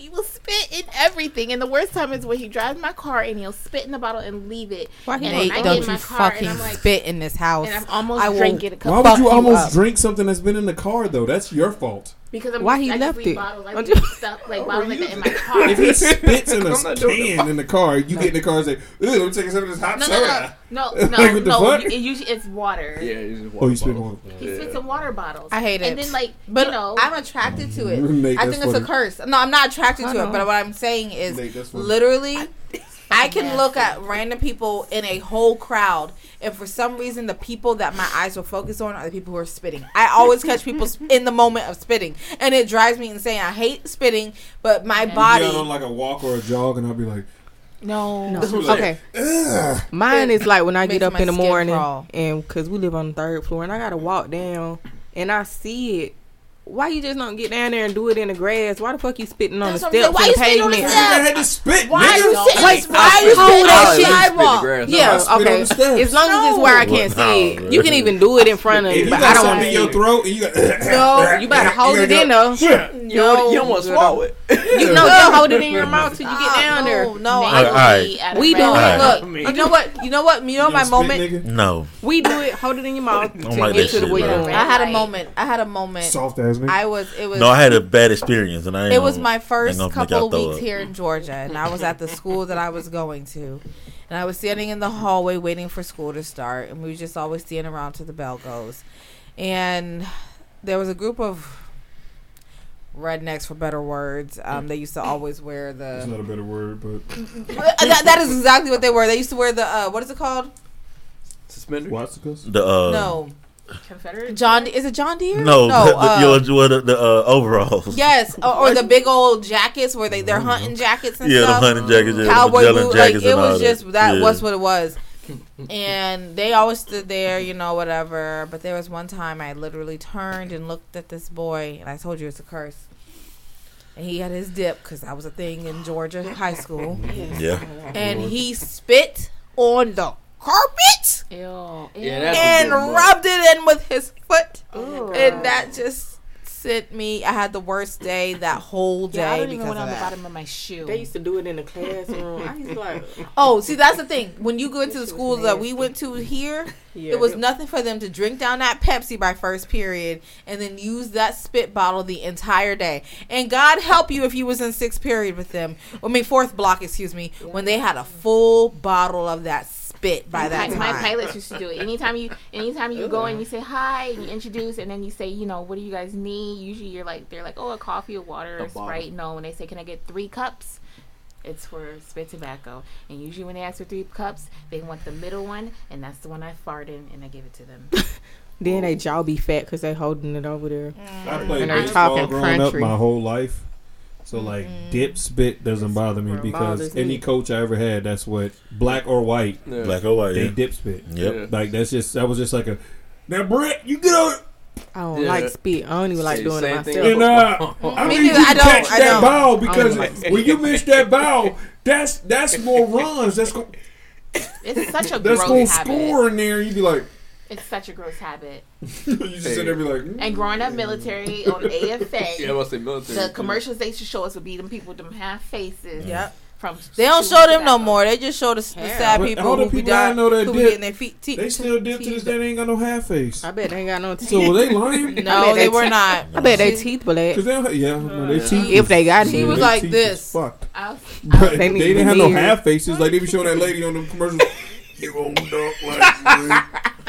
He will spit in everything, and the worst time is when he drives my car and he'll spit in the bottle and leave it. Why he and Nate, when I get don't in you my car and fucking I'm like, spit in this house. and I'm almost I will- drinking. Why would you you almost up. drink something that's been in the car though? That's your fault. Because I'm, Why he I just left leave it? Bottles, I Don't leave you- stuff like bottles like that in my car. If he spits in a I'm not doing can in the car, you get in the car and say, "Ooh, I'm taking some of this hot no, no, soda." no, no, Like, no, what the no. fuck? It usually it's water. Yeah, it's just Oh, you water spit bottle. one. He spits in water bottles. I hate it. And then like, But you know, I'm attracted to it. Nate, I that's think it's a curse. No, I'm not attracted to it. But what I'm saying is, Nate, literally, I can look at random people in a whole crowd, and for some reason, the people that my eyes will focus on are the people who are spitting. I always catch people in the moment of spitting, and it drives me insane. I hate spitting, but my Be body. out on like a walk or a jog, and I'll be like, no, No. Okay. Ugh. Mine is like when I get up in the morning crawl. and because we live on the third floor and I gotta walk down and I see it. Why you just don't get down there and do it in the grass? Why the fuck you spitting on That's the what I'm saying. steps Why and the you spitting on the pavement? steps? I had to spit. Why nigga. you sit? Wait, why you spit sit on on the sidewalk? grass. Yeah, I spit on okay. the steps. As long as it's where I can't No. see it, you can even do it in front of If me, you but got I don't want to in your throat, and you got No, you better hold it in though. You don't, you don't want to swallow it. You know, you hold it in your mouth till you get down there. No, no. I. We do it. Look, you know what? You know what? You know my moment. No. We do it. Hold it in your mouth don't like that the shit, weight bro. room. I had a moment. I had a moment. Soft ass nigga. I was. It was. No, I had a bad experience, and I. It was my first couple of weeks up. here in Georgia, and I was at the school that I was going to, and I was standing in the hallway waiting for school to start, and we were just always standing around till the bell goes, and there was a group of rednecks, for better words. Um, they used to always wear That's the. not a better word, but Uh, that, that is exactly what they were. They used to wear the uh, what is it called? Suspenders. Watsicas? The uh, no, Confederate. John. Is it John Deere? no, no. the, uh, your, your, the, the uh, overalls. Yes, or, or the big old jackets where they they're hunting jackets and yeah, the stuff. hunting jackets, yeah, cowboy the Magellan boot. Like jackets, it was just that Yeah. was what it was. And they always stood there, you know, whatever. But there was one time I literally turned and looked at this boy, and I told you it's a curse. And he had his dip because that was a thing in Georgia high school, Yeah, and he spit on the carpet Ew. Ew. Yeah, and a rubbed it in with his foot, Ooh. and that just sent me. I had the worst day that whole day Yeah, I don't even because went of on the bottom of my shoe. They used to do it in the classroom. I used to like, Oh, see, that's the thing. When you go into the This shit was schools that we went to here, yeah, it was it- nothing for them to drink down that Pepsi by first period and then use that spit bottle the entire day. And God help you if you was in sixth period with them. I mean, fourth block, excuse me, when they had a full bottle of that spit by that my, time. my pilots used to do it. Anytime you, anytime you go and you say hi and you introduce, and then you say, you know, what do you guys need? Usually, you're like, they're like, oh, a coffee, a water, A a Sprite. No, when they say, can I get three cups? It's for spit tobacco. And usually, when they ask for three cups, they want the middle one, and that's the one I fart in, and I give it to them. Then they jaw be fat because they holding it over there. I played And they're baseball growing country. up my whole life. So like dip spit doesn't bother me because bothers any me. coach I ever had, that's what black or white, Yeah. black or white. they Yeah. dip spit. Yep. Yeah. Like that's just that was just like a now Brett, you get on I don't Yeah. like spit. I don't even like doing the it same thing myself. and uh, I Me need you to I don't- catch I that don't. ball because like when you miss that ball, that's that's more runs. That's go, It's such a that's gross gonna habit. score in there. You'd be like, It's such a gross habit. you just sit there and be like, mm. And growing up military on AFA, Yeah, I was say military. the too. commercials they used to show us would be them people with them half faces. Yep. From They don't show them no more. They just show the, the sad But people all the who be people I dying, know that who be getting their feet. Te- they still dip to this teeth- day. They ain't got no half face. I bet they ain't got no teeth. So were they lying? no, they, they were not. I bet they teeth black. Cause they don't, yeah, no, they teeth. If they got She it. was like this. is Fucked. I was, But They they, didn't have no half faces like they be showing that lady on the commercial. You won't look like me.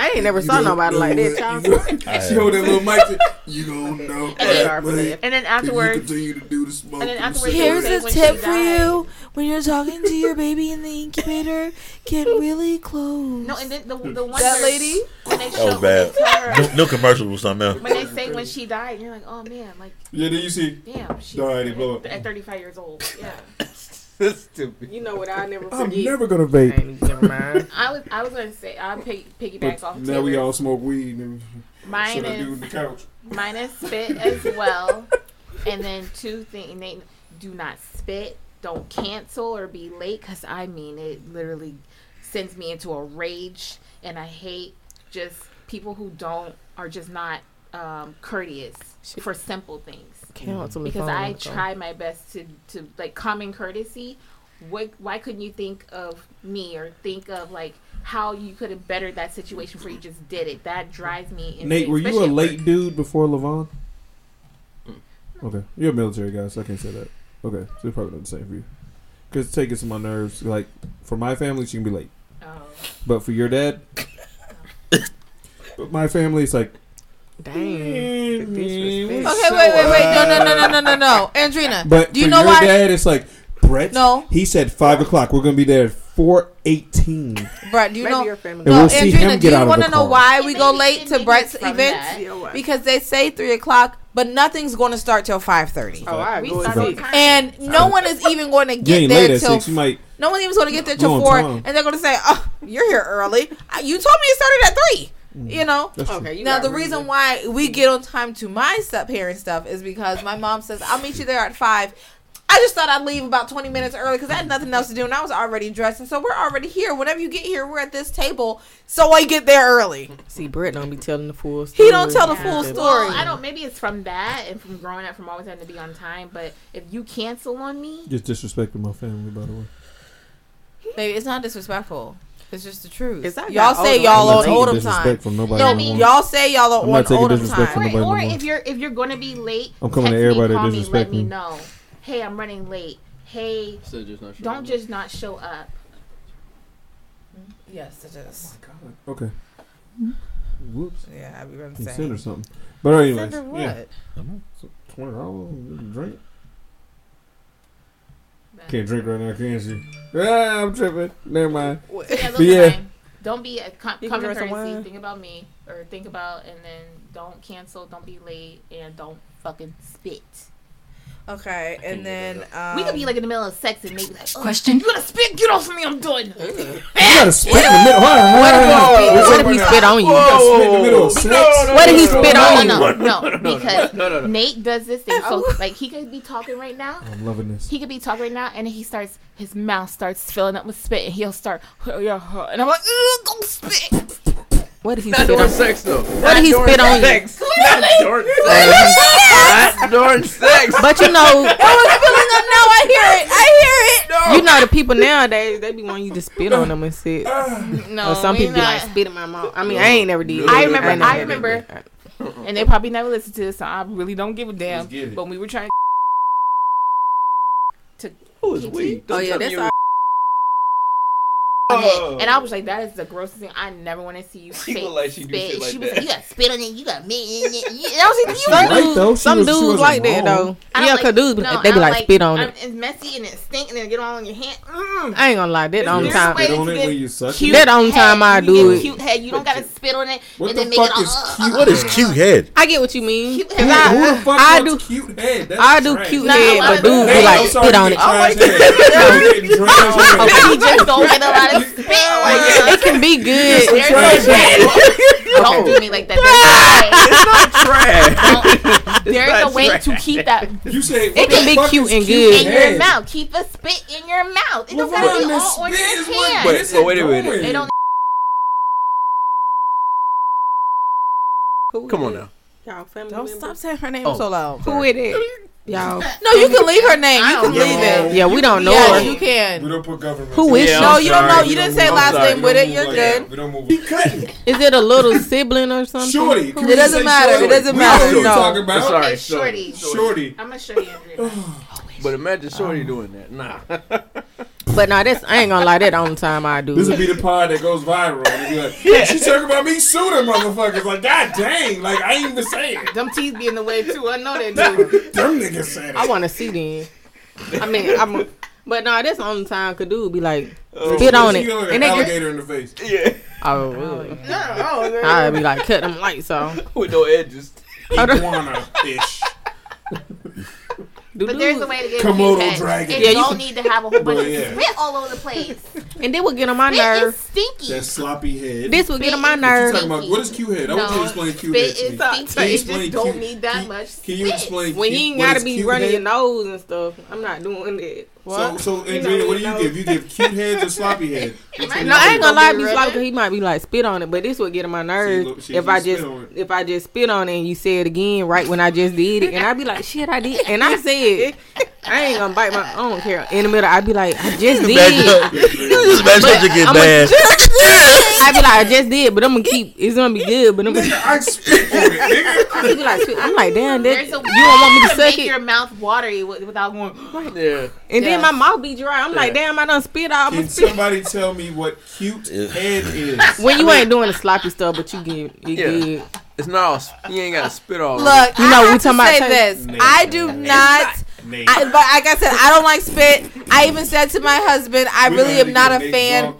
I ain't never You saw don't nobody like that. Child you support. She hold that little mic. to- You don't know. And then- money and then afterwards- you continue to do the smoke. and then afterwards- Here's a tip for died. you: when you're talking to your baby in the incubator, get really close. No, and then the the one That lady? when they That was bad. when they tell her- No, no commercial was something else. when they say when she died, you're like, oh man, like Yeah, then you see. damn, she Die, they up. at 35 years old. Yeah, Stupid. You know what? I never Forget. I'm never gonna vape. Ain't- Never mind. I was I was gonna say I pig, piggyback But off. now we all smoke weed. And Mine so that dude is on the couch. mine is spit as well, and then two things. They do not spit. Don't cancel or be late because I mean it literally sends me into a rage, and I hate just people who don't are just not um, courteous for simple things. Cancel mm-hmm. the because phone, I try my best to to like common courtesy. What, why couldn't you think of me or think of like how you could have bettered that situation before you just did it? That drives me. Insane, Nate, were you a late work. dude before Levon? Mm. Okay, you're a military guy, so I can't say that. Okay, so it's probably not the same for you. Because it's taking some of my nerves. Like for my family, she can be late, Oh. but for your dad, but my family, it's like Dang. the disrespect. Okay, wait, wait, wait. No, no, no, no, no, no, no. Andrina, But do you for know your why? dad, it's like Brett. No. he said five o'clock. We're gonna be there at four eighteen. Brett, do you Maybe know? your family- No, we'll Andrina, do you want to know why we go late to may Brett's be from events? that. Yeah, what? Because they say three o'clock, but nothing's going to start till five thirty. Oh, I We and see. And no one is even going to You get late there at till six. You might. no one even going to get there till four, time. and they're going to say, "Oh, you're here early. Uh, You told me it started at three. Mm. You know. That's. Okay, you Now the reason why we get on time to my step parent stuff is because my mom says I'll meet you there at five. I just thought I'd leave about twenty minutes early because I had nothing else to do and I was already dressed, and so we're already here. Whenever you get here, we're at this table, so I get there early. See, Brett don't be telling the full story. He don't tell the full story. Well, I don't. Maybe it's from that and from growing up, from always having to be on time. But if you cancel on me, Just disrespecting my family, by the way. Maybe it's not disrespectful. It's just the truth. It's not y'all say y'all I'm not on taking time. from nobody. No, no I mean, y'all say y'all are I'm on not taking Oldham disrespect time. from or, nobody or no if you're if you're going to be late, I'm coming to everybody me, that call me, let disrespect me me. know. Hey, I'm running late. Hey, So just not sure. don't just not show up. Hmm? Yes, it is. Oh okay. Mm-hmm. Whoops. Yeah, I be running Can the send her same. something. But anyways, Send her yeah. what? Twenty dollars drink. Can't drink right now, can she? Ah, I'm tripping. Never mind. So yeah, But yeah. are mine. Don't be a com- You can common drink courtesy. Think about me, or think about, and then don't cancel. Don't be late, and don't fucking spit. Okay, and then um, we could be like in the middle of sex and maybe like, oh, Question. You gotta spit. Get off of me. I'm done. You gotta spit in the middle. What if he spit- What's what if he spit on you? You spit in the middle of sex. What did he spit on you? no, no, because no, no, no. Nate does this thing. So like he could be talking right now. I'm loving this. He could be talking right now, and he starts. His mouth starts filling up with spit, and he'll start. And I'm like, Ugh, don't spit. What did he Not spit on? sex though. What did he spit on you? Sex. Not during sex. Not during sex. But you know, I was filling up now. I hear it. I hear it. you know the people nowadays they be wanting you to spit on them and shit. No, Or some we people be like spit in my mouth. I mean, I ain't never did. I remember- ain't never I remember- but- and they probably never listen to this, so I really don't give a damn. Let's get it. But we were trying to. Who is we? Oh yeah, that's all. Oh. And I was like, that is the grossest thing. I never want to see you spit. look like she do spit. shit like she was that. like, you got spit on it. You got me. And I was like, you She right don't- though. Some was- dudes wasn't like that though. I don't Yeah, like- cause dudes no, they be don't like spit on I'm- it. It's messy and it stink and then get all on your hand. Mm. I ain't gonna lie, that the only time. ways Spit on it when you suck cute it? That the only time. I do it. Cute head. You don't gotta spit on it What the fuck is cute? What is cute head? I get what you mean. Cute Cause head. I, Who the fuck I do, cute head? I do cute head, but dudes be like spit you on it. trash head. You getting trash head. He just don't get a lot of spit. Like, It can be good. There's trash no head. Don't do me like that. There's Trash. a way. There's a way to keep that You say It can be cute and good in your mouth. Keep the spit in your mouth. It don't gotta be Lavon, the all on your hand. Wait, so wait a it minute. They don't. Come on now. Y'all family Don't members? stop saying her name Oh. so loud. Who it is? Y'all. No, you can leave her name. You can leave know. it. Yeah, we don't know Yeah, her. you We can. don't put government. Who is Yeah, she? No, I'm you don't know. You didn't say last sorry. name with it. You're like good. that. We don't move. He cutting. Is it a little sibling or something? Shorty. Can It we doesn't say matter. It Shorty? doesn't We matter. know who you're No. talking about. Sorry, Okay, shorty. Shorty. I'm gonna show you, Andrea. But imagine Shorty um, doing that. Nah. but nah, this I ain't gonna lie. That the only time I do. This would be the part that goes viral. And be like, yeah. She talking about me shooting motherfuckers. Like, god dang. Like, I ain't even saying. Them teeth be in the way too. I know they do. Them niggas saying. I want to see them. I mean, I'm. But nah, this the only time could do be like oh, spit on it, like and an alligator get... in the face. Yeah. Oh, oh really? Yeah, oh, I'd be like cut them lights off with no edges. Iguana fish. But there's a way to get Komodo dragon. And yeah, you don't need to have a whole bunch of spit all over the place. And they would get on my nerve. Stinky. That sloppy head. This would get on my nerve. What is Q head? I no, want you to explain Q head. Spit is stinky. It just don't Q, need that much. Can you explain? When you ain't gotta be running your nose and stuff. I'm not doing that. What? So, so Andrea, what do you give? You give cute heads or sloppy head? no, I ain't gonna lie, be sloppy he might be like spit on it, but this would get on my nerves she, she, if I just if I just spit on it and you say it again right when I just did it, and I'd be like, shit, I did, and I said. I ain't gonna bite my. I don't care. In the middle, I'd be like, I just did. Just imagine but you get I'm bad. I'd be like, I just did, but I'm gonna keep. It's gonna be good, but I'm gonna. I spit it. Be like, I'm like, damn, that, you don't want me to, to suck make it. your mouth watery without going. Right. Yeah. And yeah. then my mouth be dry. I'm yeah. like, damn, I done spit out. Can spit. somebody tell me what cute head is? When you ain't doing the sloppy stuff, but you get you yeah. get. It's not. You ain't got to spit all. Look, you know I we talking about say this. I do not I, but like I said, I don't like spit. I even said to my husband, I we really am not a fan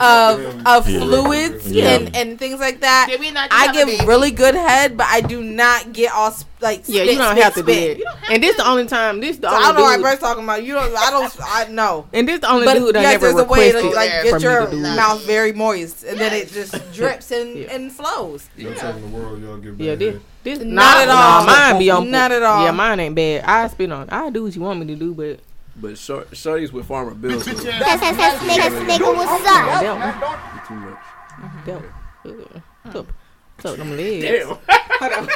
of of fluids yeah. and, and things like that. I give really good head, but I do not get all sp- like yeah. You don't spit, have to spit. do it. And this the only time. This the so only. I know dude. what Bert's talking about. You don't. I don't. I know. And this the only but dude that yes, never a way to like get your mouth very moist, and yes. then it just drips and yeah. and flows. Yeah. Yeah. This not, not at all. Nah, mine be on. Not at all. Yeah, mine ain't bad. I spit on. I do what you want me to do, but. But short, shorties with farmer bills. That's yes, That's nigga, nigga, what's up? Yeah, too much. Damn. Mm-hmm. Up, up them legs. Damn.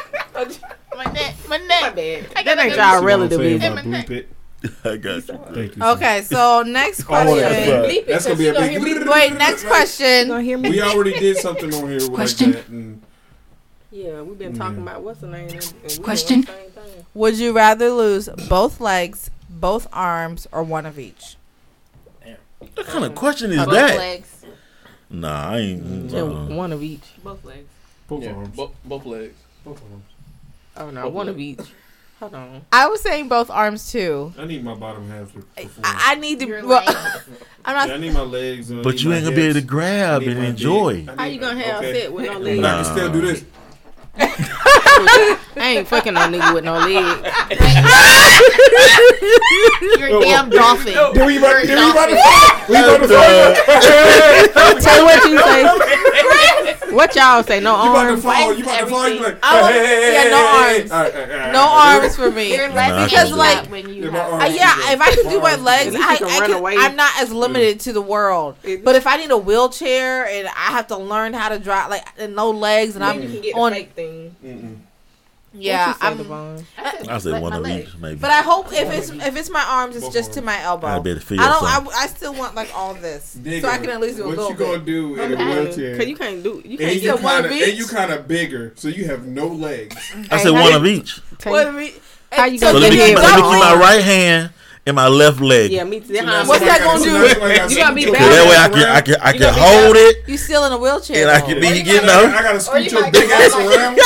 my neck, my neck. My bad. That ain't y'all relative. Bleep I got you. Thank you. Okay, so next question. Oh, that's, uh, that's gonna be a big. Wait, next question. We already did something on here. Question. Like yeah, we've been talking yeah. about what's the name. Question: Would you rather lose both legs, both arms, or one of each? What kind of question is both that? Legs. Nah, I ain't. Uh, one of each. Both legs. Both yeah, arms. Bo- both legs. Both arms. Oh no, both one legs. of each. Hold on. I was saying both arms too. I need my bottom half. To I, I, need to. Well, I'm not. Yeah, I need my legs. but you ain't gonna hips. be able to grab and enjoy. How you gonna have okay. sit with no legs? Nah. I can still do this. I ain't fucking no nigga with no leg. You're a damn dolphin. Do we run? Do we run? We run the Tell what you say. What y'all say? No arms. You about to fall? You about to fall? Like, oh, hey, hey, yeah, no arms. No arms for me. Because like when you have, uh, yeah, if I can do my legs, I, I can, away. I'm not as limited to the world. But if I need a wheelchair and I have to learn how to drive, like and no legs, and I'm on thing. Mm-mm. Yeah, I'm. I said, one of each, maybe. But I hope if it's if it's my arms, it's just to my elbow. I, I don't. I, I, still want like all this, so I can at least do a little. What you bit. gonna do in a wheelchair? Cause you can't do. You can't. And you kind of and you kind of bigger, so you have no legs. I said one of each. One of each. How you gonna so let me, keep, my right hand and my left leg. Yeah, me too. What's that gonna do? you gotta be balanced. That way I can I can I can hold it. You still in a wheelchair? And I can be getting up. I gotta scoot your big ass around.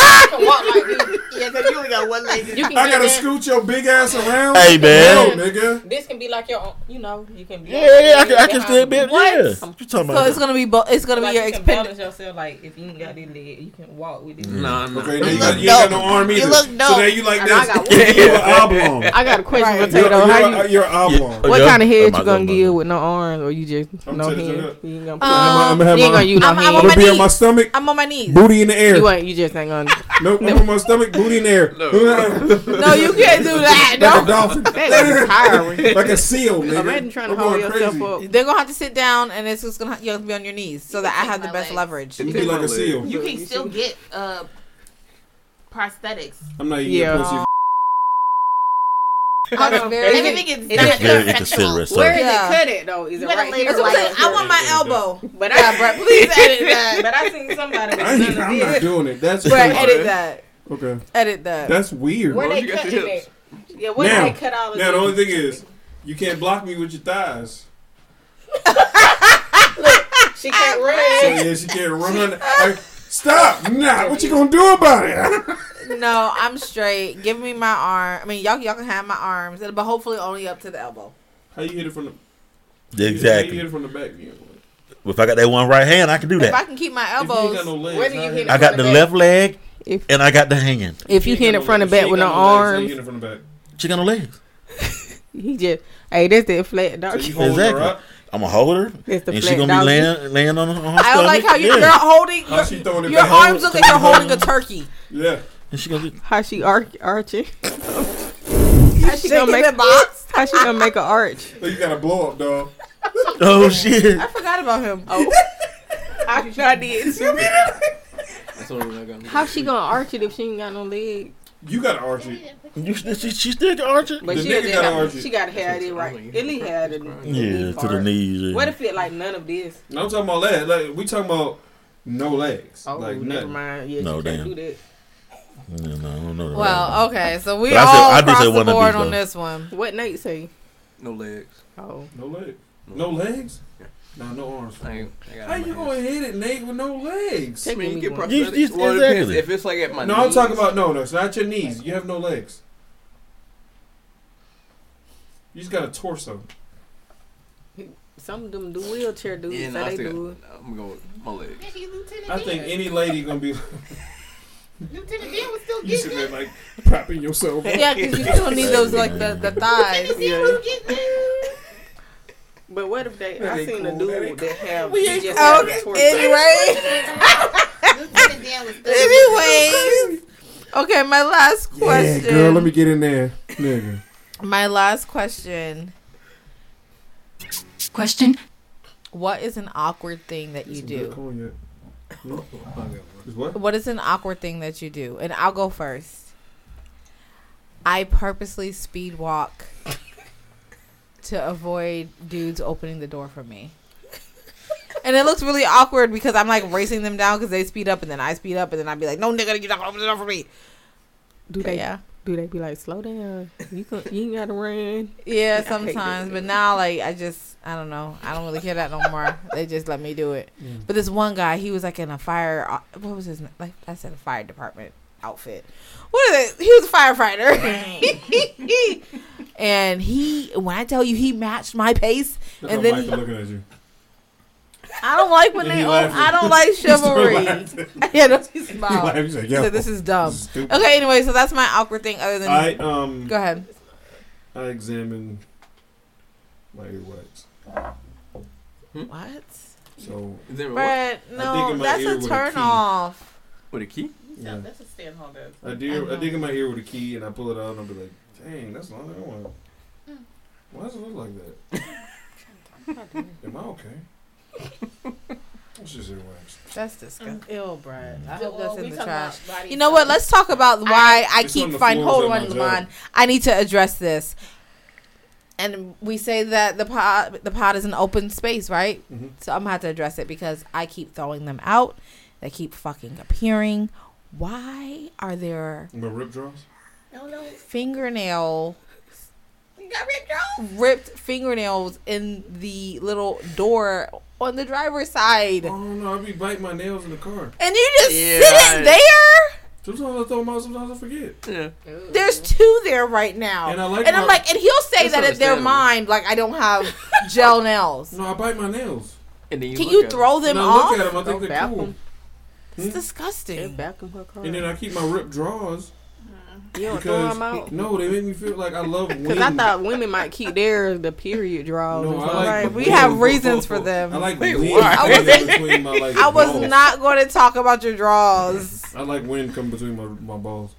You only got one leg. I gotta that. scoot your big ass around. Hey man, no, nigga. This can be like your, you know, you can. Be yeah, yeah, I can, I can still be. Yeah, what you talking about? So it's gonna be, bo- it's gonna like be your you expenditure. yourself like if you ain't got this leg, you can walk with it. Mm. Nah, nah. Okay, you, you, got, you got no arm either. You look dope. So now you like this. I got you're oblong. I got a question for potato. You're, How you, uh, you're oblong. What kind of head you gonna give with no arms or you just no head? You ain't gonna have no head. I'm gonna be on my stomach. I'm on my knees. Booty in the air. You ain't. You just ain't gonna. Nope, no. I'm on my stomach, booty in the air. No, no you can't do that. like a dolphin. That is tiring. like a seal, man. Imagine trying I'm to hold yourself crazy. up. They're gonna have to sit down, and it's just gonna you have to be on your knees so you that I have the best legs. leverage. You, you be like a seal. You can still get uh, prosthetics. I'm not even yeah. It's very, everything is very inconsiderate. So. Where is yeah. it? Cut it though. Is it right here? I want my elbow, but I please edit that. But I seen somebody. I I'm not doing it. That's bro, edit that. Okay. Edit that. That's weird. Where they cut it? Yeah. Where they cut all of it? now? The only thing is, you can't block me with your thighs. She can't run. So, yeah, she can't run. Stop! Nah, what you gonna do about it? No, I'm straight. Give me my arm. I mean, y'all y'all can have my arms, but hopefully only up to the elbow. How you hit it from the? How you Exactly. hit it from the back? You If I got that one right hand, I can do that. If I can keep my If you ain't elbows, got no legs, Where do you hit it the- I got the left leg If and I got the hand. if you hit it from the back with ain't no got legs, how you arms, hit it from the back. She got no legs. he just hey, that's that flat dog. you holding her Exactly. up? I'm gonna hold her, It's the and she flat gonna be doggy. laying laying on, her- on her I don't like how you, yeah. you're holding How your, she your arms look like you're holding a turkey. Yeah. And she gonna be, How she arch arching? How she gonna make the box. How she gonna make an arch? So oh, you got to blow up, dog. oh shit. I forgot about him. Oh, I, I did too. That's the I got. How she gonna arch it if she ain't got no leg? You got to arch it. You, she, she still can arch it. But The she nigga just gotta got, arch it. she got to have it right. At least have it. Yeah, to the knees. Yeah. What if it like none of this? No, I'm talking about legs. Like we talking about no legs. Oh, like never nothing. mind. Yeah, No, she can't damn. do that. Yeah, no, I don't know. Well, okay, so we But I said- all I did across say the one of board these, on this one. What Nate say? No legs. Oh, No legs. No legs. Nah, no arms. I ain't, I got How you my gonna hit it, Nate, with no legs? I mean, you get You- you- prosthetics. you- well, it depends. exactly. If it's like at my No, I'm talking about no, no. It's not your knees. You have no legs. You just got a torso. some of them do wheelchair dudes. Yeah, so no, I they still, do. I'm going with my legs. I think any lady gonna be. Lieutenant Dan was still You sitting there like prepping yourself. up. Yeah, because you still need those like the, the thighs. But what if they? That I ain't seen cool. a That dude ain't that have We he just cool. have oh, Okay, a torso. anyway. Lieutenant Dan was still Anyways. Okay, my last question. Yeah, question. girl, let me get in there, nigga. My last question. Question. What is an awkward thing that you Some good do? cognac. Is what? What is an awkward thing that you do? And I'll go first. I purposely speed walk to avoid dudes opening the door for me. And it looks really awkward because I'm like racing them down because they speed up and then I speed up and then I'd be like, no nigga, you're not gonna open the door for me. Do they? yeah. Do they be like, slow down? You can, you ain't gotta run. Yeah, sometimes. But now, like, I just, I don't know. I don't really care that no more. they just let me do it. But this one guy, he was like in a fire, uh, what was his name? Like, I said a fire department outfit. What is it? He was a firefighter. and he, when I tell you, he matched my pace. Look and how then he, Michael looking at you. I don't like when And they, he oh. I don't like chivalry. yeah, no, he He smiled. laughed. He's like, He yo, said, this is dumb. this is. Okay, anyway, so that's my awkward thing other than. I um Go ahead. I examine my earwax. Hmm? What? So Is there? But no, that's a with a turn off. With a key? yeah. That's a stand holder. I dig I dig in my ear with a key and I pull it out and I'll be like, dang, that's longer than one. Why does it look like that? Am I okay? It's just earwax. That's disgusting. Ew, Brad. I mm. hope that's in the trash. You know what? Let's talk about why I, It's keep on finding. Hold on, my Lamont. I need to address this. And we say that the pod, the pod is an open space, right? Mhm. So I'm gonna have to address it because I keep throwing them out. They keep fucking appearing. Why are there My rip draws? No, no. Fingernail ripped ripped fingernails in the little door on the driver's side? Oh no, I be biting my nails in the car. And you just Yeah, sit I- in there? Sometimes I throw them out, sometimes I forget. Yeah. There's two there right now. And I like and I'm like, and he'll say that in their understandable. mind, like I don't have gel nails. No, I bite my nails. And then you Can look you throw them and I off? look at them, I think Go they're cool. them. It's Hmm? disgusting. Back in her car. And then I keep my ripped drawers you don't throw them out. no, they make me feel like I love wind. Because I thought women might keep theirs the period draws. No, or I something. like Right, we have reasons for them. I like Wait, wind why? I wasn't- between my like. I was not going to talk about your draws. I like wind coming between my my balls.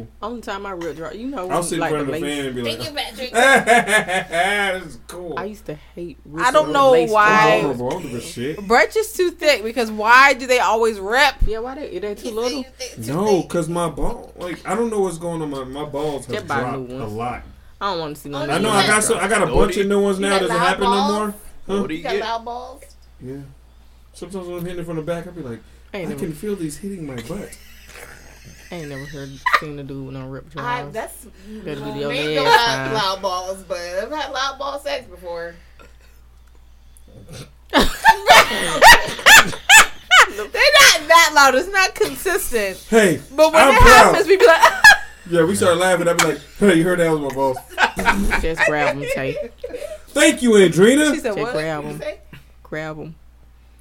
It's cool. Only time I real draw, you know, I'll when, sit like in front of the fan and be like, Patrick. "This is cool." I used to hate. I don't know lace why- draws. horrible. I don't give a shit. Brett's just too thick because why do they always rip? Yeah, why they? They too little. No, cause my ball, like I don't know what's going on. My my balls have Just dropped a lot. I don't want to see no. Oh, I know I got some, I got a What bunch of new ones now. Doesn't loud happen no balls? more. What do you You got get? loud balls? Yeah. Sometimes when I'm hitting it from the back, I'll be like, I ain't I never, can feel these hitting my butt. I ain't never heard seen a dude with no rip I, draws. that's Better well, be your maybe legs not fine. loud balls, but I've had loud ball sex before. They're not that loud. It's not consistent. Hey, But when I'm it proud. happens, we be like, Yeah, we started laughing. I'd be like, "Hey, you heard that was my boss." Just grab them, Tay. Thank you, Andrina. she said, Just what? grab them. Grab them.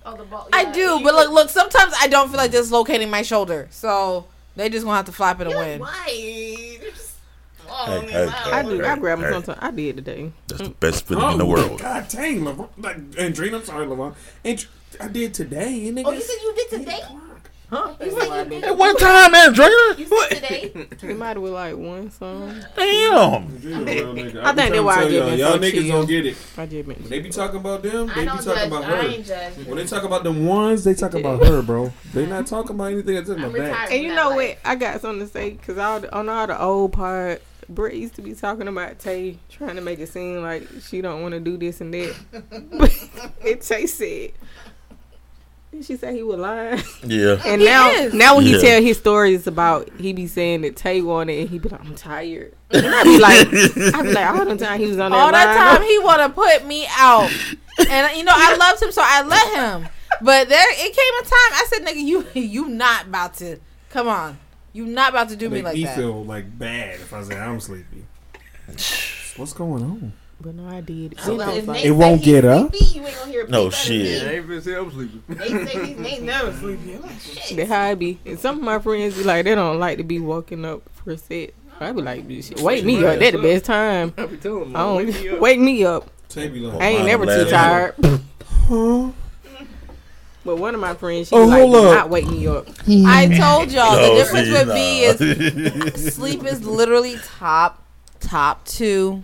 Oh, the ball. I do, but look, look. Sometimes I don't feel like dislocating my shoulder, so they just gonna have to flap it and win. Hey, hey, I do. I grab them Hey. sometimes. I did today. That's the best feeling in the oh, world. God dang, LeBron. Like, Andrina, I'm sorry, LeBron. Andr- I did today, nigga. Oh, you said you did today? Huh? You said you did At one time, Andrina. You said today? It might have been like one song. Damn. Andrina, real nigga. I think trying that's why to I tell y'all, been y'all so niggas chill. don't get it. I just When they be talking about them, I they be don't talking judge. about I her. ain't judging. When they talk about them ones, they talk about her, bro. They not talking about anything that's in my I'm back. And you know what? I got something to say because all the, on all the old part, Britt used to be talking about Tay trying to make it seem like she don't want to do this and that. but and Tay said, did she say he was lying? Yeah. And He now, is. now when he Yeah. tell his stories about, he be saying that Tay wanted, and he be like, "I'm tired." And I be like, I be like, all the time he was on that All that line, time he want to put me out, and you know I loved him, so I let him. But there, it came a time I said, "Nigga, you you not about to come on, you not about to do me Make like me that." feel like bad if I say I'm sleepy. What's going on? But no, I did. So Then I if was Nate like, say It won't get up? sleepy, You ain't gonna hear No shit. than I ain't been saying I'm sleeping. They say he's Nate never sleepy. I'm like, shit. That's how I be. And some of my friends be like, they don't like to be woken up for a set. I be like, "Shit, wake me up. That's the best time. I be telling them, I don't wake me up. wake me up. Tay be like, I ain't mine never too tired. huh? But one of my friends, she Oh, was like, hold "Do up. not wake me up. I told y'all the difference see, with nah. me is sleep is literally top top two.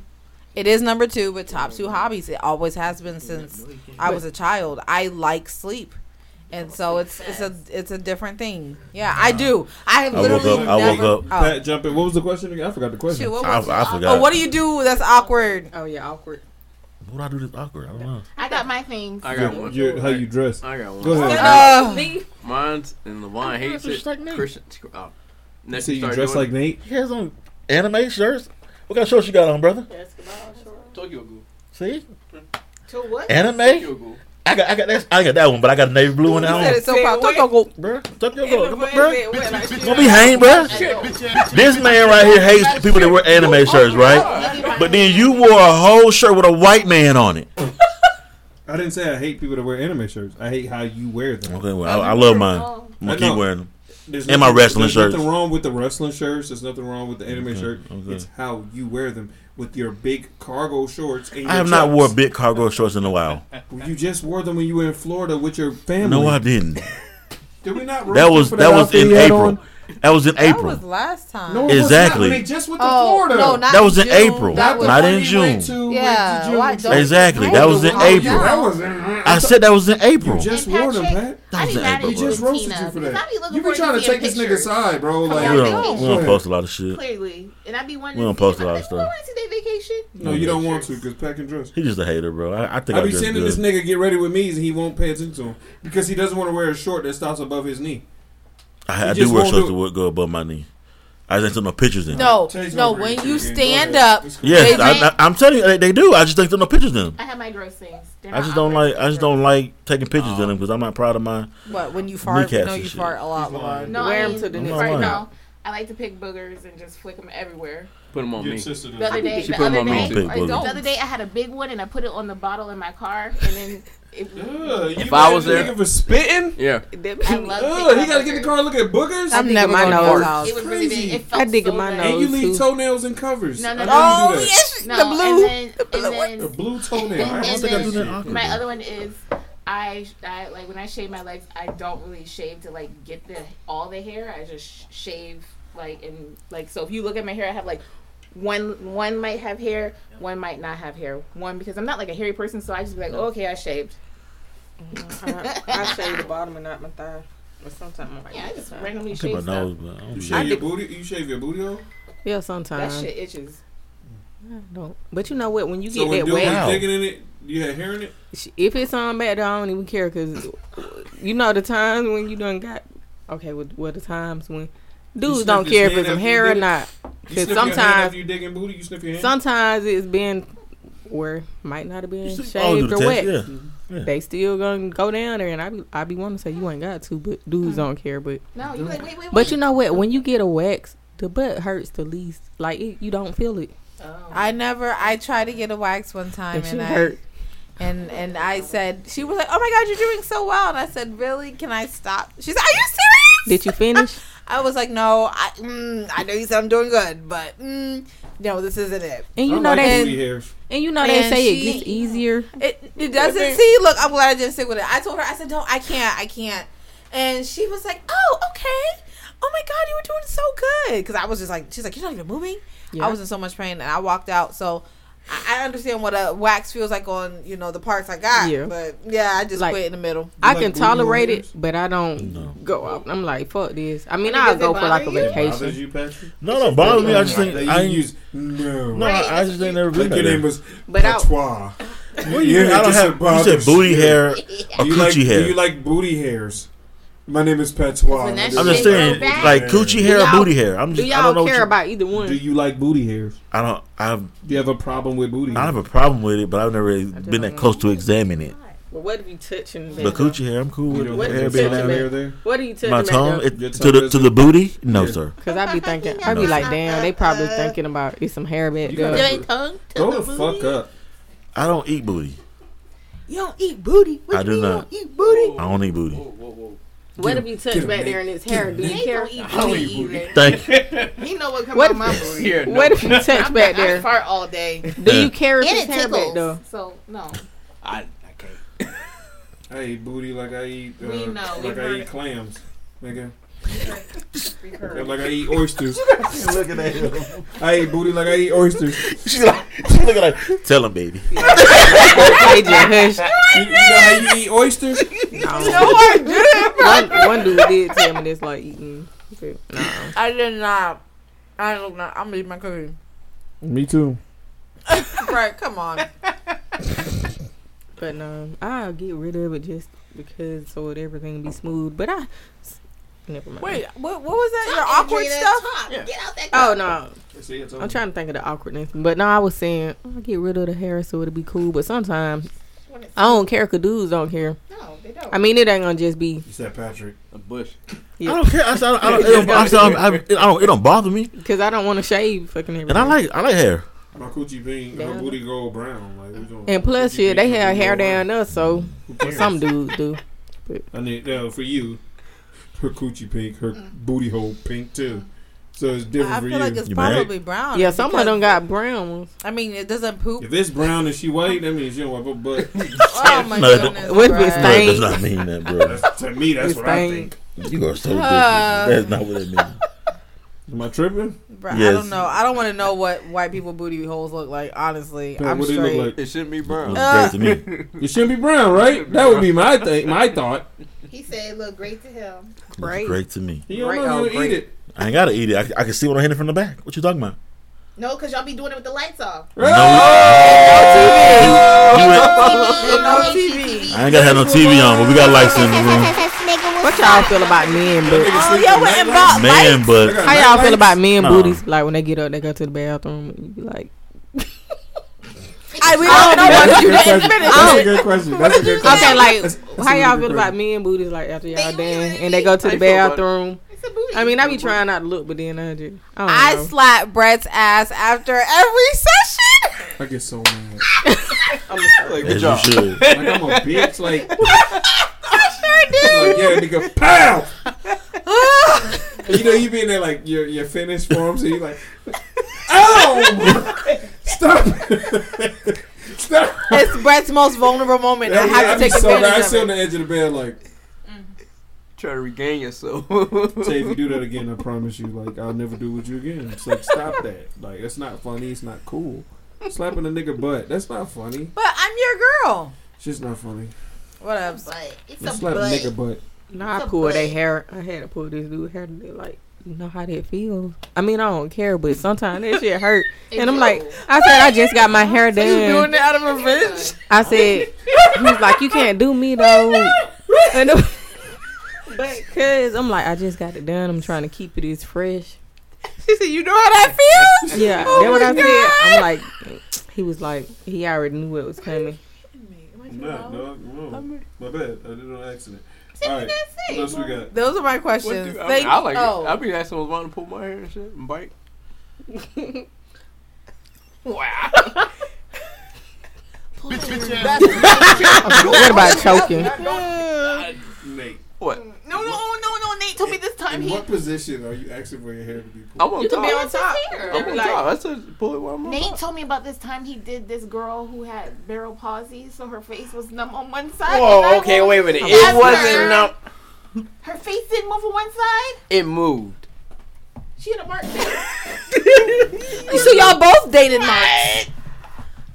It is number two, but top two hobbies. It always has been since I was a child. I like sleep. And so it's it's a it's a different thing. Yeah, I do. I have I woke literally up- I woke up- Oh. Pat, jump in. What was the question again? I forgot the question. Shoot, what I, was I it? forgot. Oh, what do you do that's awkward? Oh yeah, awkward. What do I do this awkward? I don't know. I got my things. I got one. Your- how you dress? I got one. Go ahead. Uh, Me? Mine's and Levon hates just it. like. Christian, oh, next So you start dress doing like Nate? He has on anime shirts. What kind of shirts you got on, brother? Tokyo Ghoul. See, To what? anime. Tokyo Ghoul. I got, I got that. I got that one, but I got a navy blue one He at said it so far. Tokyo Ghoul. Bro, Tokyo It Ghoul, was bro. wet, wet, like. Don't be hang, bro. This man right here hates people that wear anime shirts, right? But then you wore a whole shirt with a white man on it. I didn't say I hate people that wear anime shirts. I hate how you wear them. Okay, well, I, I love mine. Oh. I'm gonna keep wearing them. There's And my nothing- wrestling there's shirts. nothing wrong with the wrestling shirts. There's nothing wrong with the anime Okay, shirt. okay. It's how you wear them with your big cargo shorts. I have not wore big cargo shorts in a while. You just wore them when you were in Florida with your family. No, I didn't. Did we not? That was for that was in April. on? That was in That April. That was last time. No, it was Exactly. not they just went to oh Florida. no, not That was in June. April, That was not when in June. went to- Yeah, went to June why Exactly. Oh, mm, mm. That was in you- April. That was in. I said that was in April. You just And wore them, Pat. That I was be in mad April, at We bro. just roasted Tina, you for that. I be looking You be for trying to take this picture. nigga's side, bro. Like, We Go don't, we don't post a lot of shit. Clearly, and I be wanting. We don't to post a lot of stuff. I want to see their vacation. no, you don't want to because Pat can dress. He's just a hater, bro. I, I think I, I be sending this nigga get ready with me and he won't pay attention to him because he doesn't want to wear a short that stops above his knee. I, I do wear shorts do that go above my knee. I just don't no pictures in. No, no. When you stand up, It's. Yes, I, I, I'm telling you, they, they do. I just think there's no pictures in them. I have my gross things. They're I just don't like. I just don't like taking pictures oh. in them because I'm not proud of my. what? When you fart, Kneecaps no, you shit. fart a lot, Lamar. No, Wear I 'em mean, to the next right now, I like to pick boogers and just flick them everywhere. Put them on Your me. sister The other day, She the put 'em other on me, day, too. the Big boogers. other day, I had a big one and I put it on the bottle in my car, and then it, Ugh, you If I was mad at there- the nigga for spitting, Yeah. I love. Ugh, he gotta get in the car and look at boogers. I'm dig never my going to nose. his house. It was really big. Crazy. It felt I dig so my bad. nose. and you leave too. toenails and covers. No, no, no. know you Oh yes, No, the blue. and then, and then The blue toenail. And- I don't think I do that. awkward. My other one is I, I like when I shave my legs. I don't really shave to like get the all the hair. I just sh- shave like and like so. If you look at my hair, I have like one one might have hair, one might not have hair. One because I'm not like a hairy person, so I just be like, oh, okay, I shaved. Mm-hmm. I, I shave the bottom and not my thigh. But sometimes I'm like, Yeah, I just randomly I pick my shave nose, stuff. but You know. shave your booty. You shave your booty hole. Yeah, sometimes That shit itches. I don't. But you know what? When you So get when that dude wet, was Wow. digging in it, you had hair in it. if it's on bad, I don't even care because you know the times when you done got okay with what the times when dudes don't care if it's some hair or not. Because sniff your hand sometimes, you digging booty, you sniff your hand. sometimes it's been where might not have been You oh, shaved or the wet. yeah. Mm-hmm. Yeah. They still gonna go down there, and I be I be wanting to say you ain't got to, but dudes don't care. But No, you like, wait, wait, but you know what? When you get a wax, the butt hurts the least. Like it, you don't feel it. Oh. I never. I tried to get a wax one time, That and shit I hurt. and and I said she was like, "Oh my god, you're doing so well," and I said, "Really? Can I stop?" She's like, "Are you serious?" Did you finish? I was like, "No, I mm, I know you said I'm doing good, but mm, no, this isn't it." And you I know like they and you know they say she- it gets easier. It it doesn't see. Look, I'm glad I didn't stick with it. I told her, I said, "No, I can't, I can't," and she was like, "Oh, okay." Oh my god, you were doing so good. Because I was just like, she's like, you're not even moving. Yeah. I was in so much pain, and I walked out. So I, I understand what a wax feels like on you know the parts I got. Yeah. But yeah, I just Like, quit in the middle. I like can tolerate it, but I don't go out. I'm like, fuck this. I mean, I I'll go for like a you? Vacation. you, No, no, bother me. I just think That I you ain't, use no. no, I, I just ain't never been Like your there. name was But I- Patois. What you mean? I don't have. You said booty hair or Do you coochie like, hair. Do you like booty hairs? My name is Patois. When I'm just saying, like coochie hair or booty hair. I'm Do just. I don't know y'all what care you, about either one? Do you like booty hairs? I don't. I've. Do you have a problem with booty? I hairs? have a problem with it, but I've never really been that close to examine it. But what if you touching that? But coochie hair, I'm cool with don't What the hair being touching out there. there? What are you touching? My back tongue, it, Your to the to the booty, no Yeah. sir. Cause I'd be thinking, I'd be like, damn, they probably uh, thinking about eat some hair back You there. gotta- Your tongue to Go the the fuck up. I don't eat booty. You don't eat booty. What I do you not. don't eat booty. I don't eat booty. What if you touch Get him, back there in his hair? Do you care? don't eat booty. Thank you. He know what comes out my if- booty. Here, no. What if you touch I'm- back I there? fart all day. Do you care if And his it hair back tickles. though? So no. I, I can't. I eat booty like I eat uh, like I eat clams, nigga. We've. Like I eat oysters. Looking at him. I eat booty like I eat oysters. She's like, she's looking like, tell him, baby. AJ, hush. You, you know how you eat oysters? One, one dude did tell me this like eating. but Nah. I did not. I don't know. I'm gonna my cookie. Me too. right, come on. But no, I'll get rid of it just because so that everything be smooth. But I never mind. Wait, what? What was that? Your Talk, awkward Adrian, stuff? Yeah. Get out that. Oh no, See, I'm trying to think of the awkwardness. But no, I was saying oh, I'll get rid of the hair so it'll be cool. But sometimes I don't care. Cause dudes don't care. No, they don't. I mean, it ain't gonna just be. You said Patrick. A bush. I don't care. I, said, I, don't, I, don't, it, don't, I, said, I, I don't. It don't bother me. Cause I don't want to shave fucking everything. And I like. I like hair. My coochie pink, her Down. booty gold brown. Like, we doing And plus, coochie shit, they have hair down there, so some dudes do. But. I need no for you. Her coochie pink, her booty hole pink too. So it's different I for feel you. like it's You married? probably brown. Yeah, some of them got brown ones. I mean, it doesn't poop. if it's brown and she white, that means you don't wipe her butt. Oh my No, goodness. What if it's No, does not mean that, bro. That's, to me, that's It's what I think. You are so different. Uh, That's not what it means. Am I tripping? Bruh, I don't know. I don't want to know what white people booty holes look like. Honestly, Pat, I'm what they straight. look like? It shouldn't be brown. was great to me. It shouldn't be brown, right? That would be my thing, my thought. He said it looked great to him. Great. great to me. You don't Great, know oh, you don't eat it. I ain't gotta eat it. I, I can see when I hit it from the back. What you talking about? No, because y'all be doing it with the lights off. No, you went- no TV. I ain't gotta have no TV on, but we got lights in the room. What y'all feel about men? But Oh, y'all went and Man, but how y'all feel about men No. booties? Like when they get up, they go to the bathroom. And you be like, I, we don't know what you didn't finish. That's a good question. That's a good question. okay, like That's- that's how y'all feel about question. men booties? Like after y'all done and they go to the you feel about it? bathroom. It's a booty. I mean, I be trying not to look, but then I just I don't I slap Brett's ass after every session. I get so mad. I'm just, Like, good as job. should. Like I'm a bitch. Like, I sure do. like yeah, nigga, pow. You know, you being there like you're you're finished for him, so you like, ow, oh! stop, stop. It's Brett's most vulnerable moment. I have I'd to be take so bad. I advantage sit on the edge of the bed like, mm-hmm. Try to regain yourself. say if you do that again, I promise you, like I'll never do it with you again. It's like stop that. Like it's not funny. It's not cool. Slapping a nigga butt. That's not funny. But I'm your girl. She's not funny. Whatever. But it's You a slap a butt. nigga butt. Nah, I It's a pulled their butt. hair. I had to pull this dude hair. They like, you know how that feels. I mean, I don't care, but sometimes that shit hurt. And I'm like, I said, I just got my hair done You doing done. it out of revenge? I said, he's like, you can't do me though. And it- but cause I'm like, I just got it done. I'm trying to keep it as fresh. She said, "You know how that feels." Yeah, Oh that's what my I God. said. I'm like, He was like, he already knew what was coming. I'm not, no, no. My bad. I did it on accident. All right. What else we got? Those are my questions. do- I, Thank mean, I like oh. it. I be asking what's wanting to pull my hair and shit and bite. wow. what about choking? What? No, no, oh, no, no. Nate told me this time In he. what position are you asking for your hair to be pulled? I'm on You top. can be on top. Here. I'm on Like- top. I said pull it while I'm on Nate top. told me about this time he did this girl who had Bell's palsy, so her face was numb on one side. Whoa, okay, wait a minute. It wasn't no. Her face didn't move on one side. It moved. She had a mark there. So y'all both dated Mark.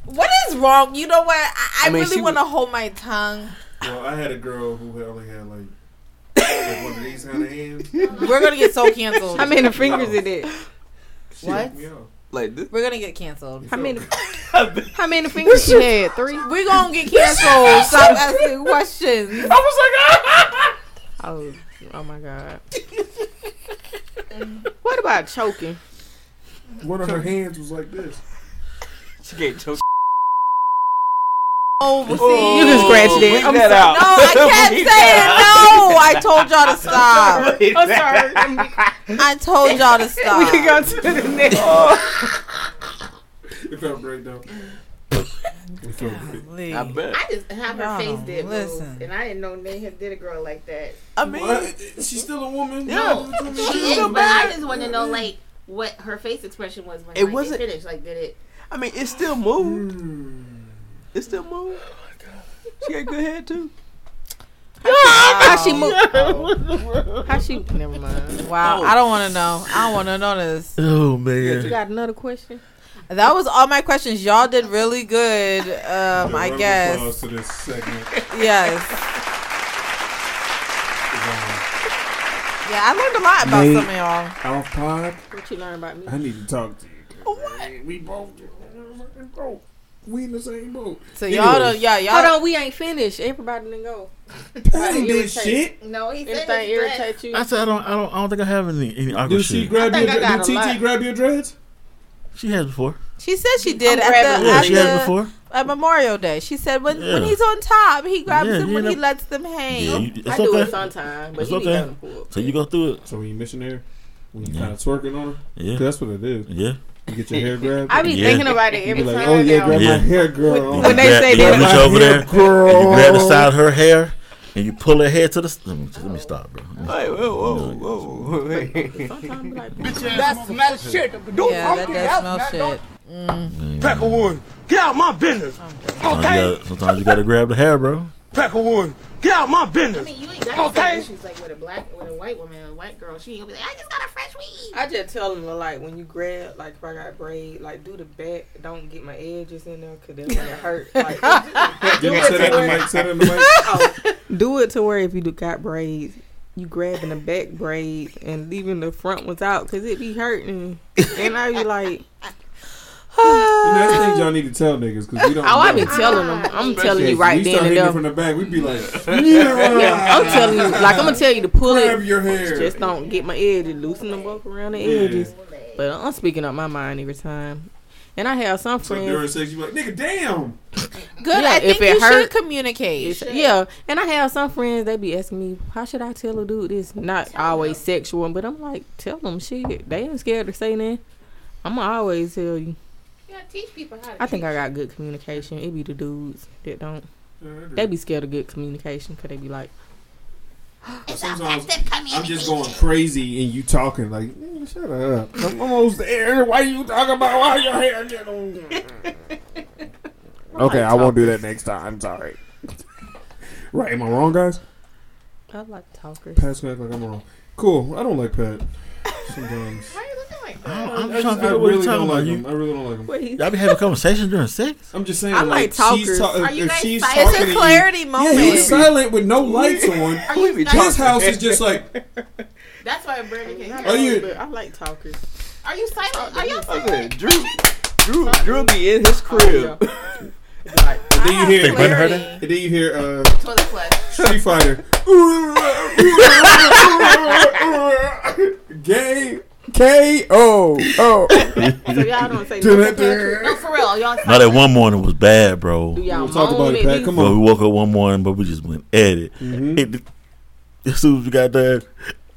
What is wrong? You know what? I, I, I mean, really want to hold my tongue. Well, I had a girl who only had like, like one of these kind of hands. We're gonna get so canceled. How many fingers it is? She What? hooked. Like this. We're gonna get canceled. How many? How many fingers she had? Three. We're gonna get canceled. Stop asking questions. I was like ah, ah, ah. Oh, oh my god. what about choking? One of her hands was like this. She can't choke. Oh, see, You just oh, scratch it. I'm that sorry. out. No, I can't say it. No, I told y'all to stop. I'm sorry. I told y'all to stop. we can go to the next. It felt great though. It felt great. I bet. I just have her face did listen. move, and I didn't know they had did a girl like that. I mean, What? She's still a woman. Yeah. She is, but I just want to know like what her face expression was when It like, wasn't- it finished. Like, did it? I mean, it still moved. Hmm. It still moved. She got good head too. How she move? How she? Never mind. Wow, I don't want to know. I don't want to know this. Oh man, You got another question? That was all my questions. Y'all did really good. Um, Round I guess. to this segment. Yes. Yeah, I learned a lot about Nate. some of y'all. Off pod. What you learn about me? I need to talk to you. What? We both. We in the same boat. So y'all don't. Anyways, Yeah, y'all. Hold on, we ain't finished. Everybody didn't go. I ain't did irritate. shit. No, he said Anything his dress. irritate you? I said I don't. I don't. I don't think I have any any awkward Did she shit. grab I your? think I Did got a lot. TT grab your dreads? She has before. She said she did I'm at the, Yeah, at, she has the before. at Memorial Day. She said when when he's on top, he grabs Yeah, them he when he lets them hang. Yeah, you, it's I do it sometimes, but It's he okay. be done pull. So you go through it. So when you missionary, when you Yeah. kind of twerking on her, yeah, that's what it is. Yeah. You get your hair grabbed. I be Yeah. thinking about it every be like, time. oh yeah, grab Yeah. my hair, girl. When they grab, say you that- reach over there, and you grab the side of her hair, and you pull her hair to the. s- Let me, let me stop, bro. Hey, whoa, whoa, whoa. Hey. Sometimes be like, That smell shit. Don't Yeah, that funky does smell shit. Don't- Mm. Peckerwood, get out my business. Sometimes, you Okay? gotta, sometimes you gotta grab the hair, bro. Peckerwood, get out my I business. mean, you ain't got Okay. okay. issues like with a black, with a white woman, a white girl. She ain't gonna be like, I just got a fresh weed. I just tell them like when you grab, like if I got braid, like do the back. Don't get my edges in there because then when it hurt. Like, do, Did you it say to where, mic? Say that in the mic. oh, do it to where if you do got braids, you grabbing the back braid and leaving the front ones out because it be hurting. And I be like, You know, that's things y'all need to tell niggas because we don't. oh, I know. be telling them. I'm telling you If right we then start and hitting it there. from the back. We'd be like, Yeah, I'm telling you, like I'm gonna tell you to pull grab it. your hair. Just don't get my edges, loosen them up around the Yeah. edges. But I'm speaking up my mind every time. And I have some friends. So during friends. sex, you be like, nigga, damn. Good. Yeah, I if think it you hurt- should communicate. It's- yeah, and I have some friends. They be asking me, "How should I tell a dude this?" Not always sexual, but I'm like, tell them shit. They ain't scared to say that. I'm gonna always tell you. You gotta teach people how to. I think I got good communication. It be the dudes that don't. They be scared of good communication because they be like, Sometimes I'm just going crazy and you talking like, "Nigga, shut up. I'm almost there. Why you talking about why your hair get on? okay, I won't do that next time. Sorry. right? Am I wrong, guys? I like talkers. Pat's gonna act like I'm wrong. Cool. I don't like Pat. Sometimes. Why are you looking like I that? don't- I'm I, trying to figure out what really you're don't talking like about. him. You, I really don't like him. What he- y'all be having conversations during sex? I'm just saying, I like, like she's talkers. ta- Are you if guys she's silent? talking It's a to you- clarity moment. Yeah, he's silent with no lights on. Are you His silent? house is just like, That's why Brandon can't hear. Are you- I like talkers. Are you silent? Are you I silent? said, Drew, Drew, Drew be in his crib. Like, and then you hear, Think Brandon heard that? and then you hear uh, Toilet flush. Street Fighter. Gay. K K O O. So y'all don't say nothing, No, for real, y'all. No, that one morning was bad, bro. Do y'all We'll talk about it, Pat. these- Come Bro, we woke up one morning, but we just went at it. Mhm. It- as soon as we got there,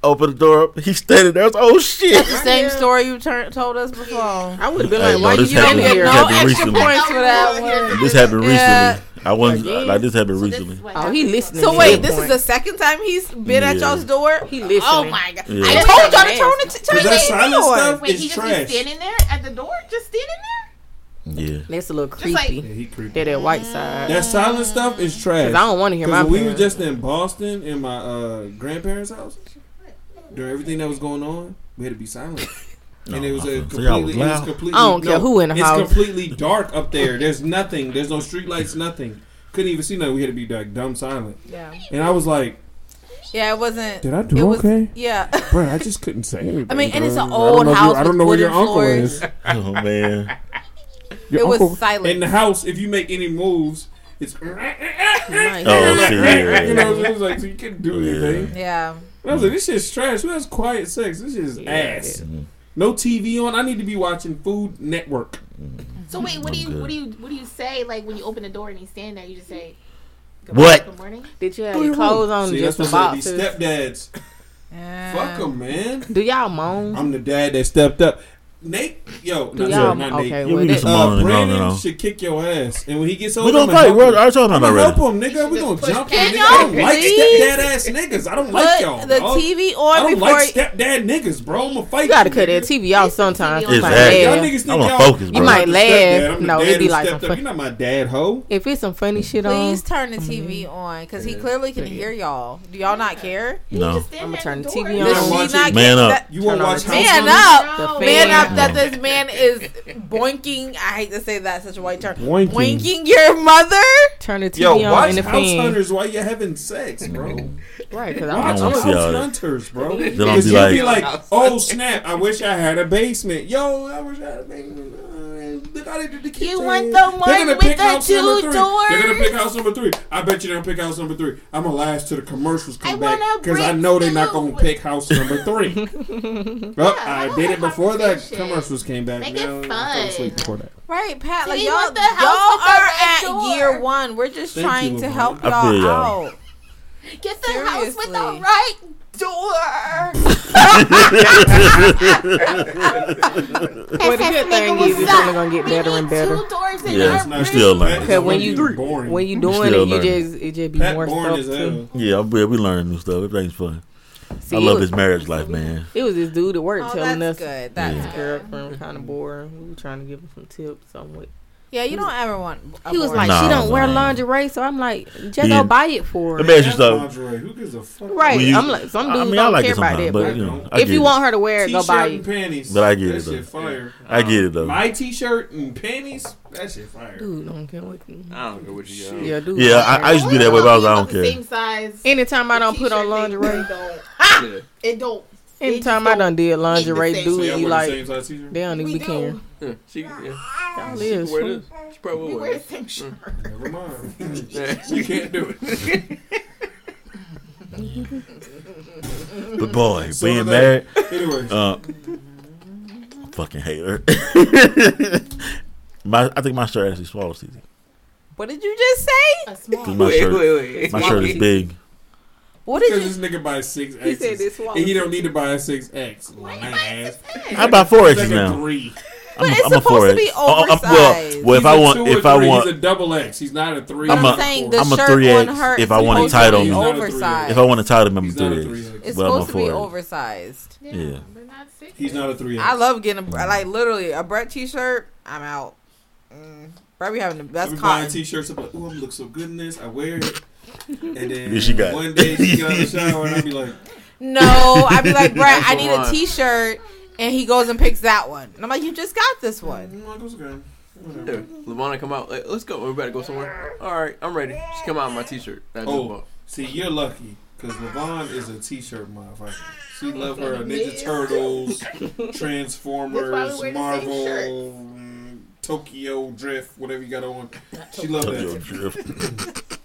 opened the door up, he standing there. I was like, oh shit. That's the same story you tur- told us before. I would have been Hey, like, no, why this you happened- here? this No happened extra recently. points for that one. This happened Yeah. recently. I wasn't Again? like this happened So recently. is what Oh, he listening. So wait, your this is the second time he's been at y'all's door. He listening. Oh my god! Yeah. I told y'all to turn wait. it. Turn Cause the that silent stuff Wait, is he just be standing there at the door, just standing there. Yeah. That's a little Just like- creepy. Yeah, he creepy. They're that white side. That silent stuff is trash. 'Cause I don't wanna hear 'Cause my we were just in Boston in my uh, grandparents' house. During everything that was going on, we had to be silent. And it was a So y'all was completely, it was loud? completely. I don't care who in the it's house. completely dark up there. There's nothing. There's no street lights. Nothing. Couldn't even see nothing. We had to be like dumb silent. Yeah. And I was like, Yeah, it wasn't. Did I do it was, okay? Yeah. bro, I just couldn't say anything. I mean, and it's an bro. I old don't know you- house I don't know where your wooden uncle floors. is. Oh man. Your It was silent. In the house, if you make any moves, it's. Oh, see, yeah. You know, it was like, so you couldn't do anything. Yeah. I was like, this shit's trash. Who has quiet sex? This is ass. Mm-hmm. No TV on. I need to be watching Food Network. Mm-hmm. So wait, what do you good. what do you what do you say like when you open the door and he's standing there? You just say, good What? Good morning. Did you have your clothes on? See, just that's the what I said. boxes? These stepdads. Fuck them, man. Do y'all moan? I'm the dad that stepped up. Nate, yo, Do not, y'all- sorry, not Nate. okay, Yeah, we need some Uh, moaning, no, Brandon no, no. should kick your ass, and when he gets We older, gonna I'ma fight. We're- him. I told him I'ma help him, nigga. We gonna jump him. Nigga. I don't like please stepdad ass niggas. I don't like y'all. the dog. TV I don't before. like stepdad niggas, bro. I'ma fight You gotta you, cut that. TV off sometimes. You might Exactly. Y'all laugh. niggas think I wanna y'all- focus, You might laugh. stepdad. I'm the No, it'd be like stepped some up. fun- You're not my dad, hoe. If it's some funny shit on, Please turn the TV on because he clearly can hear y'all. Do y'all not care? No. I'm gonna turn the TV on. watch not it. Man up. You wanna Turn on watch the House Man up, The man fan. up! That this man is boinking. I hate to say that, such a white term. Boinking. Boinking your mother. Turn the TV Yo, on watch in the House fan. Hunters while you're having sex, bro. Right, because I I'm, don't Watch wanna House see. Hunters, bro. Then I'll Because be you'll like, be like, oh snap! I wish I had a basement. Yo, I wish I had a basement. Look how they did the kitchen. You want the They're one gonna with pick the house number two doors? They're gonna pick house number three. I bet you they're gonna pick house number three. I'm gonna last till the commercials come I back because I know they're not gonna pick house number three. Oh, well, I did it before the commercials came back. Make it Now, I fell fun. asleep before that. Right, Pat. Do Like you y'all, the y'all house the are at door? year one. We're just Thank trying you, to help y'all out. Get the house with the right door. Well, the good thing is it's only gonna get better and better. Two doors in Yeah, our we still Pat learning. Cause when you be boring. when you doing still it, you just it just be Pat more boring stuff too. Yeah, we, we learning new stuff. Everything's fun. See, I love was- his marriage life, man. It was this dude at work Oh, telling that's us good. That's his good. girlfriend kind of boring. We were trying to give him some tips. So I'm with. Yeah, you don't ever want. a He was boring- like, she don't wear lingerie, so I'm like, just He- go buy it for her. Let me ask you something. Who gives a fuck? Right. You- I'm like, some I dudes mean, I don't like care it about sometimes, that. but But, you know, if you it. want her to wear it, go T-shirt buy and it. panties. But I get that it, though. shit fire. I get it though. My t-shirt and panties. That shit fire. Dude, don't care what. You, I don't care what you got. yeah, dude. Yeah, I, I used to be that way, but I was I don't care. Same size. Anytime I don't put on lingerie, don't. It don't. anytime I done did lingerie, same. dude, So y'all you like, same size t-shirt? they don't even We be caring. Yeah, she, yeah. Y'all She is. can wear this. She probably We will wear wear the same shirt. Never mind. this. you can't do it. But boy, So being that- married, Anyways, uh, fucking hate her. my, I think my shirt actually swallows easy What did you just say? A small. because my Wait, shirt, wait, wait. my shirt is big. What did you? this nigga buys six He said this swallow and he don't need to buy a six X. Lying ass. I buy four It's X's like now. three. I'm, it's I'm supposed four to be Oh, I'm- well, oversized. well, if He's I a want, two if I want, he's a double X. He's not a three. I'm I'm a- saying the I'm a shirt 3X on her if is I want it supposed tight to on be me. He's not a Oversized. if I want to tie them, I'm a He's not three three X. X. It's But supposed to be oversized. Yeah. But. He's not a three X. I love getting a, like literally a Brett t-shirt. I'm out. Mm. Brett be having the I best be buying t-shirts. I'm like, ooh, I'm look so good in this. I wear it, and then Yeah, she got one day she get out of the shower and I be like, No, I'd be like, Brett, I need a Come on. t-shirt, and he goes and picks that one. And I'm like, you just got this one. like, what's good? Yeah. Whatever. Come out. Like, Let's go. We better go somewhere. All right, I'm ready. She come out in my t-shirt. that Oh, see, you're lucky because Levon is a t-shirt motherfucker. She love her Ninja Turtles, Transformers, That's why we wear the same Marvel, mm, Tokyo Drift, whatever you got on. She love Tokyo that. Drift.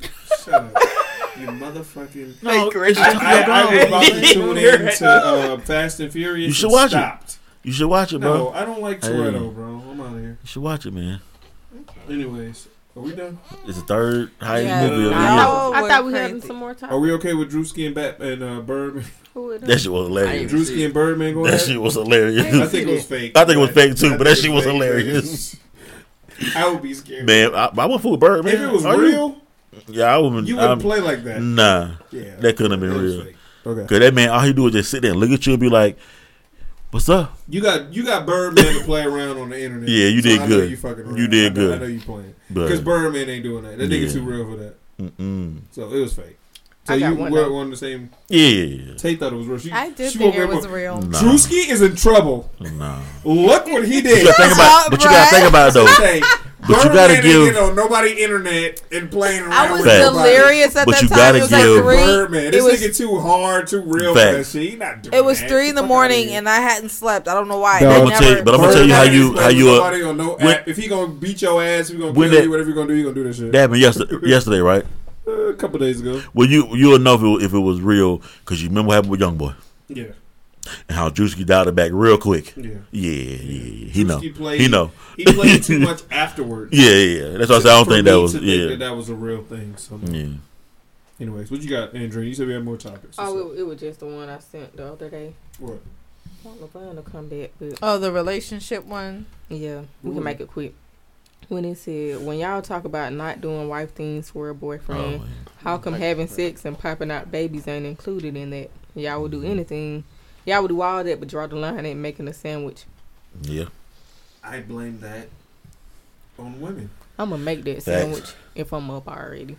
Shut up. You motherfucking. No, Chris, I, you I, I was about to Hey, tune you're in to uh, Fast and Furious. You should and watch stopped. it. You should watch it, bro. No, I don't like Hey. Toretto, bro. I'm out of here. You should watch it, man. Anyways, are we done? It's the third highest Yeah. movie of the year. Oh, I thought we we're had some more time. Are we okay with Drewski and Bat and uh, Birdman? Who it That is? shit was hilarious. I Drewski and Birdman going That shit was hilarious. I think it was fake. I think it was fake too, but that shit was hilarious. I would be scared. Man, I, I went for Bird, man. if it was Are you- real, yeah, I would. you wouldn't I'm- play like that. Nah, Yeah, that couldn't have been real. fake. Okay. Cause that man, all he do is just sit there and look at you and be like, "What's up?" You got you got Birdman to play around on the internet. Yeah, you So did I good. You fucking around. You did I know, good. I know you playing because Birdman ain't doing that. That nigga too real for that. Mm-mm. So it was fake. So I got you one, were though. on the same. Yeah, Tay thought it was real. She, I did she think woke it up- was real. Nah. Drewski is in trouble. no. Look what he You did. gotta think about, but you gotta think about it though. Say, But you gotta give- get on nobody internet and playing around. I was with nobody. delirious at But that you time. gotta It was give- like three. Birdman, It this was nigga too hard, too real for that shit. He not doing it was that. three in the morning and I hadn't slept. I don't know why. No, I I'm gonna never, tell you, but I'm gonna tell you how you how you uh, with no when- If he gonna beat your ass, if he gonna When kill you, whatever you gonna do, you gonna do that shit. that happened yesterday, yesterday, right? A couple days ago. Well, you you'll know if it, if it was real because you remember what happened with Young Boy Yeah. and how Drewski dialed it back real quick. Yeah. Yeah, yeah, yeah. He know. Drewski played- he know. He played too much afterwards. Yeah, yeah. yeah. That's why I said I don't think that was. to think Yeah, that, that was a real thing. So, yeah. anyways, what you got, Andrew? You said we had more topics. Oh, it, it was just the one I sent the other day. what? I don't know if I'm gonna come back, but Oh, the relationship one. yeah, we Ooh. can make it quick. When it said, when y'all talk about not doing wife things for a Oh, boyfriend, man. how come having sex and popping out babies ain't included in that? Y'all would do mm-hmm. anything. Y'all would do all that, but draw the line at making a sandwich. yeah. I blame that on women I'm gonna make that Facts. sandwich if I'm up already.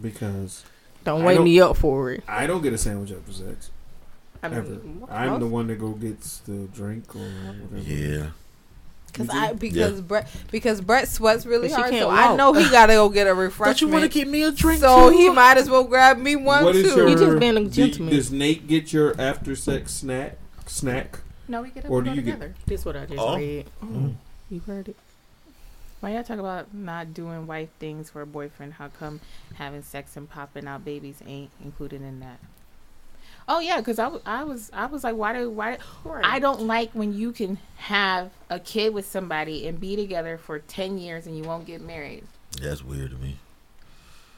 because Don't wake don't- me up for it. I don't get a sandwich after sex. I Ever. mean, I'm the one that go gets the drink or whatever. Yeah. Cause I because Brett because Brett sweats really hard, can't so I know he gotta go get a refreshment. Don't you want to get me a drink? so he might as well grab me one What too. is your? You just being a do- gentleman. does Nate get your after sex snack? Snack? No, we get up Or and do go you get- together. This what I just Oh. read. Oh. You heard it. Why y'all talk about not doing wife things for a boyfriend? How come having sex and popping out babies ain't included in that? Oh yeah, because I, w- I was I was like, why do why I don't like when you can have a kid with somebody and be together for ten years and you won't get married. That's weird to me.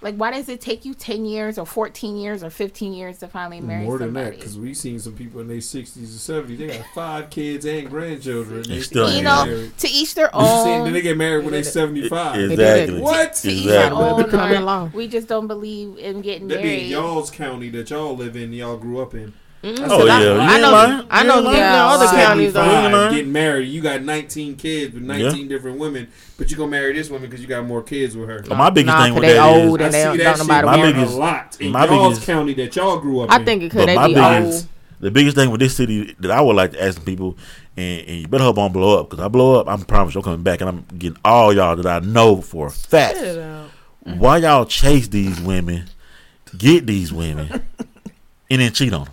Like, why does it take you ten years or fourteen years or fifteen years to finally marry More than somebody? that, because we've seen some people in their 60s and 70s. They got five kids and grandchildren. They They still you ain't know, married. to each their You see, own. then they get married when they're 75. Exactly. What? to each their Exactly. own. Becoming or. We just don't believe in getting married. That be married. y'all's county that y'all live in, y'all grew up in. Mm-mm. Oh I- yeah, you I know. lying. I know. ain't lying. Yeah, other uh, Seventy-five, counties You ain't are. getting married. You got 19 kids with 19 different women, but you gonna marry this woman because you got more kids with her. But my biggest Nah, thing 'cause with they that is, old I and they see don't, that don't shit nobody My biggest- a lot in my y'all's biggest- county that y'all grew up in. I think it could. but They my be biggest, old. the biggest thing with this city that I would like to ask people, and, and you better hope I don't blow up, because I blow up, I'm promise I'm coming back and I'm getting all y'all that I know for a fact. Why y'all chase these women, get these women, and then cheat on them?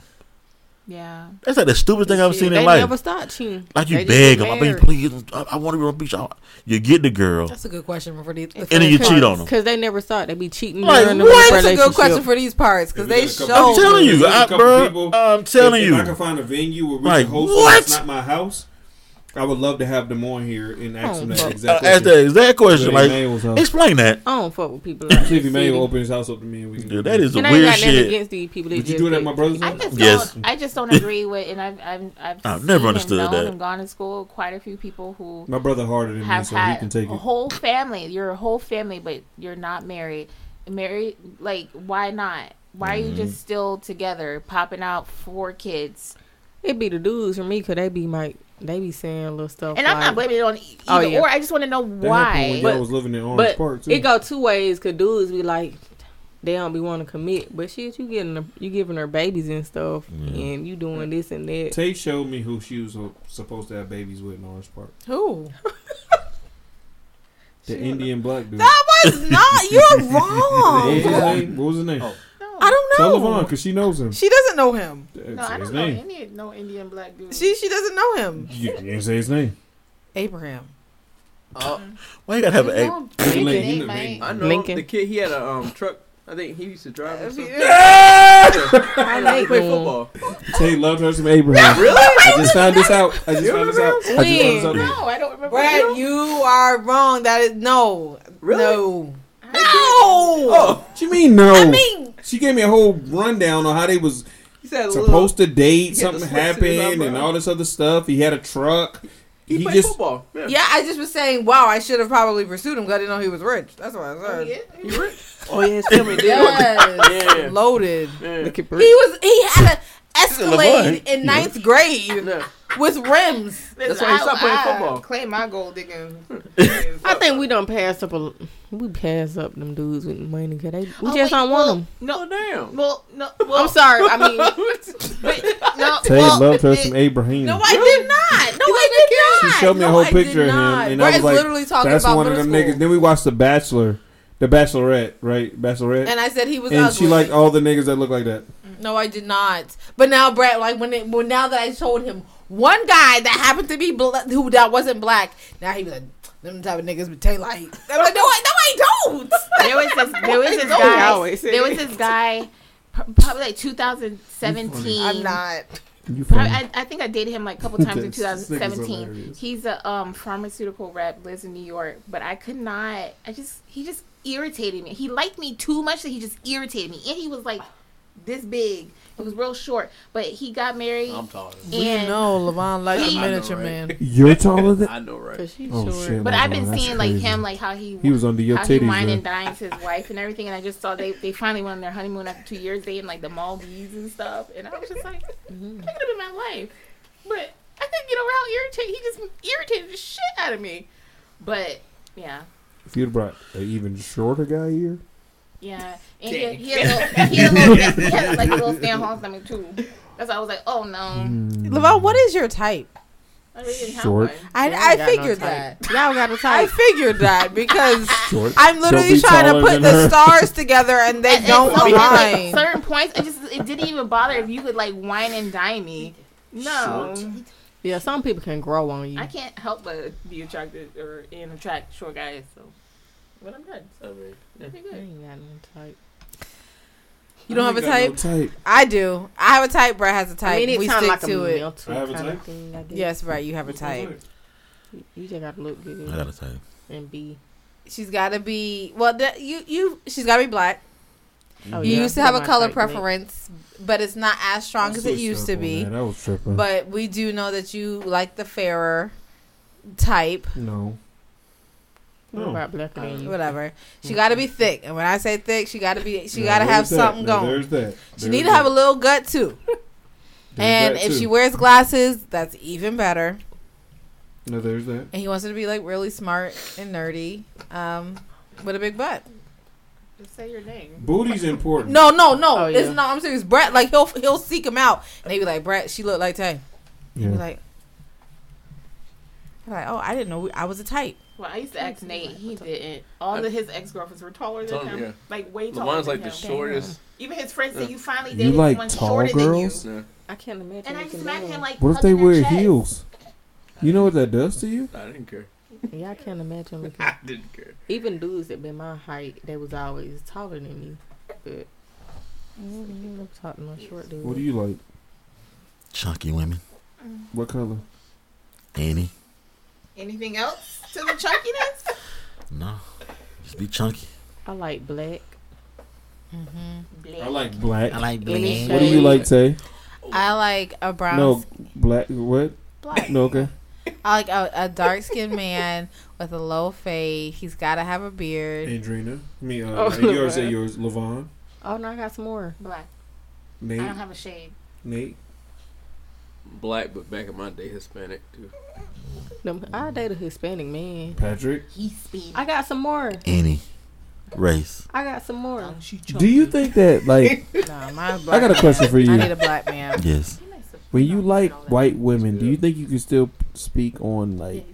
Yeah. That's like the stupidest thing I've Shit, seen they in life. never start cheating. Like you They beg them, I mean, please, I, I want to be on the beach. I- You get the girl, That's a good question for the. and then you cheat on them. Because they never thought they'd be cheating Like, during the what? That's a good question for these parts because they we got a show. I'm telling you, There's a I, couple bro. people- I'm telling if, you. If I can find a venue where we Like, can host what? it's not my house, I would love to have them on here and ask them that fuck. Uh, exact ask question. that exact question. Stevie Like, May's house. explain that. I don't fuck with people like See if that. May will See? open his house up to me and we can. Dude, that is the And I ain't weird got nothing shit. against these people. They Would you just do it at get- my brother's I house? just Yes. don't. I just don't agree with, and I've I've I've, I've seen never and understood known that. and gone to school. Quite a few people who My brother harder than me, have so he had can take a it. whole family. You're a whole family, but you're not married. Married, like why not? Why are you Mm-hmm. just still together, popping out four kids? It be the dudes for me because they be like they be saying little stuff. And I'm like, not blaming it on e- Oh, yeah. or. I just want to know That happened when why. y'all was living in Orange But Park too. it go two ways. Cause dudes be like, they don't be want to commit. But shit, you getting her, you giving her babies and stuff, and you doing this and that. Tay showed me who she was uh, supposed to have babies with in Orange Park. Who? The Indian black dude. That was not. You're What was his wrong. name? What was his name? Oh. I don't know. Tell know. Levon because she knows him. She doesn't know him. Say no, I don't know name. any no Indian black dude. She she doesn't know him. You didn't say his name. Abraham. Oh, Why you gotta have There's an no Hey, big Link, name, you know man. me. I know Lincoln. the kid. He had a um truck I think he used to drive or something. How he Nate played doing? football. Tay loved her some Abraham. Really? I just found this out. I just You found this out. I just found this out. No, I don't remember. Brad, you are wrong. That is no, Really? no, no. Oh, What you mean no? I mean, she gave me a whole rundown on how they was he said a supposed to date. Something the sweats in his happened and all this other stuff. He had a truck. He, He played just football. Yeah. yeah, I just was saying, wow, I should have probably pursued him because I didn't know he was rich. That's what I oh, said. You rich? Oh yeah, his family did. Yes, Yeah. loaded. Yeah. Look at He was. He had an This is Escalade in ninth grade Yeah. with rims. That's why he stopped playing football. Claim my gold digging. I think we don't pass up a. We pass up them dudes with money because they. We Oh, just wait, don't well, want them. No, damn. well, no. Well, I'm sorry. I mean, but, no. Tay well, loved her it- some Abraham. No, I did not. No, I did not. she showed me a whole I picture of him, not. and Brad's I was like, literally talking "That's about one of them middle niggas." Then we watched The Bachelor, The Bachelorette, right? Bachelorette, And I said he was and ugly. she liked all the niggas that look like that. No, I did not. But now, Brad, like when it, well, now that I told him one guy that happened to be bla- who that wasn't black, now he was like, them type of niggas with taillight. I'm like, no, I, no, I don't. There was this. There was this guy. There was this guy. Probably like 2017. I'm not. You I. I, I think I dated him like a couple times in 2017. He's a um, pharmaceutical rep, lives in New York, but I could not. I just he just irritated me. He liked me too much that he just irritated me, and he was like this big. It was real short, but he got married. I'm taller. You know, Levon like He- a I know, miniature right? man. You're taller than. I know, right? cause she's Oh short. shit! But I've been seeing like crazy. him, like how he He was under your how he titties. wine man. and dines his wife and everything, and I just saw they they finally went on their honeymoon after two years. They in like the Maldives and stuff, and I was just like, Mm-hmm. that could have been my life, but I couldn't get over how irritated he just irritated the shit out of me. But yeah, If you'd brought an even shorter guy here, yeah, and he had, he had, a little, he had a little, he had like a little Stan Hall stomach too. That's why I was like, oh no, Mm. Levon, what is your type? I really didn't have Short. one. I, I got no figured that. Y'all got a I type. I figured that because short. I'm literally be trying to put the her. stars together and they And- don't and so, like, align. certain points, it just it didn't even bother if you could like wine and dine me. No, Yeah, some people can grow on you. I can't help but be attracted or and attract short guys. So, but I'm done. So Yeah. pretty I good. ain't got no type. You don't have a type? no type. I do. I have a type. Brad has a type. I mean, it we stick like to it. mental I have a type. thing. I. Yes, Brad, you have a type. You just gotta look good. I gotta type. and be. She's got to be well. The, you you. She's got to be black. Oh, you yeah, used to have a color type, Nick. preference, but it's not as strong I as it switched used up to on be. that. Was tripping. But we do know that you like the fairer type. no. No. about blacker than? Whatever. She got to be thick, and when I say thick, she got to be. She Now, got to have there's that. something Now, going. There's that. She There's need to have a little gut too. And if too. she wears glasses, that's even better. No, there's that. And he wants her to be like really smart and nerdy, um, with a big butt. Just say your name. Booty's important. No, no, no. Oh, It's yeah. not. I'm serious. Brett, like he'll he'll seek him out, and they be like, Brett, she looked like Tay. Yeah. Be like, like, oh, I didn't know we, I was a type. Well, I used to ask Nate. He didn't. All of his ex girlfriends were taller than Tall, him. yeah. Like way taller. LeVon's than like the him. shortest. Even his friends said Yeah. you finally dated You like someone tall shorter girls? than you. Yeah. I can't imagine. And I making just that. imagine like What if they wear chest. heels? You know what that does to you? I didn't care. Yeah, I can't imagine looking. I didn't care. Even dudes that been my height, they was always taller than me. But mm, I'm talking no short dude. What do you like? Chunky women. What color? Any? Anything else to the chunkiness? No. Just be chunky. I like black. Mm-hmm. I like black. I like Any What do you like, Tay? I like a brown. No, black. What? Black. No, okay. I like a, a dark skinned man with a low fade. He's got to have a beard. Andrina. Me. Uh, Oh, and you already Levon. yours. Levon. Oh no, I got some more. Black. Nate. I don't have a shade. Nate. Black, but back in my day, Hispanic too. No, I dated a Hispanic man. Patrick. He's speed. I got some more. Any race. I got some more. Do you think that like No, my black I got a question for you. I need a black man. Yes. When you like white women, do you think you can still speak on like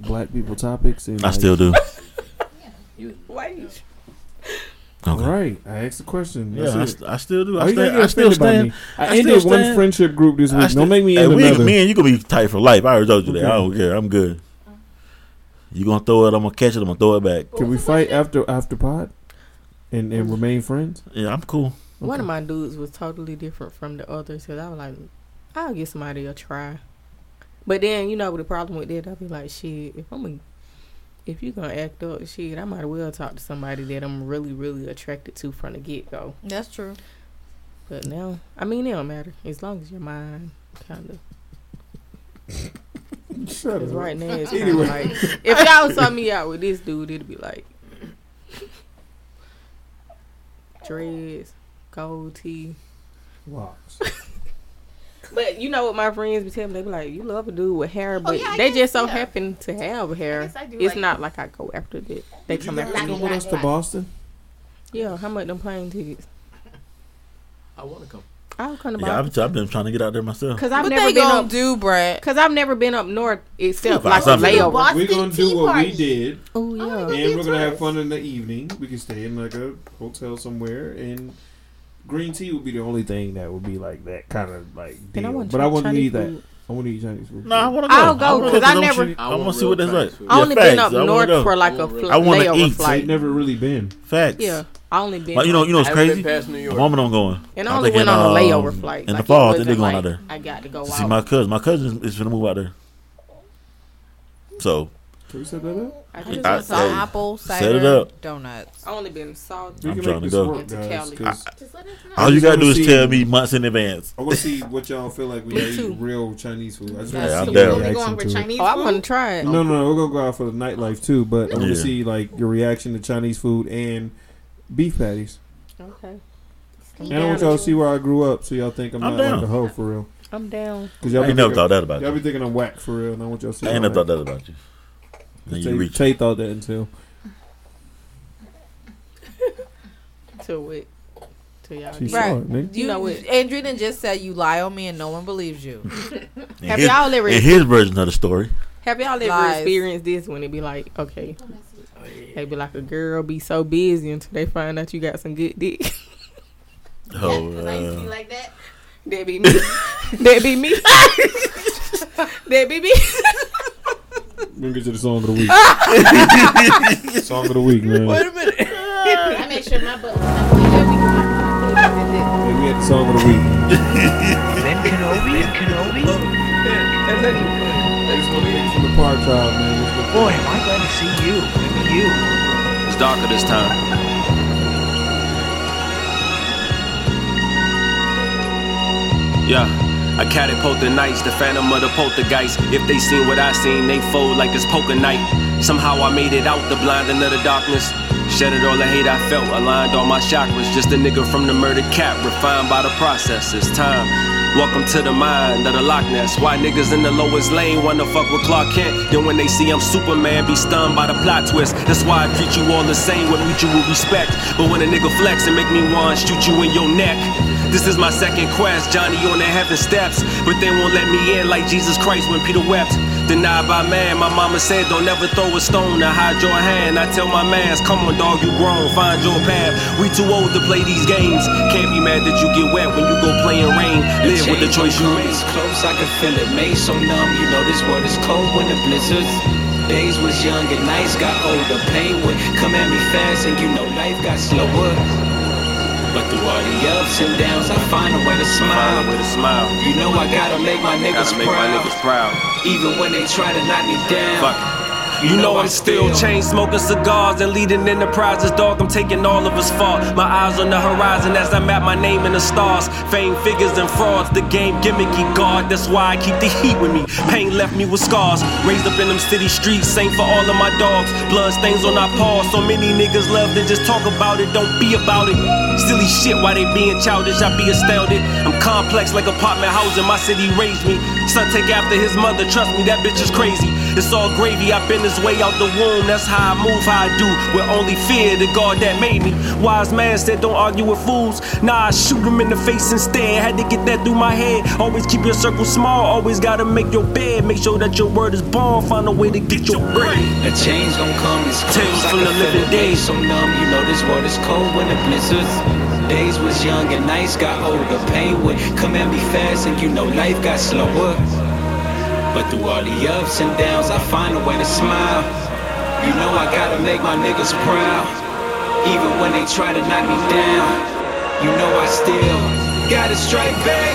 black people topics? And, I like- still do. You white. Okay. Right. I asked the question. Yeah, I, st- I still do. I, oh, you gotta stand, I still stand. me? I, I ended still one friendship group this week. still- Don't make me hey, end we, another. Me and you gonna be tight for life. I already told you that. I don't care. I'm good. You gonna throw it? I'm gonna catch it. I'm gonna throw it back. Can we fight after after pod? and and remain friends. Yeah, I'm cool. One of my dudes was totally different from the others because I was like, I'll give somebody a try. But then you know the problem with that, I'll be like, shit, if I'm a, if you're gonna act up, shit, I might as well talk to somebody that I'm really, really attracted to from the get go. That's true. But now, I mean, it don't matter as long as your mind kind of. Shut Cause up. right now it's Anyway. like if y'all saw me out with this dude, it'd be like dreads, gold tee. Locks. But you know what my friends be telling me? They be like, "You love a dude with hair, oh, but Oh, yeah, they guess, just so yeah. happen to have hair. guess I do It's like- not like I go after that. They Would you come guys after go me. with us to Boston? Yeah, how much them plane tickets? I want to come. I'll come to Yeah, Boston. I've, I've been trying to get out there myself. Cause I've What never they been gonna up. do, Brett? Cause I've never been up north except We'll like a something to do. layover. Boston We're gonna do Tea what we did, Oh yeah. Oh, and we're gonna have fun in the evening. We can stay in like a hotel somewhere, and green tea would be the only thing that would be like that kind of like And I want But I wouldn't Chinese eat that. food. I want to eat Chinese food. No, I want to go. I'll go, I wanna 'cause I I'm never- shit- I I want want to see what that's like. Food. I Yeah, only facts. been up north for like a fl- I wanna layover eat. flight. I've never really been. Facts. Yeah, I only been. Like, you know, you know I crazy? been past New My York. mama don't going. and I only thinking, went on a um, layover flight. in like, the fall. it I think they're wasn't going out there I got to go to out. see my cousin. My cousin is gonna move out there. So Can we set that up? I I just just I- want some hey, apple set cider it up. donuts. I only been salty. We I'm trying to go. work, Into guys. Cali. 'cause Just let us know. all you gotta do is see- tell me months in advance. I want to see what y'all feel like when Me y'all eat real Chinese food. I just Yeah, want to see down. your We reaction going for to it. Oh, I food? want to try it. No, no, no. We're gonna go out for the nightlife too, but I want to Yeah. see like your reaction to Chinese food and beef patties. Okay, And I want y'all to see where I grew up, so y'all think I'm, I'm not down. like a hoe for real. I'm down. Because y'all I be ain't never thinking, thought that about y'all be you. thinking I'm whack for real, and I want y'all to see. I ain't all never thought that. that about you. Then Tay, you reach. Tay thought that until To what? To y'all. she saw Right. it, nigga. You know what? Andrina just said you lie on me and no one believes you. In Have his, y'all ever- in his version of the story? Have y'all ever Lies. experienced this when it be like, okay, they be like a girl be so busy until they find out you got some good dick. Oh, Because I used to be uh, like that. that be me. that be me. that be me. We're gonna get to the song of the week. song of the week, man. Wait a minute. I make sure my butt was not bleeding every time. Hey, we had the song of the week. Ben Kenobi? Ben Kenobi? This one is from the Park Child, man. This was- Boy, am I glad to see you. Maybe you. It's darker this time. Yeah. I catapult the nights, the phantom of the poltergeist. If they seen what I seen, they fold like it's poker night. Somehow I made it out the blinding of the darkness. Shedded all the hate I felt, aligned all my chakras. Just a nigga from the murdered cat, refined by the process. It's time. Welcome to the mind of the Loch Ness. Why niggas in the lowest lane wanna fuck with Clark Kent? Then when they see I'm Superman, be stunned by the plot twist. That's why I treat you all the same with mutual respect. But when a nigga flex and make me want shoot you in your neck. This is my second quest, Johnny on the heaven steps. But they won't let me in like Jesus Christ when Peter wept. Denied by man, my mama said, don't never throw a stone to hide your hand. I tell my mans, come on dog, you grown, find your path. We too old to play these games. Can't be mad that you get wet when you go play in rain. Live with the choice you make. Close, I can feel it. Made so numb, you know this world is cold when the blizzards. Days was young and nights got older. Pain would come at me fast, and you know life got slower. But through all the ups and downs, I find a way to smile. Find a smile. You know I gotta make my niggas Gotta make my proud. niggas proud. Even when they try to knock me down. Fuck. You know I'm still chain smoking cigars and leading enterprises, dog. I'm taking all of us far. My eyes on the horizon as I map my name in the stars. Fame, figures, and frauds. The game gimmicky, God. That's why I keep the heat with me. Pain left me with scars. Raised up in them city streets, same for all of my dogs. Blood stains on our paws. So many niggas love to just talk about it, don't be about it. Silly shit, why they being childish? I be astounded. I'm complex like apartment housing. My city raised me. Son take after his mother. Trust me, that bitch is crazy. It's all gravy. I've been this way out the womb. That's how I move, how I do. With only fear the God that made me. Wise man said, don't argue with fools. Nah, I shoot him in the face instead. Had to get that through my head. Always keep your circle small. Always gotta make your bed. Make sure that your word is born. Find a way to get your bread. A change gon' come, it's close. Tales from the living it. days. Days so numb, you know this world is cold when the blizzards. Days was young and nights got older. Pain would come at me fast, and you know life got slower. But through all the ups and downs, I find a way to smile. You know I gotta make my niggas proud. Even when they try to knock me down, you know I still gotta strike back.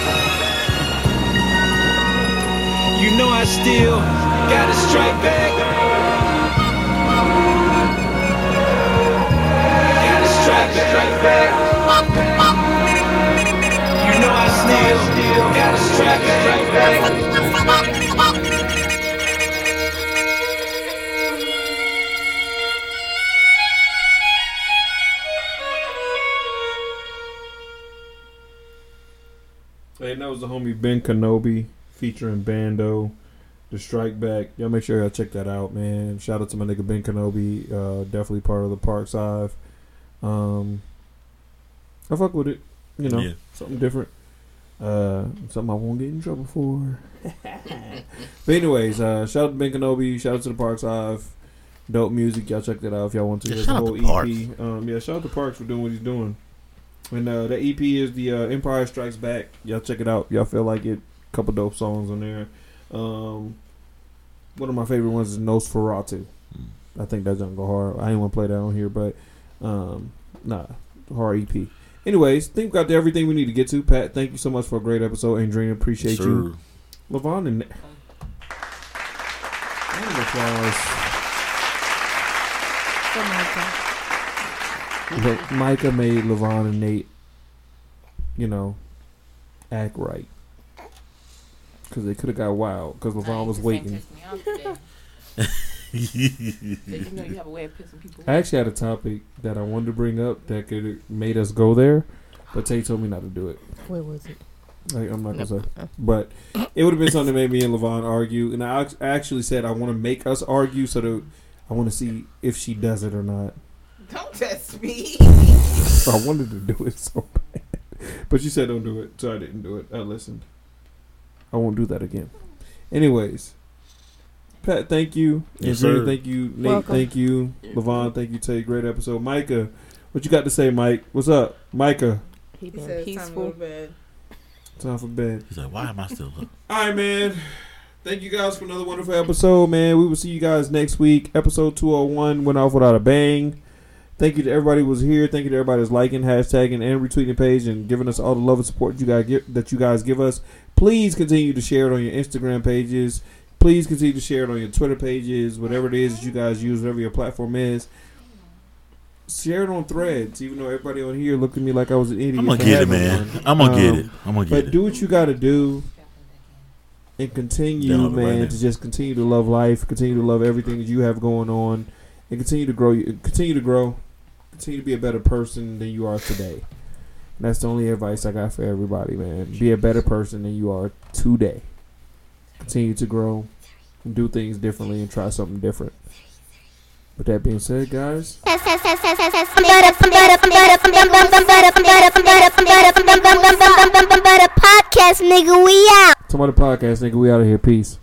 You know I still gotta strike back. Strike back. Know back. Hey, that was the homie Ben Kenobi featuring Bando, the Strike Back. Y'all make sure y'all check that out, man. Shout out to my nigga Ben Kenobi, uh, definitely part of the Park Side. Um, I fuck with it, you know, Yeah. something different. Uh, something I won't get in trouble for. but anyways, uh, shout out to Ben Kenobi. Shout out to the Parks Hive. Dope music. Y'all check that out if y'all want to. Yeah, There's a shout out whole to Parks. EP. Um, yeah, shout out to Parks for doing what he's doing. And uh, that EP is the uh, Empire Strikes Back. Y'all check it out. Y'all feel like it. Couple dope songs on there. Um, one of my favorite ones is Nosferatu. I think that's gonna go hard. I didn't want to play that on here, but um, nah, hard EP. Anyways, think we got to everything we need to get to. Pat, thank you so much for a great episode. Andrina, appreciate Yes, you. Levon and Round of applause. Look, Micah made Levon and Nate, you know, act right. Because they could have got wild. Because Levon was waiting. you know you have a way of pissing people I actually had a topic that I wanted to bring up that could have made us go there, but Tay told me not to do it. Where was it? Like, I'm not gonna say, but it would have been something that made me and Levon argue, and I act- actually said I want to make us argue so that I want to see if she does it or not. Don't test me. I wanted to do it so bad, but she said don't do it, so I didn't do it. I listened. I won't do that again. Anyways, Pat, thank you. Yes, Andrea, sir. thank you. Nate, Welcome. thank you. Levon, thank you. Tay, great episode. Micah, what you got to say, Mike? What's up, Micah? He He been said it's time to go peaceful. bed. Time for bed. He's like, why am I still up? All right, man. Thank you guys for another wonderful episode, man. We will see you guys next week. Episode 201 went off without a bang. Thank you to everybody who was here. Thank you to everybody who's liking, hashtagging, and retweeting the page and giving us all the love and support you guys get, that you guys give us. Please continue to share it on your Instagram pages. Please continue to share it on your Twitter pages, whatever it is that you guys use, whatever your platform is. Share it on threads, even though everybody on here looked at me like I was an idiot. I'm gonna get it, man. one. I'm gonna get Um, it. I'm gonna get it. But do what you got to do and continue, the right man, to just continue to love life, continue to love everything that you have going on, and continue to grow. Continue to grow, continue to be a better person than you are today. And that's the only advice I got for everybody, man. Be a better person than you are today continue to grow, and do things differently, and try something different. With that being said, guys. Podcast, nigga, we out. Somebody podcast, nigga, we out of here. Peace.